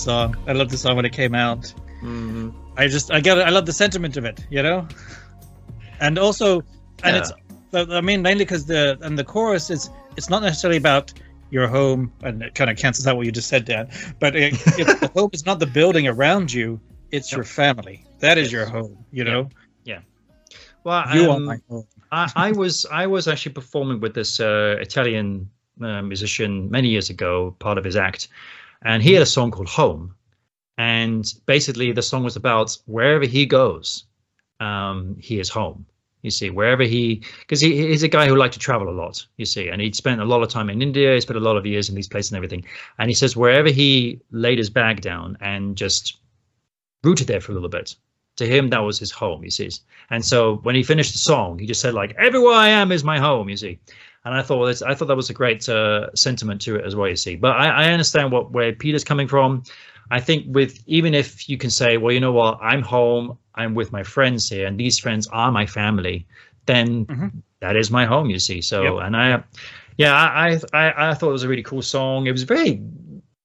This song. I love this song when it came out. Mm-hmm. I just I it. I love the sentiment of it, you know, and also, and Yeah. it's I mean mainly because the and the chorus is it's not necessarily about your home and it kind of cancels out what you just said, Dan. But it, it, the home is not the building around you; it's your family. That is your home, you know. Yeah. Well, You are um, my home. I, I was I was actually performing with this uh, Italian uh, musician many years ago, part of his act, and he had a song called Home, and basically the song was about wherever he goes, um, he is home. You see, wherever he, because he, he's a guy who liked to travel a lot. You see, and he'd spent a lot of time in India. He spent a lot of years in these places and everything. And he says wherever he laid his bag down and just rooted there for a little bit, to him that was his home. You see, and so when he finished the song, he just said like, "Everywhere I am is my home." You see, and I thought I thought that was a great uh, sentiment to it as well. You see, but I, I understand what where Peter's coming from. I think with even if you can say, well, you know what, I'm home, I'm with my friends here, and these friends are my family, then Mhm. that is my home. You see, so Yep. and I, yeah, I, I I thought it was a really cool song. It was very.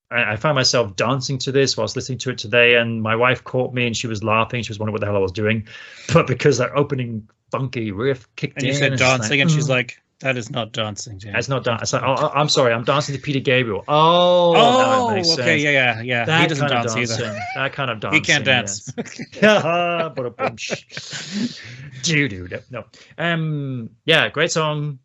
I, found myself dancing to this whilst listening to it today, and my wife caught me and she was laughing. She was wondering what the hell I was doing, but because that opening funky riff kicked And in, And you said dancing, like, and she's "Mm." like, "That is not dancing, Dan." That's not dancing. Like, oh, I'm sorry, I'm dancing to Peter Gabriel. Oh, oh, okay, sense. yeah, yeah, yeah. That he doesn't dance either. That kind of dancing. He can't dance. Yeah. but a bunch. Do do no. Um. Yeah. Great song.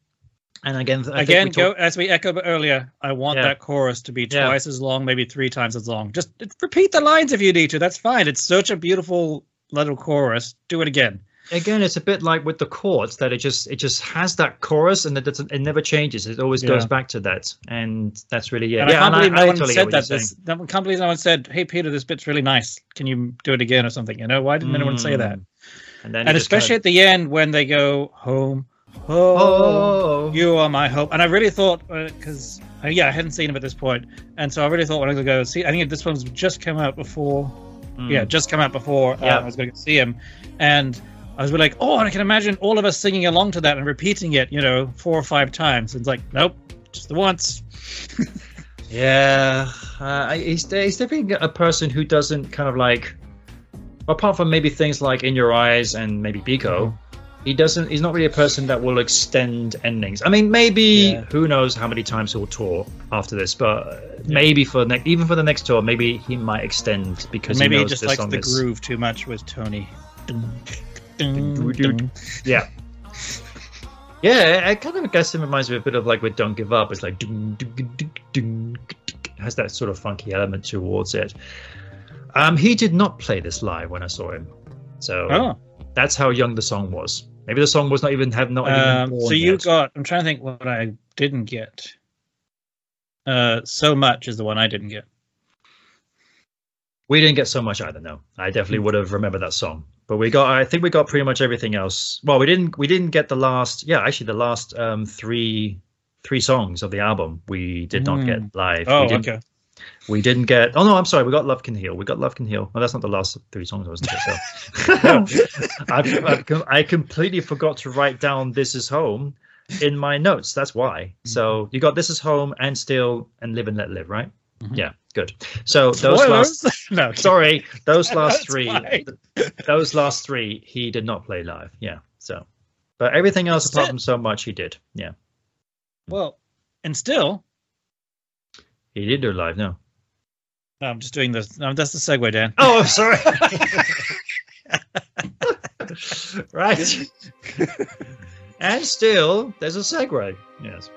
And again, I Again, go talked- as we echoed earlier. I want Yeah. that chorus to be Yeah. twice as long, maybe three times as long. Just repeat the lines if you need to. That's fine. It's such a beautiful little chorus. Do it again. Again, it's a bit like with the chords that it just it just has that chorus and it doesn't it never changes. It always goes back to that, and that's really it. and yeah, I can't believe no one totally said that. This, can't believe no one said, "Hey, Peter, this bit's really nice. Can you do it again or something?" You know, why didn't anyone say that? Mm. And then And especially at the end when they go home, home, oh, you are my hope. And I really thought because uh, yeah, I hadn't seen him at this point, and so I really thought when I was going to go see, I think this one's just come out before Mm. yeah, just come out before uh, Yeah. I was going to see him, and I was like, oh, and I can imagine all of us singing along to that and repeating it, you know, four or five times. And it's like, nope, just the once. Yeah, uh, he's he's definitely a person who doesn't kind of like, apart from maybe things like In Your Eyes and maybe Biko, he doesn't. He's not really a person that will extend endings. I mean, maybe Yeah. who knows how many times he'll tour after this, but maybe for ne- even for the next tour, maybe he might extend because Maybe he he just likes the groove too much with Tony. Yeah. Yeah, I kind of guess it reminds me a bit of like with Don't Give Up. It's like dun, has that sort of funky element towards it. Um, he did not play this live when I saw him, so Oh, that's how young the song was. Maybe the song was not even have not even um, so you yet. got. I'm trying to think what I didn't get. Uh, so much is the one I didn't get. We didn't get so much either. No, I definitely would have remembered that song. But we got. I think we got pretty much everything else. Well, we didn't. We didn't get the last. Yeah, actually, the last um, three three songs of the album we did not get live. Oh, we didn't, okay. We didn't get. Oh no, I'm sorry. We got Love Can Heal. We got Love Can Heal. Well, that's not the last three songs, I wasn't it? So I've, I've, I completely forgot to write down "This Is Home" in my notes. That's why. So you got "This Is Home" and "Still" and "Live and Let Live," right? Mhm. Yeah, good. So those last. No, Sorry, those last three. fine. Those last three, he did not play live. Yeah. So, but everything else That's apart it. from so much, he did. Yeah, Well, and still, he did do it live. No. no, I'm just doing this. No, that's the segue, Dan. Oh, I'm sorry. right. and still, there's a segue. Yes.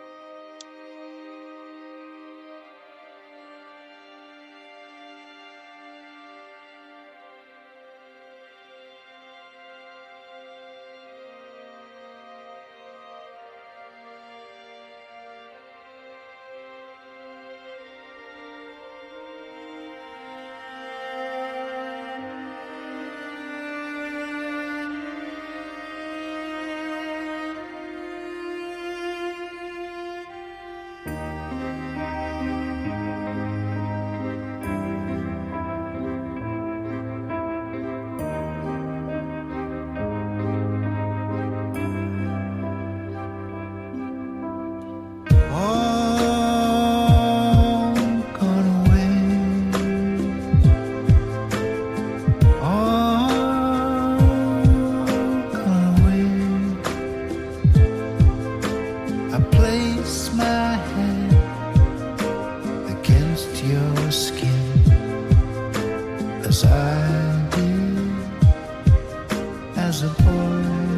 as a boy.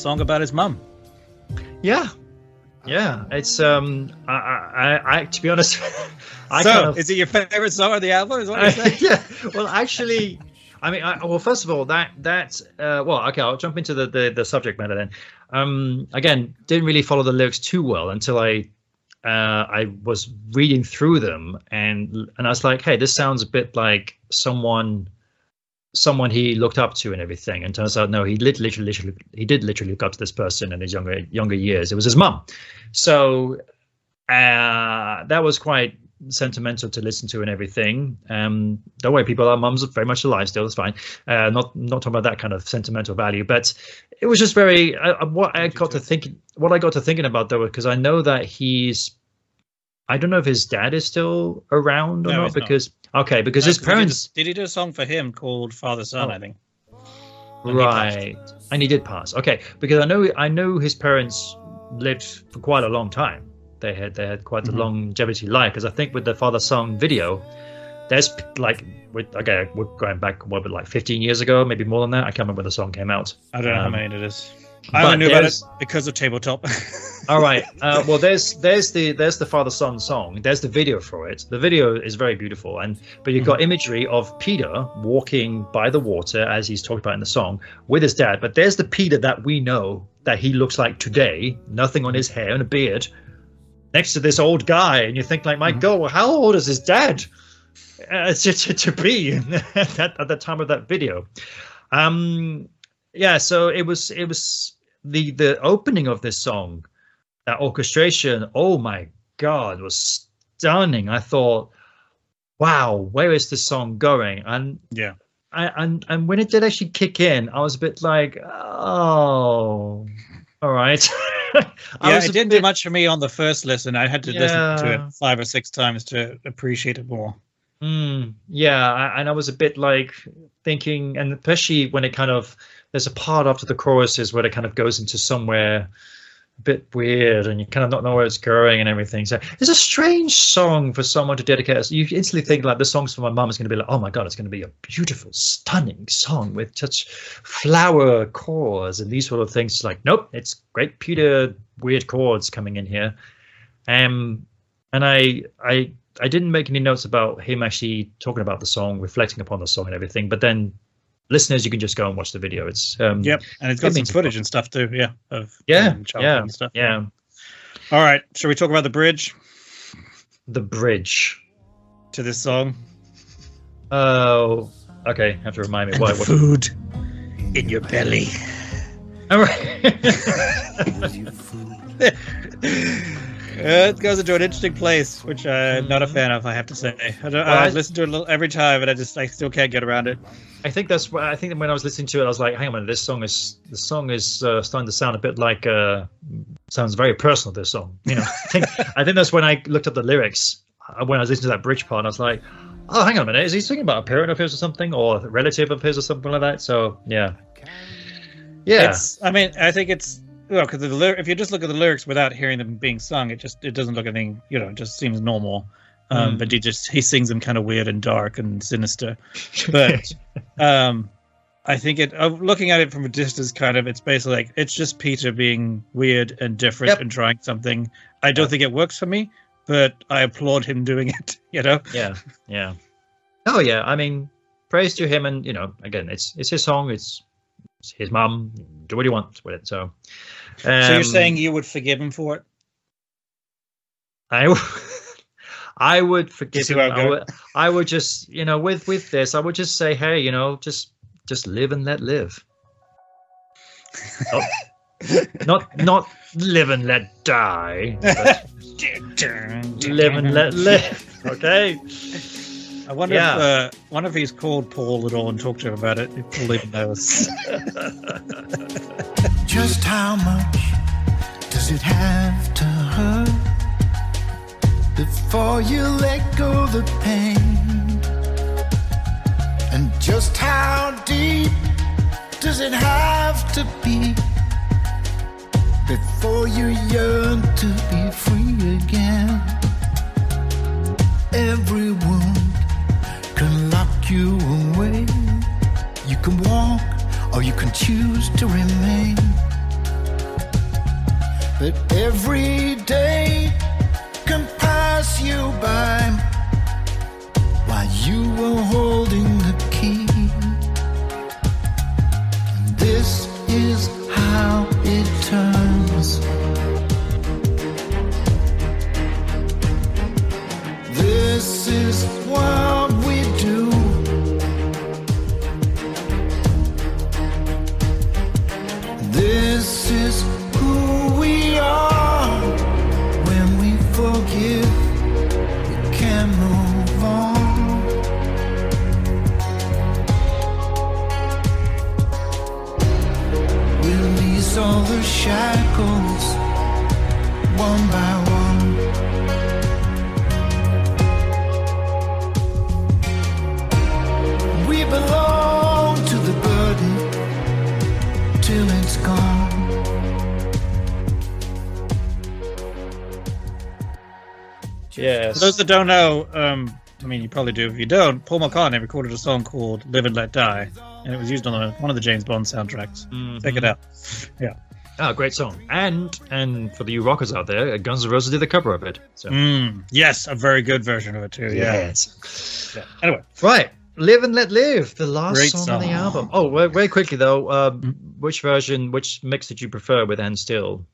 Song about his mum. Yeah, yeah. It's um, I, I, I to be honest, I so, kind of, is it your favorite song on the album? Is what you're saying? yeah. Well, actually, I mean, I, well, first of all, that that uh, well, okay, I'll jump into the, the the subject matter then. Um, again, didn't really follow the lyrics too well until I uh, I was reading through them, and and I was like, hey, this sounds a bit like someone someone he looked up to and everything. And turns out no he lit- literally literally he did literally look up to this person in his younger younger years. It was his mum. So uh that was quite sentimental to listen to and everything. Um don't worry people our mums are very much alive still it's fine. Uh not not talking about that kind of sentimental value but it was just very uh, what i got to thinking what i got to thinking about though because i know that he's i don't know if his dad is still around or No, not he's not. because okay because No, his 'cause he did a- parents Did he do a song for him called Father Son? Oh. I think. And he right and he did pass okay because i know i know his parents lived for quite a long time they had they had quite Mhm. a longevity life because i think with the father son video there's like with okay we're going back what like 15 years ago maybe more than that i can't remember when the song came out I don't know how Um, many it is. I only knew about it because of tabletop. all right uh, well there's there's the there's the father son song. There's the video for it. The video is very beautiful and but you've got imagery of peter walking by the water as he's talked about in the song with his dad. But there's the peter that we know that he looks like today. Nothing on his hair and a beard next to this old guy. And you think like my god how old is his dad? Uh, to, to, to be at, at the time of that video. Um yeah so it was it was the the opening of this song that orchestration oh my god was stunning i thought wow where is this song going and yeah. I, and and when it did actually kick in i was a bit like oh all right Yeah, it didn't bit- do much for me on the first listen. I had to listen to it five or six times to appreciate it more. Mm, yeah, I, and I was a bit like thinking, and especially when it kind of there's a part after the choruses where it kind of goes into somewhere a bit weird, and you kind of don't know where it's going and everything. So it's a strange song for someone to dedicate. You instantly think like the songs for my mum is going to be like, oh my god, it's going to be a beautiful, stunning song with such flower chords and these sort of things. It's like, nope, it's great, Peter weird chords coming in here. Um, and I I I didn't make any notes about him actually talking about the song, reflecting upon the song and everything. But then, listeners, you can just go and watch the video. It's um, Yep, and it's got It some means- footage and stuff too. Yeah, of yeah, um, yeah, and stuff. yeah. All right, shall we talk about the bridge The bridge. to this song? Oh, okay. Have to remind me And what. what food in your belly. all right. Uh, it goes into an interesting place, which I'm not a fan of. I have to say. I, don't, Well, I I- listen to it a little, every time, but I just I still can't get around it. I think that's what I think when I was listening to it, I was like, "Hang on, a minute, this song is the song is uh, starting to sound a bit like uh, sounds very personal." This song, you know, I think I think that's when I looked up the lyrics uh, when I was listening to that bridge part. I was like, "Oh, hang on a minute, is he singing about a parent of his or something, or a relative of his or something like that?" So yeah, yeah, It's, I mean, I think it's well because the if you just look at the lyrics without hearing them being sung, it just it doesn't look anything. You know, it just seems normal. Um, Mm. But he just he sings them kind of weird and dark and sinister. But um, I think it uh, looking at it from a distance, kind of, it's basically like it's just Peter being weird and different Yep. and trying something. I don't think it works for me, but I applaud him doing it. You know. yeah, yeah. Oh yeah, I mean, praise to him, and you know, again, it's it's his song, it's, it's his mum. Do what he wants with it. So, so you're um, saying you would forgive him for it? I, w- I would forgive him. I'm I would, I would just, you know, with with this, I would just say, hey, you know, just just live and let live. not, not not live and let die. live and let live. Okay. I wonder Yeah. if uh, wonder if he's called Paul at all and talked to him about it. If Paul even knows. Just how much does it have to hurt before you let go the pain? And just how deep does it have to be before you yearn to be free again? Every wound can lock you away. You can walk or you can choose to remain. but every day can pass you by while you were holding the key. This is how it turns. This is what we the shackles one by one. We belong to the burden till it's gone. Yes. For those that don't know, um, I mean, you probably do. If you don't, Paul McCartney recorded a song called "Live and Let Die," and it was used on the, one of the James Bond soundtracks. Check it out. Yeah. Oh, great song. And and for the you rockers out there, Guns N' Roses did a cover of it. So Mm, yes, a very good version of it too. Yeah. yes. yeah. Anyway, Right. Live and Let Live, the last Great song, on the album. Oh, very, very quickly though, um, Mm. which version, which mix did you prefer with And Still?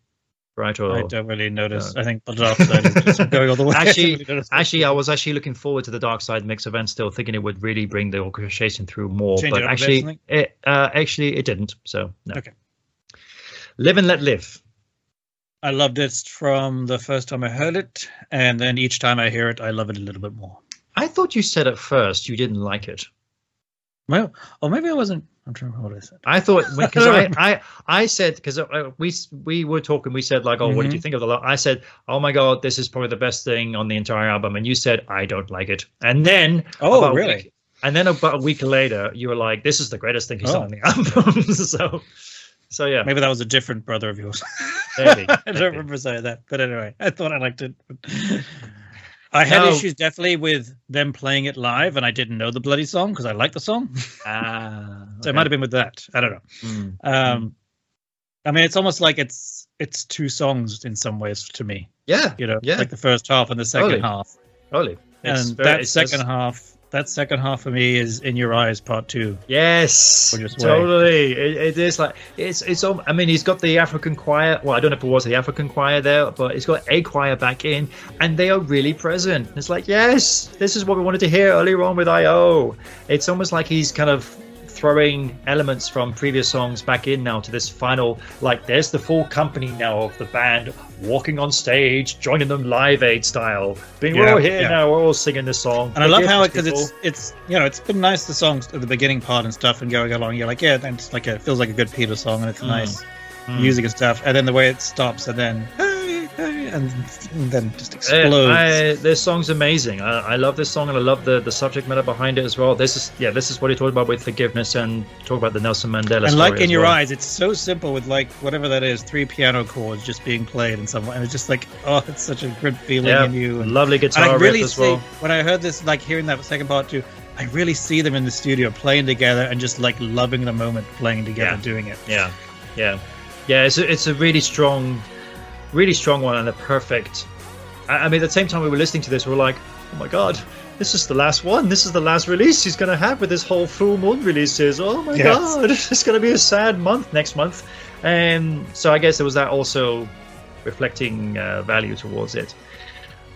Right or I don't really notice. I think the dark side is just going all the way. I Actually, really actually, I was actually looking forward to the Dark Side mix of And Still, thinking it would really bring the orchestration through more. Change but it up a bit, actually, it uh, actually it didn't. So no. Okay. Live and Let Live. I loved it from the first time I heard it, and then each time I hear it, I love it a little bit more. I thought you said at first you didn't like it. Well, or maybe I wasn't. I'm trying to remember what I said. I thought because I, I I said because uh, we we were talking, we said like, oh, what did Mm-hmm. you think of the? lo-" I said, oh my god, this is probably the best thing on the entire album, and you said I don't like it, and then Oh, really? week- and then about a week later, you were like, this is the greatest thing he's Oh. done on the album. so, so yeah, Maybe that was a different brother of yours. maybe, I don't remember saying that, but anyway, I thought I liked it. I had No. issues definitely with them playing it live, and I didn't know the bloody song because I like the song. Ah, So it might have been with that. I don't know. Mm. Um, I mean, it's almost like it's it's two songs in some ways to me. Yeah, You know, Yeah. like the first half and the second Totally. half, totally. It's and very- that second just- half, that second half for me is "In Your Eyes" Part Two. Yes, Or just way. totally. It, it is like it's it's. I mean, he's got the African choir. Well, I don't know if it was the African choir there, but he's got a choir back in, and they are really present. It's like, yes, this is what we wanted to hear earlier on with I.O. It's almost like he's kind of throwing elements from previous songs back in now to this final. Like, there's the full company now of the band walking on stage, joining them live aid style. Being we're all here yeah. now, we're all singing this song. And I love how it because it's it's you know it's been nice the songs at the beginning part and stuff and going along. You're like yeah, and it's like a, it feels like a good Peter song and it's Mm. nice Mm. music and stuff. And then the way it stops and then and then just explodes. I, this song's amazing. I, I love this song and I love the, the subject matter behind it as well. This is yeah, this is what he talked about with forgiveness and talk about the Nelson Mandela. and like in your well. eyes, it's so simple with like whatever that is, three piano chords just being played in some way, and it's just like oh, it's such a good feeling Yeah, in you. And, lovely and I really as see well. when I heard this, like hearing that second part too. I really see them in the studio playing together and just like loving the moment playing together, Yeah. doing it. Yeah, yeah, yeah. It's a, it's a really strong, really strong one and a perfect. I, I mean, at the same time we were listening to this, we were like, oh my god. This is the last one. This is the last release he's going to have with this whole full moon releases. Oh my Yes. god, it's going to be a sad month next month. And so I guess there was that also reflecting uh, value towards it.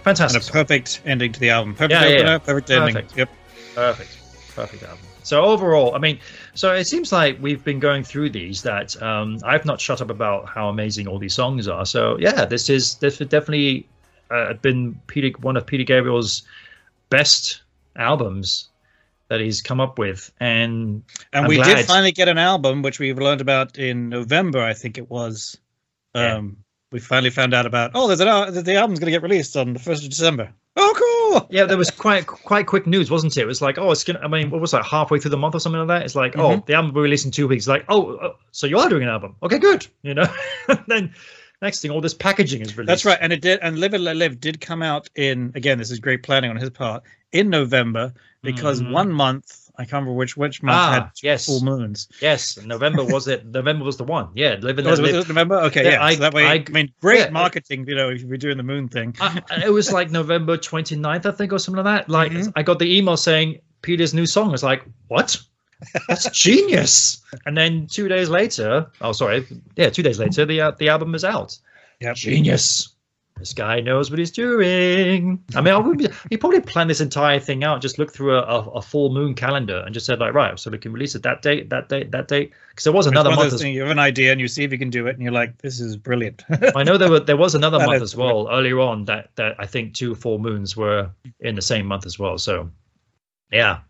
And Fantastic. a perfect ending to the album. Perfect Yeah, yeah, opener, yeah. perfect ending. Perfect. Yep. Perfect. Perfect album. So overall, I mean, so it seems like we've been going through these that um, I've not shut up about how amazing all these songs are. So yeah, this is this has definitely uh, been Peter one of Peter Gabriel's best albums that he's come up with, and And I'm we glad. did finally get an album, which we've learned about in November, I think it was. Yeah. Um, we finally found out about. Oh, there's an al- the album's going to get released on the first of December. Oh, cool! yeah, there was quite quite quick news, wasn't it? It was like, oh, it's gonna. I mean, what was that? Halfway through the month or something like that. It's like, oh, Mhm. the album will be released in two weeks. Like, oh, uh, so you are doing an album? Okay, good. You know, then next thing, all this packaging is released. That's right, and it did. And Live and Let Live did come out in again. This is great planning on his part in November, because Mhm. one month I can't remember which which month Ah, had yes. full moons. Yes, November was it? November was the one. Yeah, living Was, that was it November? Okay, Yeah, yeah. I- so that way, I- I, mean, great yeah. marketing. You know, if we're doing the moon thing. I, it was like November 29th, I think, or something like that. Like Mhm. I got the email saying Peter's new song. I was like, what? That's genius. And then two days later, oh sorry, yeah, two days later, the uh, the album is out. Yep. Genius. This guy knows what he's doing. I mean, I would be, he probably planned this entire thing out. Just looked through a, a, a full moon calendar and just said like, right, so we can release it that date, that date, that date. Because there was another month. As, things, you have an idea and you see if you can do it, and you're like, "This is brilliant." I know there were there was another month as well earlier on that that I think two full moons were in the same month as well. So yeah,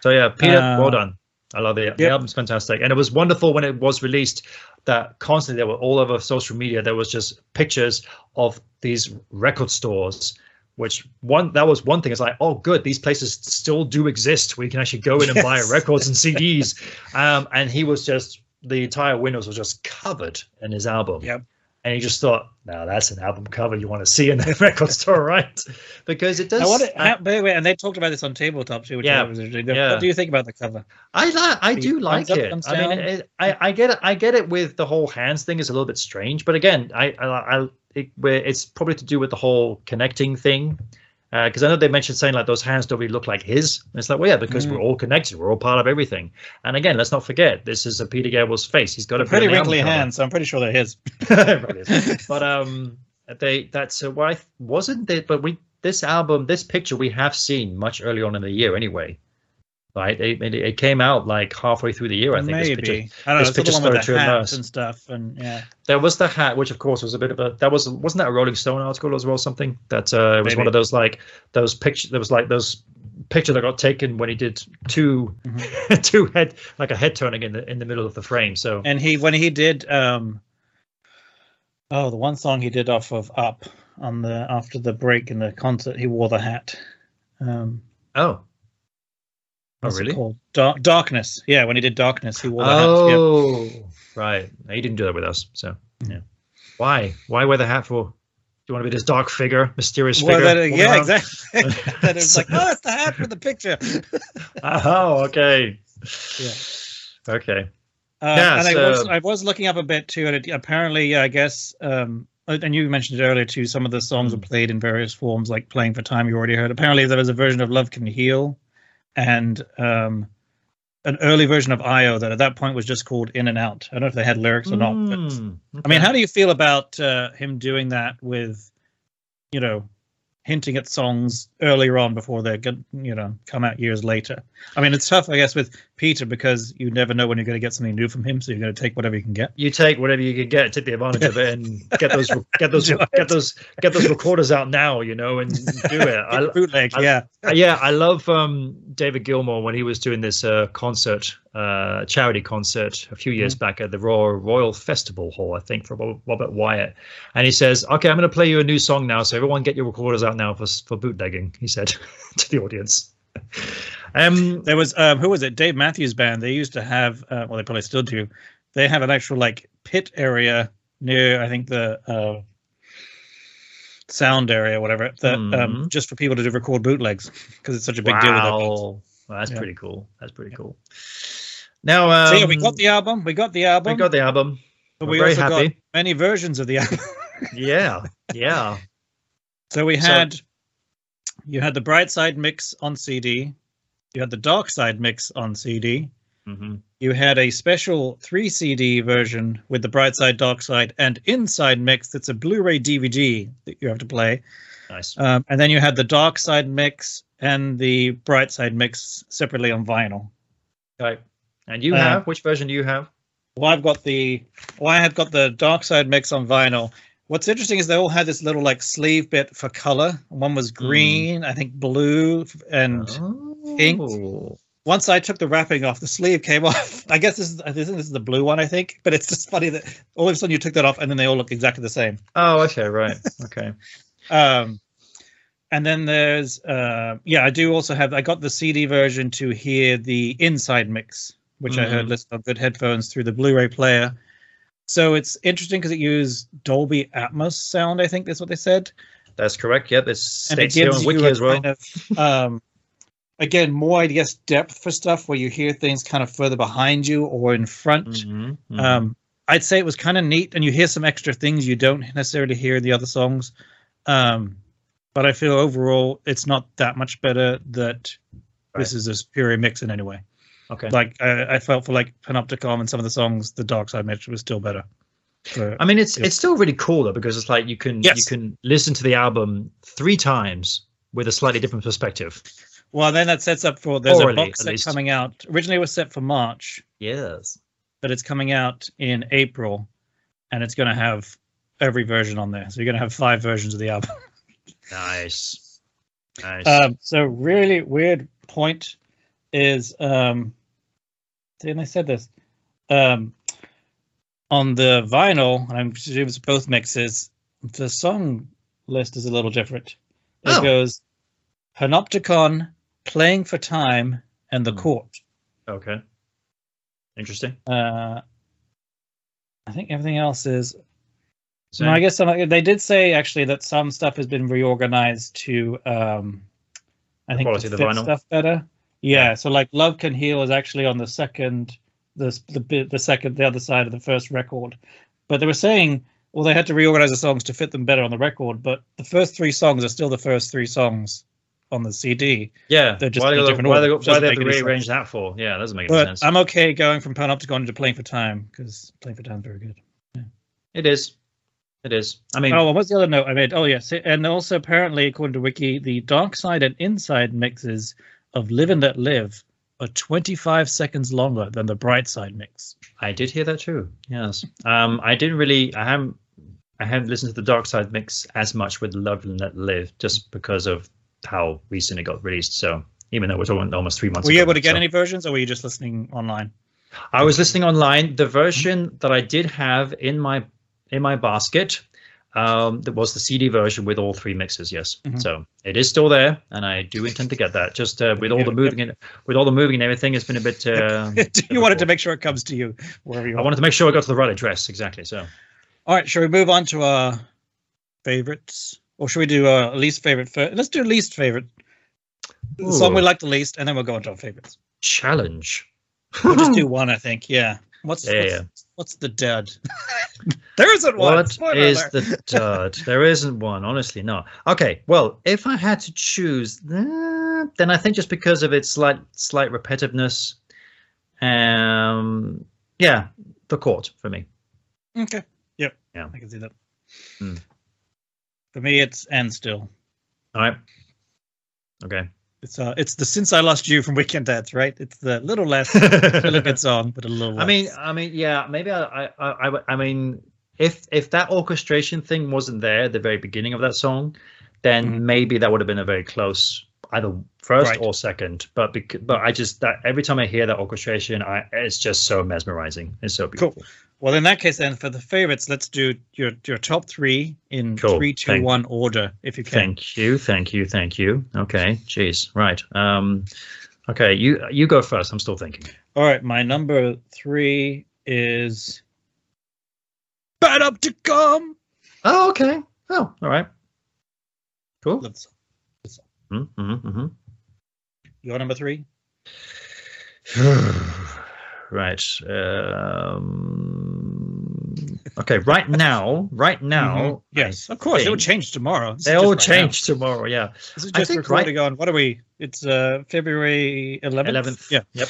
so yeah, Peter, Uh, well done. I love it. The yep. album's fantastic, and it was wonderful when it was released. That constantly there were all over social media. There was just pictures of these record stores. Which one? That was one thing. It's like, oh, good. These places still do exist. We can actually go in and buy records and CDs. Um, and he was just the entire windows was just covered in his album. Yep. And he just thought, now that's an album cover you want to see in the record store, right? Because it does. Now, what, I- how, wait, wait, and they talked about this on tabletop too. Which Yeah, I was interesting. yeah. What do you think about the cover? I like. I The do like thumbs up, it. I mean, it, I I get it. I get it with the whole hands thing is a little bit strange, but again, I I, I it, where it's probably to do with the whole connecting thing. Because I know they mentioned saying like those hands don't really look like his. And it's like, well, yeah, because Mm. we're all connected, we're all part of everything. And again, let's not forget, this is a Peter Gabriel's face. He's got a Pretty wrinkly hands, so I'm pretty sure they're his. But um they that's uh, why wasn't it but we this album this picture we have seen much early on in the year anyway right? It, it, it came out like halfway through the year i think Maybe. picture, I don't know. It's the one with the hats and stuff, and yeah. there was the hat which of course was a bit of a that was wasn't that a rolling stone article as well something? That uh it was one of those like those pictures there was like those picture that got taken when he did 2 two head like a head turning in the in the middle of the frame so. And he when he did um oh the one song he did off of Up on the after the break in the concert he wore the hat. Um. Oh oh really called? Dark, Darkness. Yeah, when he did Darkness he wore the hat. Yeah. Oh, right. No, He didn't do that with us. So, yeah. Why? Why wear the hat for? Do you want to be this dark figure, mysterious Well, figure? that, walking yeah, around? exactly. that it like, oh, that's the hat for the picture. Oh, okay. Yeah. Okay. Uh, Yeah, and I was I was looking up a bit too, and it, apparently, I guess, um, and you mentioned it earlier too. Some of the songs Hmm. were played in various forms, like "Playing for Time." You already heard. Apparently, there was a version of "Love Can Heal," and um, an early version of "IO" that at that point was just called "In and Out." I don't know if they had lyrics or not. But Mm, I mean, how do you feel about uh, him doing that with, you know, hinting at songs earlier on before they get, you know, come out years later? I mean, it's tough, I guess, with Peter because you never know when you're going to get something new from him, so you're going to take whatever you can get. you take whatever you can get, take the advantage of it, and get those, get those, get those, get those recorders out now, you know, and do it. I, Bootleg, I- yeah. Yeah, I love um, David Gilmour when he was doing this uh, concert, uh, charity concert a few years back at the Royal Royal Festival Hall, I think, for Robert Wyatt. And he says, "Okay, I'm going to play you a new song now, so everyone get your recorders out now for for bootlegging." He said to the audience. Um, There was um, who was it? Dave Matthews Band. They used to have, uh, well, they probably still do. They have an actual like pit area near, I think the uh, sound area, whatever, that um, Mhm. just for people to do record bootlegs because it's such a big deal. Wow, Well, that's Yeah. pretty cool. That's pretty cool. Now, um, so yeah, we got the album. We got the album. we got the album. but we're we also got many versions of the album. Yeah, yeah. So we So- had you had the bright side mix on CD, you had the dark side mix on CD, hmm you had a special three CD version with the bright side, dark side, and inside mix that's a Blu-ray DVD that you have to play, Nice. um, and then you had the dark side mix and the bright side mix separately on vinyl. Right. And you uh, have which version do you have? Well, I've got the well, I have got the dark side mix on vinyl. What's interesting is they all had this little like sleeve bit for color. One was green, I think blue, and pink. Oh. once I took the wrapping off, the sleeve came off. I guess this is I think this is the blue one, I think. But it's just funny that all of a sudden you took that off and then they all look exactly the same. Oh, okay, right. Okay. Um, and then there's uh, yeah, I do also have I got the CD version to hear the inside mix, which I heard Mhm. listed on good headphones through the Blu-ray player. So it's interesting because it used Dolby Atmos sound. I think that's what they said. That's correct. Yeah, this states here on Wiki as well. kind of um, again more I guess depth for stuff where you hear things kind of further behind you or in front. Mhm, mhm. Um, I'd say it was kind of neat, and you hear some extra things you don't necessarily hear in the other songs. Um, but I feel overall it's not that much better. That this is a superior mix in any way. Okay. Like I, I felt for like Panopticon and some of the songs, the Dark Side mix was still better. So, I mean, it's Yeah. it's still really cool though because it's like you can you can listen to the album three times with a slightly different perspective. well, then that sets up for there's a box set least. coming out. Originally, it was set for March, Yes. but it's coming out in April, and it's going to have every version on there. So you're going to have five versions of the album. Nice. Nice. Um, so really weird point is um and I said this um on the vinyl, and I'm assuming it's both mixes, the song list is a little different. It Oh. goes Panopticon, Playing for Time, and The Hmm. Court. okay. Interesting. Uh I think everything else is So, No, I guess some, they did say actually that some stuff has been reorganized to, um, I The think, quality to of the fit vinyl? stuff better. Yeah, so like "Love Can Heal" is actually on the second, the the the second, the other side of the first record. But they were saying, well, they had to reorganize the songs to fit them better on the record. But the first three songs are still the first three songs on the CD. yeah. they're just why they, different why they, order. why they have to rearrange that for? Yeah, that doesn't make any But sense. I'm okay going from Panopticon into "Playing for Time" because "Playing for Time" is very good. Yeah. it is. It is. I mean, Oh, what's the other note I made? Oh, yes. And also, apparently, according to Wiki, the dark side and inside mixes of Live and Let Live are 25 seconds longer than the bright side mix. I did hear that too. Yes. Um, I didn't really. I haven't. I haven't listened to the Dark Side mix as much with Love and Let Live, just because of how recent it got released. So even though we're talking almost three months. Were you able to get so- any versions, or were you just listening online? I was listening online. The version that I did have in my in my basket, um, that was the CD version with all three mixes. Yes, Mhm. so it is still there, and I do intend to get that. Just uh, with all the moving and with all the moving and everything, it's been a bit. Uh, you wanted to make sure it comes to you wherever you I are. wanted to make sure I got to the right address exactly. So All right, shall we move on to our favorites? Or should we do our least favorite first? Let's do least favorite. The song we Ooh. like the least, and then we'll go on to our favorites. challenge. We'll just do one, I think. Yeah. What's, Yeah, what's, yeah. what's the dud? there isn't one. What Spoiler is alert. the dud? there isn't one, honestly. No. Okay. Well, if I had to choose, uh, then I think just because of its slight, slight repetitiveness, um, yeah, the court for me. Okay. Yep. Yeah. I can see that. Hmm. For me, it's and still. All right. Okay. It's uh, it's the since I lost you from Weekend Dance, right? It's the little less, good song, but a little. I mean. I mean, yeah, maybe I, I, I, I- mean, if if that orchestration thing wasn't there at the very beginning of that song, then Mhm. maybe that would have been a very close either first Right. or second. But because, but I just that every time I hear that orchestration, I it's just so mesmerizing. It's so beautiful. Well, in that case, then for the favorites, let's do your your top three in Cool. three, two, Thank- one order, if you can. Thank you, thank you, thank you. Okay, jeez, right. Um, okay, you you go first. I'm still thinking. All right, my number three is Bad Up to Come. Oh, okay. Oh, all right. Cool. Let's, Mm-hmm, mm-hmm. your number three. right. Um, okay. Right now, right now, Mhm. yes, of course, it will change tomorrow. This they all right now. change tomorrow. Yeah, This is I just think recording on. What are we? It's uh February 11th. eleventh. Yeah. Yep.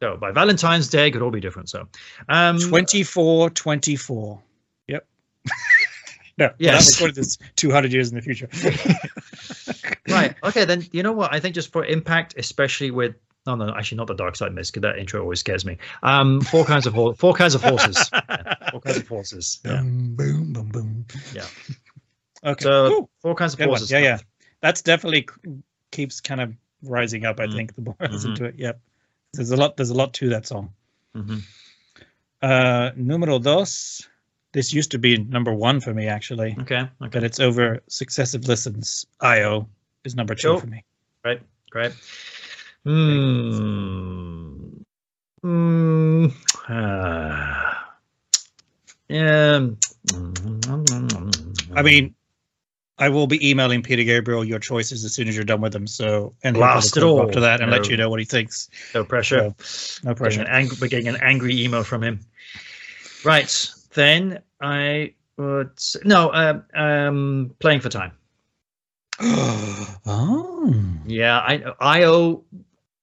So by Valentine's Day, it could all be different. So, um, 24 24 yep no yes i recorded this 200 years in the future right. Okay. Then you know what? I think just for impact, especially with. No, no, actually, not the dark side Miss, cause that intro always scares me. Um, four kinds of hor- four kinds of horses. Yeah, four kinds of horses. Yeah. boom boom boom boom Yeah. okay So Cool. four kinds of Good one. horses. yeah yeah that's definitely keeps kind of rising up i Mhm. think the more i listen Mhm. to it yep there's a lot there's a lot to that song hmm uh numero dos this used to be number one for me actually Okay. Okay. but it's over successive listens io is number two Cool. for me Great, great. Hmm. Hmm. Ah. yeah. I mean, I will be emailing Peter Gabriel your choices as soon as you're done with them. So and Blast he'll it all. after that and let you know what he thinks. No pressure. No Getting pressure. an ang- we're getting an angry email from him. Right. Then I would s- no um um playing for time. oh. Yeah, I IO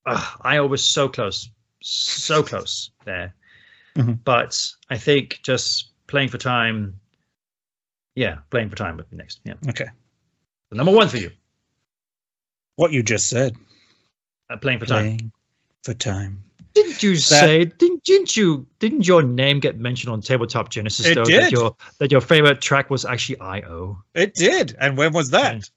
uh, IO was so close, so close there. Mhm. But I think just playing for time. Yeah, playing for time would be next. Yeah, Okay. the number one for you. What you just said. Uh, playing for time. Playing for time. Didn't you say? Didn't, didn't you? Didn't your name get mentioned on Tabletop Genesis? It though, did. That your that your favorite track was actually IO. It did. And when was that?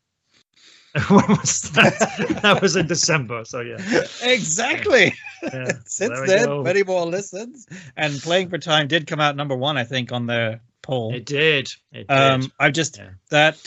was that? that was in December. So yeah. exactly. yeah. Since then, go. many more listens. And Playing for Time did come out number one, I think, on the poll. It did. It did. um, I just Yeah. that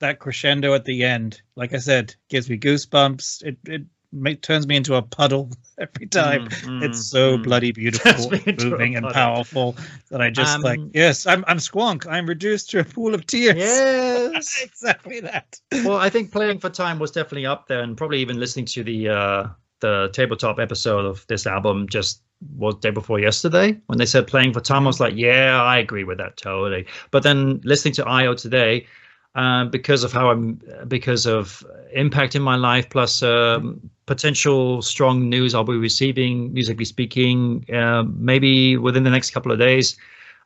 that crescendo at the end, like I said, gives me goosebumps. It it ma- turns me into a puddle every time. Mm, It's mm, so mm. bloody beautiful, Turns me into a moving, and powerful that I just like. Um, Yes, I'm I'm Squonk. I'm reduced to a pool of tears. Yes. exactly that. well, I think playing for time was definitely up there, and probably even listening to the uh, the tabletop episode of this album just was day before yesterday when they said playing for time. I was like, yeah, I agree with that totally. But then listening to IO today, um, because of how I'm, because of impact in my life, plus um, potential strong news I'll be receiving, musically speaking, uh, maybe within the next couple of days.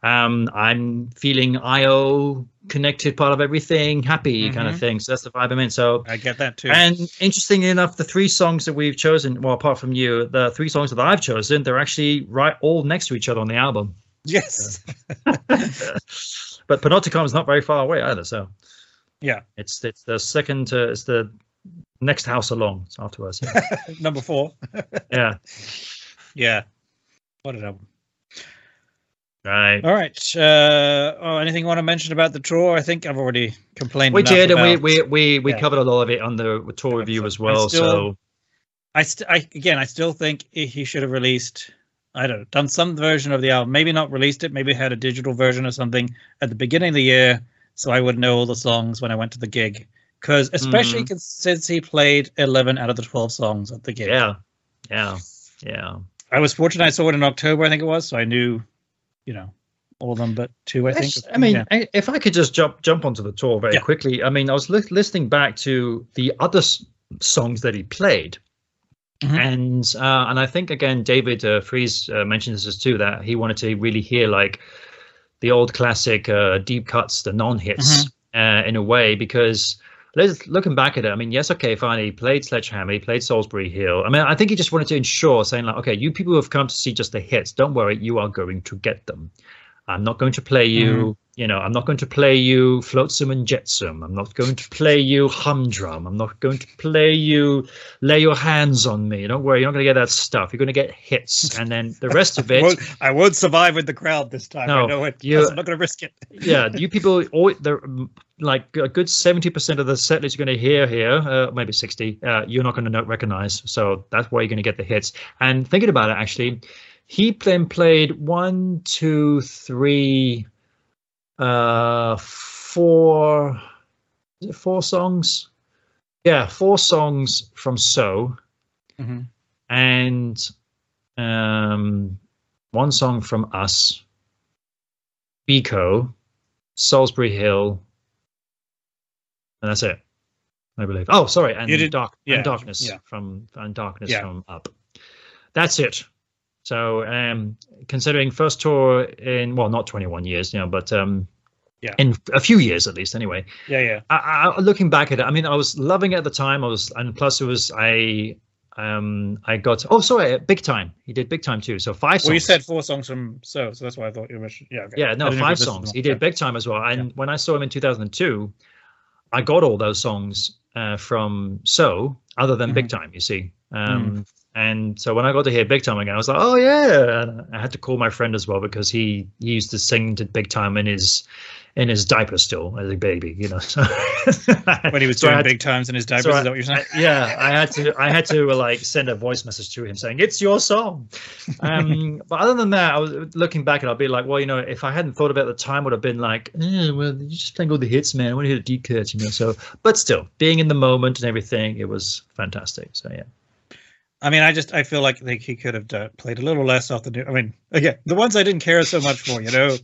Um, I'm feeling IO connected, part of everything, happy kind of Mhm. thing. So that's the vibe I'm in. So I get that too. and interestingly enough, the three songs that we've chosen, well, apart from you, the three songs that I've chosen, they're actually right all next to each other on the album. yes, but Panopticon is not very far away either, so yeah. it's it's the second, uh, it's the next house along. It's afterwards. Yeah. Number four. yeah. Yeah. What an album. Right. All right. Uh, oh, anything you want to mention about the tour? I think I've already complained. We did, and we about- we we, we yeah. covered a lot of it on the tour review as well. still- so I, st- I again, I still think he should have released. I don't know, done some version of the album. Maybe not released it. Maybe had a digital version or something at the beginning of the year, so I would know all the songs when I went to the gig. Because especially 'cause since he played eleven out of the twelve songs at the gig. yeah, yeah, yeah. I was fortunate. I saw it in October, I think it was, so I knew, you know, all of them, but two, I think. I mean, Yeah. I- if I could just jump jump onto the tour very Yeah. quickly. I mean, I was li- listening back to the other s- songs that he played, Mhm. and uh, and I think again, David uh, Fries uh, mentioned this too that he wanted to really hear like the old classic uh, deep cuts, the non-hits, uh, in a way because. Let's, looking back at it, I mean, yes, okay, fine. He played Sledgehammer, he played Solsbury Hill. I mean, I think he just wanted to ensure, saying like, okay, you people who have come to see just the hits, don't worry, you are going to get them. I'm not going to play you, you know, I'm not going to play you Flotsam and Jetsam. I'm not going to play you Humdrum. I'm not going to play you Lay Your Hands on Me. Don't worry, you're not going to get that stuff. You're going to get hits. And then the rest of I it, won't, I won't survive with the crowd this time. I No, know it. you- I'm not going to risk it. yeah, you people, all, the, like a good 70% of the set list you're going to hear here, uh, maybe 60, uh, you're not going to recognize. So that's where you're going to get the hits. And thinking about it, actually, he then played one, two, three, uh, four, is it four songs? Yeah, four songs from So Mhm. and um, one song from Us, Biko, Solsbury Hill, and that's it. I believe. Oh, sorry, and did- dark yeah, and darkness yeah. from and darkness Yeah. from Up. That's it. So, um, considering first tour in well, not 21 years, you know, but um, Yeah. in a few years at least, anyway. Yeah, yeah. I, I, looking back at it, I mean, I was loving it at the time. I was, and plus it was I, um, I got. Oh, sorry, big time. He did big time too. So five songs. Well, you said four songs from So, so that's why I thought you mentioned. Yeah, okay. yeah, no, didn't know if five songs. He did big time as well. And when I saw him in 2002, I got all those songs uh, from So, other than Big Mm-hmm. Time. You see. Um, And so when I got to hear Big Time again, I was like, "Oh yeah!" And I had to call my friend as well because he, he used to sing to Big Time in his in his diaper still as a baby, you know. So when he was so doing had to- big times in his diapers. so is that what you're saying? I- yeah, I had to I had to uh, like send a voice message to him saying it's your song. Um, but other than that, I was looking back and I'd be like, well, you know, if I hadn't thought about the time, would have been like, eh, well, you just playing all the hits, man. I want to hear the deep cuts, you know. So, but still, being in the moment and everything, it was fantastic. So yeah. I mean, I just I feel like like he could have done, played a little less off the new. I mean, again, the ones I didn't care so much for, you know,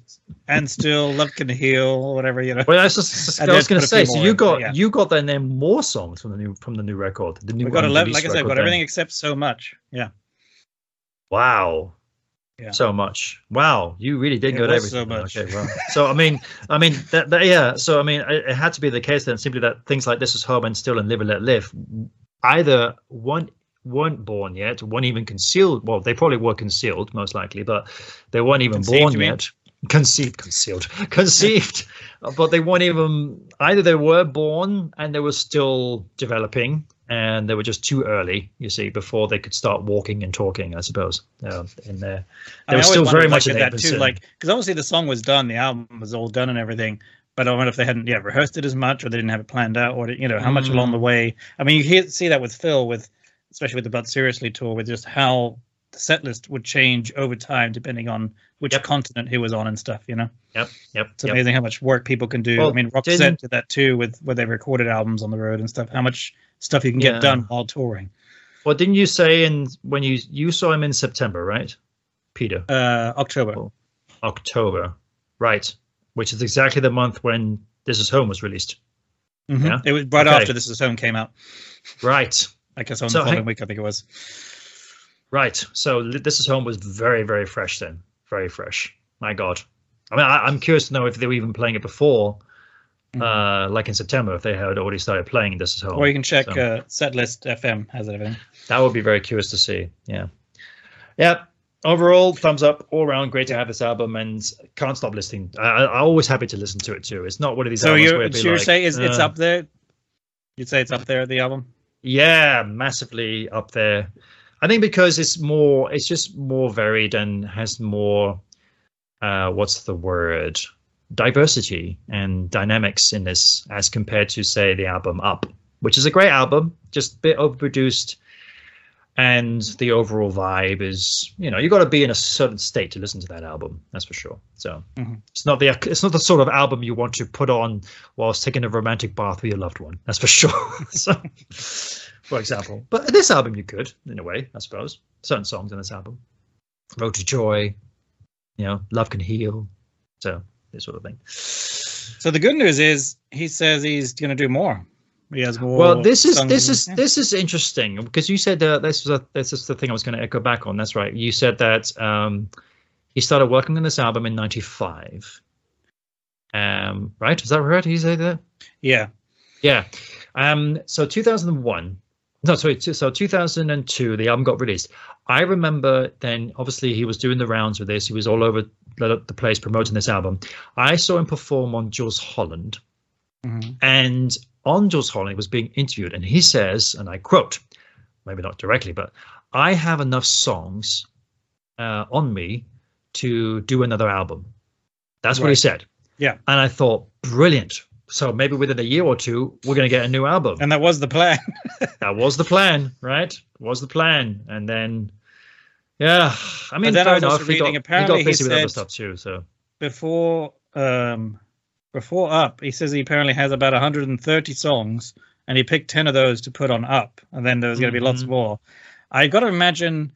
and still love can heal, or whatever, you know. Well, I was just, I was going to put a few say, so you in, got yeah. you got then then more songs from the new from the new record. The new We got eleven, like I said, got then. everything except so much. Yeah, Wow. Yeah. So much. Wow, you really did It go to was so much. Okay, well. So I mean, I mean that, that yeah. So I mean, it, it had to be the case then, simply that things like "This Is Home" and "Still" and "Live and Let Live" either weren't weren't born yet, weren't even concealed. Well, they probably were concealed, most likely, but they weren't even Conceived, born yet. Conceived, concealed, conceived, but they weren't even. Either they were born and they were still developing, and they were just too early. You see, before they could start walking and talking. I suppose. Uh, in there, I they mean, were still very much in that too, like because obviously the song was done, the album was all done and everything. But I wonder if they hadn't yeah rehearsed it as much, or they didn't have it planned out, or you know how much along Mm. the way. I mean, you hear, see that with Phil, with especially with the But Seriously tour, with just how the set list would change over time depending on which Yep. continent he was on and stuff. You know, Yep, yep, it's yep. amazing how much work people can do. Well, I mean, Roxette didn't- did that too with where they recorded albums on the road and stuff. How much stuff you can get done while touring. Well, didn't you say in when you you saw him in September, right, Peter? Uh, October. Cool. October, right? Which is exactly the month when This Is Home was released. Mhm. yeah. It was right Okay. after This Is Home came out. Right, I guess on So the hang- following week, I think it was. right. So This Is Home was very, very fresh then. Very fresh. My God. I mean, I, I'm curious to know if they were even playing it before, uh, like in September, if they had already started playing This Is Home. Or you can check So- uh, Setlist FM has it everything. That would be very curious to see. Yeah. Yeah. Overall, thumbs up all around. Great to have this album and can't stop listening. I, I'm always happy to listen to it too. It's not one of these So albums you where it'd be so you're like, saying it's, it's uh, up there? You'd say it's up there, the album? Yeah, massively up there. I think because it's more, it's just more varied and has more, uh, what's the word? Diversity and dynamics in this as compared to, say, the album Up, which is a great album, just a bit overproduced. And the overall vibe is, you know, you got to be in a certain state to listen to that album. That's for sure. So Mhm. it's not the it's not the sort of album you want to put on whilst taking a romantic bath with your loved one. That's for sure. so, for example, but this album you could, in a way, I suppose. Certain songs in this album, "Road to Joy," you know, "Love Can Heal," so this sort of thing. So the good news is he says he's going to do more. He has more. Well, this is this is yeah. this is interesting because you said uh, this was a, this is the thing I was going to echo back on. That's right. You said that um, he started working on this album in '95. Um, right? Is that right? He said that. Yeah. Yeah. Um, so 2001. No, sorry. So 2002, the album got released. I remember then. Obviously, he was doing the rounds with this. He was all over the, place promoting this album. I saw him perform on Jools Holland. Mhm. And on Jools Holland, was being interviewed, and he says, and I quote, maybe not directly, but I have enough songs uh, on me to do another album. That's what he said. Yeah. And I thought, brilliant. So maybe within a year or two, we're going to get a new album. And that was the plan. that was the plan, right? Was the plan. And then, yeah, I mean, then I was enough. He got, reading, he apparently got he busy with other stuff too. So, before um before up he says he apparently has about 130 songs and he picked 10 of those to put on up and then there's going to be lots Mhm. more i got to imagine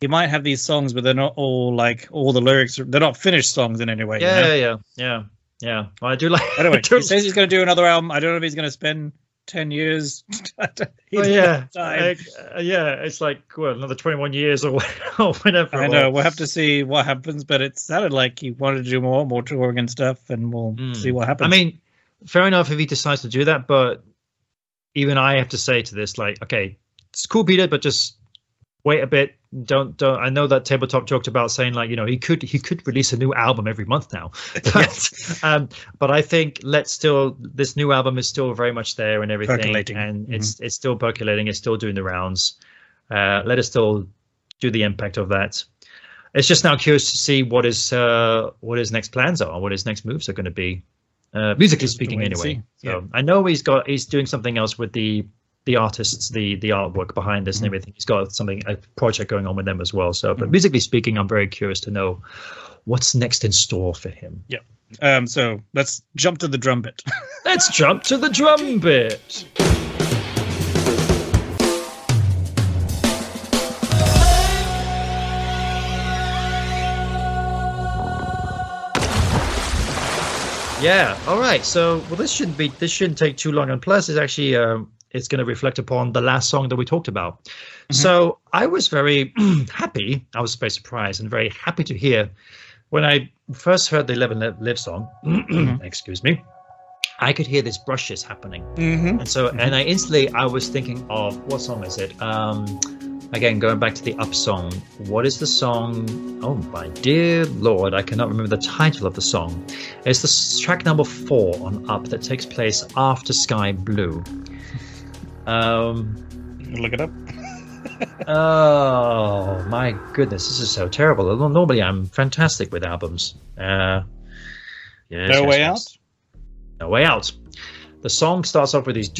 he might have these songs but they're not all like all the lyrics they're not finished songs in any way you yeah, know? yeah, yeah, yeah, yeah. Well, I do like. Anyway do he says he's going to do another album i don't know if he's going to spend 10 years Oh, yeah, like, uh, yeah. It's like well, another twenty-one years or, or whatever. I know we'll have to see what happens, but it sounded like he wanted to do more, more touring and stuff, and we'll Mm. see what happens. I mean, fair enough if he decides to do that, but even I have to say to this, like, okay, it's cool, Peter, but just wait a bit. Don't don't. I know that tabletop talked about saying like, you know, he could he could release a new album every month now, but um, but I think let's still this new album is still very much there and everything, and it's it's still percolating. It's still doing the rounds. Uh, let us still do the impact of that. It's just now curious to see what his uh, what his next plans are, what his next moves are going to be. uh, musically Just speaking, anyway. So I know he's got he's doing something else with the the artists, the the artwork behind this and Mhm. everything. He's got something a project going on with them as well. So, but Mhm. musically speaking, I'm very curious to know what's next in store for him. Yeah. Um, so let's jump to the drum bit. Let's jump to the drum bit. Yeah. All right. So, well, this shouldn't be. This shouldn't take too long. And plus, it's actually um, it's going to reflect upon the last song that we talked about. So, I was very happy. I was very surprised and very happy to hear when I first heard the Live, Live song. Excuse me. I could hear these brushes happening. Mm-hmm. And so, and I instantly, I was thinking of what song is it? Um, again, going back to the Up song. What is the song? Oh my dear Lord, I cannot remember the title of the song. It's the track number four on Up that takes place after Sky Blue. Um, Look it up. oh my goodness, this is so terrible. Normally, I'm fantastic with albums. Uh, yes, No yes, way yes. out. No Way Out. The song starts off with these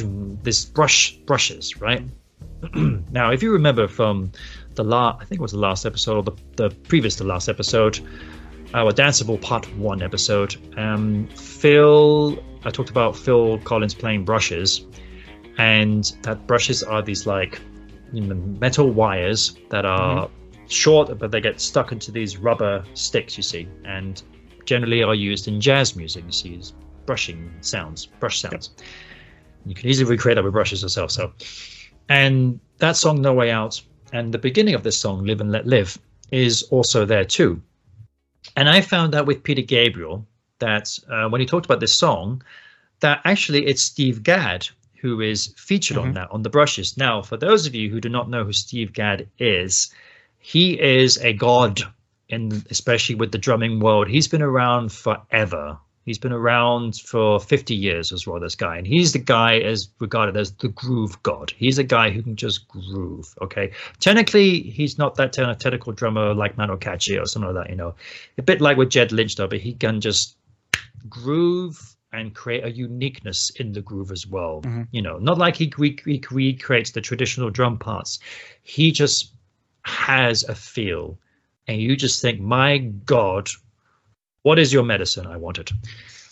this brush brushes, right? now, if you remember from the last, I think it was the last episode, or the, the previous to last episode, our Danceable Part One episode, um, Phil, I talked about Phil Collins playing brushes, and that brushes are these like metal wires that are short, but they get stuck into these rubber sticks, you see, and generally are used in jazz music. You see, brushing sounds, brush sounds. You can easily recreate that with brushes yourself. So, and that song "No Way Out" and the beginning of this song "Live and Let Live" is also there too. And I found out with Peter Gabriel that uh, when he talked about this song, that actually it's Steve Gadd who is featured on Mhm. that on the brushes. Now, for those of you who do not know who Steve Gadd is, he is a god in especially with the drumming world. He's been around forever. He's been around for 50 years as well, this guy. And he's the guy as regarded as the groove god. He's a guy who can just groove. Okay. Technically, he's not that technical drummer like Manu Katché or something like that, you know. A bit like with Ged Lynch though, but he can just groove and create a uniqueness in the groove as well. Mhm. You know, not like he, re- he recreates the traditional drum parts. He just has a feel and you just think, my God, what is your medicine? I want it.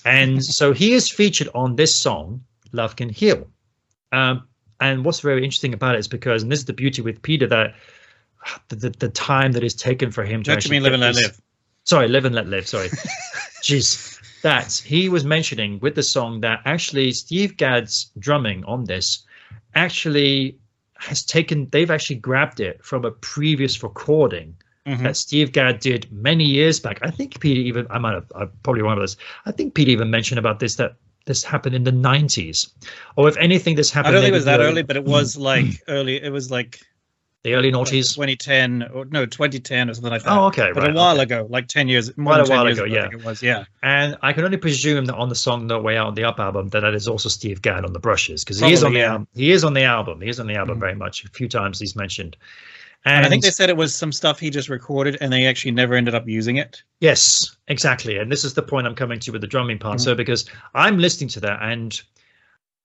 And so he is featured on this song, Love Can Heal. Um, and what's very interesting about it is because, and this is the beauty with Peter, that the, the, the time that is taken for him to Don't you actually mean live and let live? Sorry, live and let live. Sorry. Jeez. That he was mentioning with the song that actually Steve Gadd's drumming on this actually has taken, they've actually grabbed it from a previous recording Mhm. that Steve Gadd did many years back. I think Peter even I might have I probably remember this. I think Peter even mentioned about this that this happened in the nineties, or if anything, this happened. I don't think it was that early, but it was like early. It was like The early noughties. 2010 or no 2010 or something like that. Oh, okay, but right, a while okay. ago, like 10 years, Quite a 10 while ago, I yeah. it was. Yeah, And I can only presume that on the song "No Way Out" on the Up album, that that is also Steve Gadd on the brushes because he is on the yeah. album. He is on the album. He is on the album Mhm. very much. A few times he's mentioned. And, and I think they said it was some stuff he just recorded, and they actually never ended up using it. Yes, exactly. And this is the point I'm coming to with the drumming part. So because I'm listening to that and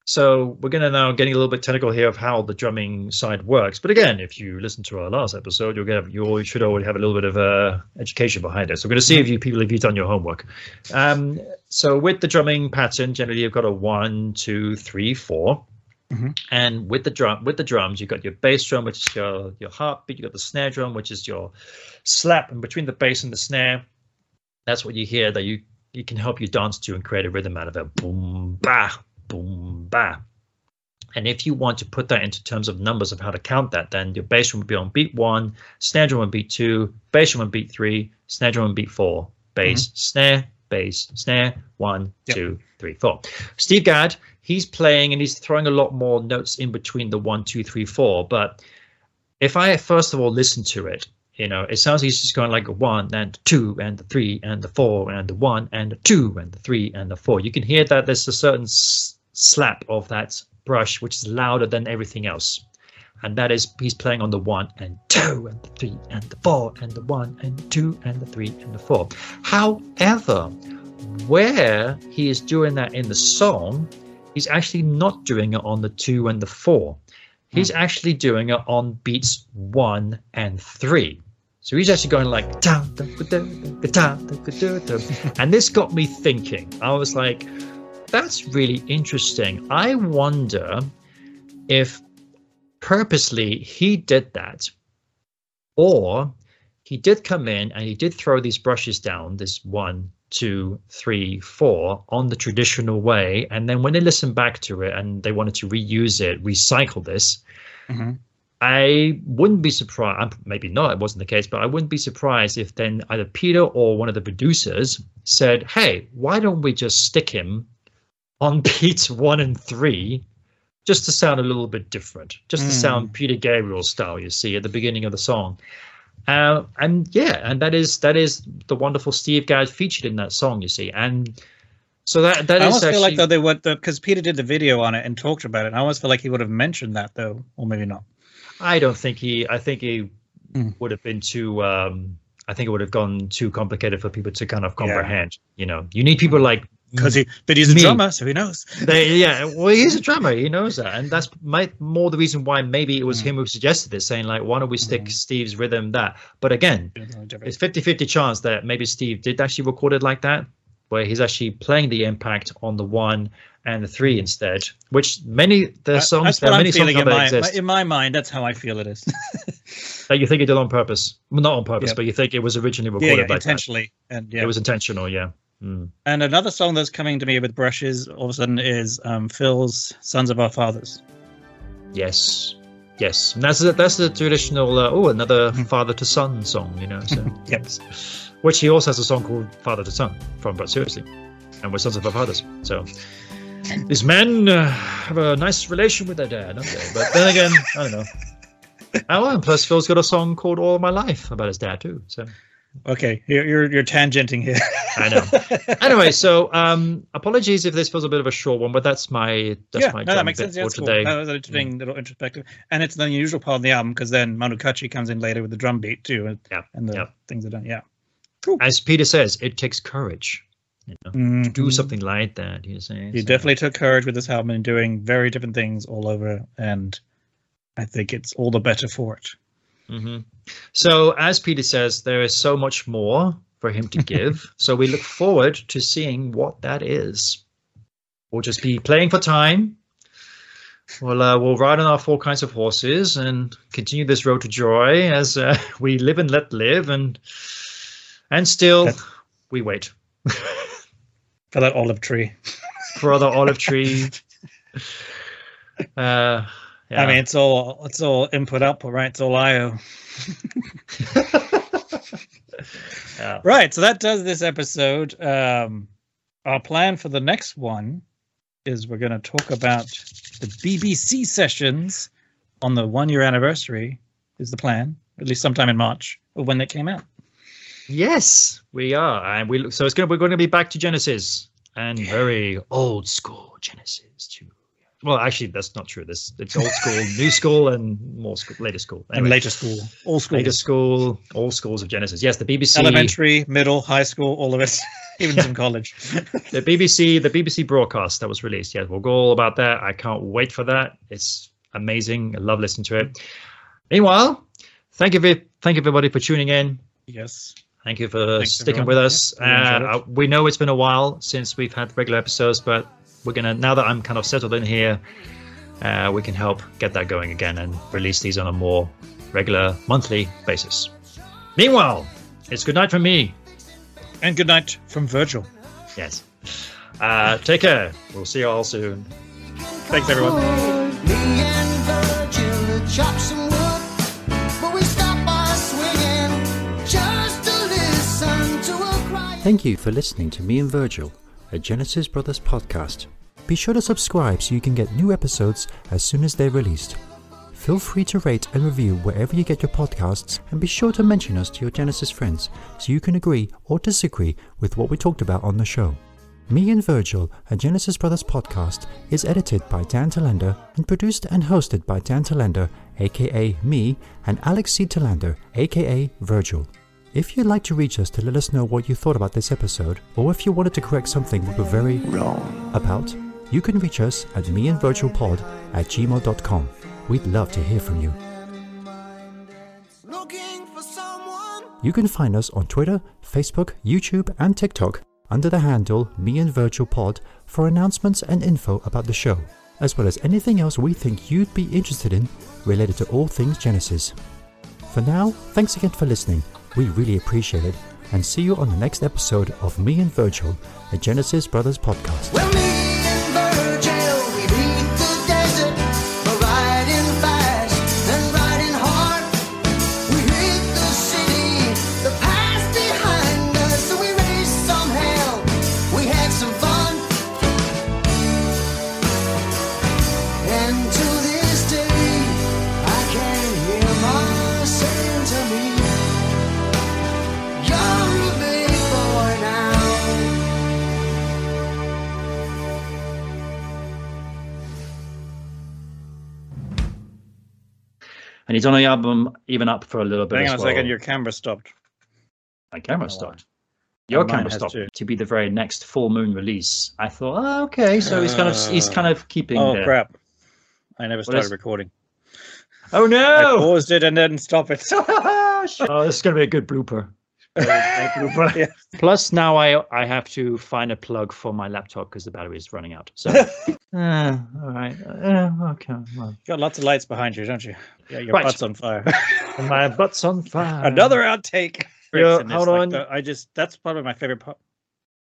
so we're going to now getting a little bit technical here of how the drumming side works. But again, if you listen to our last episode, you'll get you should already have a little bit of uh, education behind it. So we're going to see if you people if you've done your homework. Um, so with the drumming pattern, generally you've got a one, two, three, four. Mhm. And with the drum, with the drums, you've got your bass drum, which is your your heartbeat. You've got the snare drum, which is your slap, and between the bass and the snare, that's what you hear that you you can help you dance to and create a rhythm out of it. Boom ba, boom ba. And if you want to put that into terms of numbers of how to count that, then your bass drum would be on beat one, snare drum on beat two, bass drum on beat three, snare drum on beat four, bass, snare, bass, snare, one, Yep. two, three, four. Steve Gadd, he's playing and he's throwing a lot more notes in between the one, two, three, four. But if I first of all listen to it, you know, it sounds like he's just going like a one and two and the three and the four and the one and the two and the three and the four. You can hear that there's a certain s- slap of that brush, which is louder than everything else. And that is he's playing on the one and two and the three and the four and the one and two and the three and the four. However, where he is doing that in the song, he's actually not doing it on the two and the four. He's mm. actually doing it on beats one and three. So he's actually going like, and this got me thinking. I was like, that's really interesting. I wonder if purposely he did that or he did come in and he did throw these brushes down this one two three four on the traditional way and then when they listened back to it and they wanted to reuse it recycle this Mhm. i wouldn't be surprised maybe not it wasn't the case but i wouldn't be surprised if then either peter or one of the producers said hey why don't we just stick him on beats one and three just to sound a little bit different, just to Mm. sound Peter Gabriel style. You see at the beginning of the song, uh, and yeah, and that is that is the wonderful Steve Gadd featured in that song. You see, and so that that I is almost feel like though they would because Peter did the video on it and talked about it. And I almost feel like he would have mentioned that though, or maybe not. I don't think he. I think he Mm. would have been too. Um, I think it would have gone too complicated for people to kind of comprehend. You know, you need people like Because he, but he's a Me. drummer, so he knows. They, yeah, well, he's a drummer. He knows that, and that's my, more the reason why maybe it was Mm. him who suggested this, saying like, "Why don't we stick Mhm. Steve's rhythm that?" But again, it's 50-50 chance that maybe Steve did actually record it like that, where he's actually playing the impact on the one and the three instead. Which many the That- songs there are many songs in my, exist in my mind. That's how I feel it is. that you think he did on purpose. Well, not on purpose, but you think it was originally recorded yeah, like that. intentionally, and yeah. It was intentional, yeah. Mm. and another song that's coming to me with brushes all of a sudden is um, Phil's "Sons of Our Fathers." Yes, yes, and that's the, that's the traditional. Uh, oh, another Mhm. father to son song, you know. So. Yes. which he also has a song called Father to Son from But Seriously, and we're sons of our fathers. So these men uh, have a nice relation with their dad, don't they? But then again, I don't know. Oh, and plus Phil's got a song called All My Life about his dad too. So Okay, you're you're, you're tangenting here. I know. anyway, so um, apologies if this was a bit of a short one, but that's my that's yeah, my no, that makes sense. Yeah, that's cool. today. That was an interesting little introspective, and it's an unusual part of the album because then Manu Katché comes in later with the drum beat too, and, Yeah, and the yeah. things are done. Yeah, cool. As Peter says, it takes courage you know, to do something like that. You say He so- definitely took courage with this album and doing very different things all over, and I think it's all the better for it. Hmm So, as Peter says, there is so much more for him to give. so, we look forward to seeing what that is. We'll just be playing for time. We'll uh, we'll ride on our four kinds of horses and continue this road to joy as uh, we live and let live, and and still That's- we wait For that olive tree. for other olive tree. Uh, yeah. I mean, it's all it's all input output, right? It's all IO. yeah. Right. So that does this episode. Um, our plan for the next one is we're going to talk about the BBC sessions on the one year anniversary. Is the plan at least sometime in March of when they came out? Yes, we are, and we so it's going. to We're going to be back to Genesis and very old school Genesis too. Well, actually, that's not true. This it's old school, new school, and more school, later school. And Anyway, later school, all schools, later school, all schools of Genesis. Yes, the BBC, elementary, middle, high school, all of it, even some college. the BBC, the BBC broadcast that was released. Yes, we'll go all about that. I can't wait for that. It's amazing. I love listening to it. Meanwhile, thank you, thank you everybody for tuning in. yes. Thank you for Thanks, sticking everyone. with us. Yeah, uh, we know it's been a while since we've had regular episodes, but we're gonna now that I'm kind of settled in here, uh, we can help get that going again and release these on a more regular monthly basis. Meanwhile, it's good night from me. And good night from Virgil. Yes. Uh, take care. We'll see you all soon. Thanks, everyone. Me and Virgil had chopped some wood, but we stopped by swinging just to listen to a cry. Thank you for listening to me and Virgil, a Genesis Brothers podcast. Be sure to subscribe so you can get new episodes as soon as they're released. Feel free to rate and review wherever you get your podcasts, and be sure to mention us to your Genesis friends so you can agree or disagree with what we talked about on the show. Me and Virgil, a Genesis Brothers podcast, is edited by Dan Telander and produced and hosted by Dan Telander, aka me, and Alex C. Telander, aka Virgil. If you'd like to reach us to let us know what you thought about this episode, or if you wanted to correct something we were very Wrong. about, you can reach us at meandvirgilpod at gmail.com. We'd love to hear from you. Looking for someone. You can find us on Twitter, Facebook, YouTube, and TikTok under the handle Me and Virgil Pod for announcements and info about the show, as well as anything else we think you'd be interested in related to all things Genesis. For now, thanks again for listening. We really appreciate it, and see you on the next episode of Me and Virgil, a Genesis Brothers podcast. Well, And he's on the album even up for a little bit Hang as on a well. second, your camera stopped. My camera Oh, stopped. Your mine camera stopped too. to be the very next full moon release. I thought, oh, okay, so he's kind of he's kind of keeping. Oh the- crap! I never started is- recording. Oh I no! paused it and then stop it. oh, this is gonna be a good blooper. Yeah. Plus, now I I have to find a plug for my laptop because the battery is running out. So, uh, all right, uh, okay. Well, Got lots of lights behind you, don't you? Yeah, your Right. butt's on fire. my butt's on fire. Another outtake. Yeah, in this, hold like, on. the- I just that's probably my favorite part.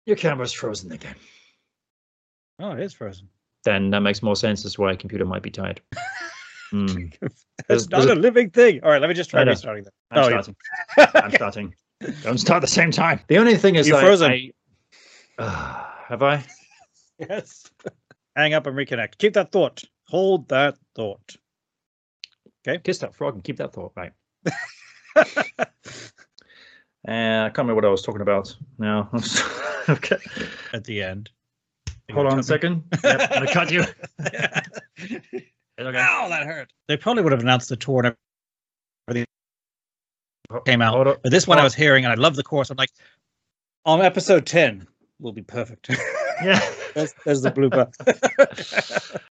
Your camera's frozen again. Oh, it is frozen. Then that makes more sense as to why a computer might be tired. Hmm. It's There's- not there's a living thing. All right, let me just try restarting that. I'm Oh, yeah. starting. I'm starting. Don't start at the same time. The only thing is, You like, frozen. I, uh, have I? Yes. Hang up and reconnect. Keep that thought. Hold that thought. Okay. Kiss that frog and keep that thought right. Uh, I can't remember what I was talking about now. okay. At the end. Hold on a second. Yep, I'm cut you. Okay. Ow, that hurt. They probably would have announced the tour and everything came out. Hold. But this one I was hearing and I love the chorus. I'm like, on episode 10 will be perfect. Yeah. there's, there's the blooper.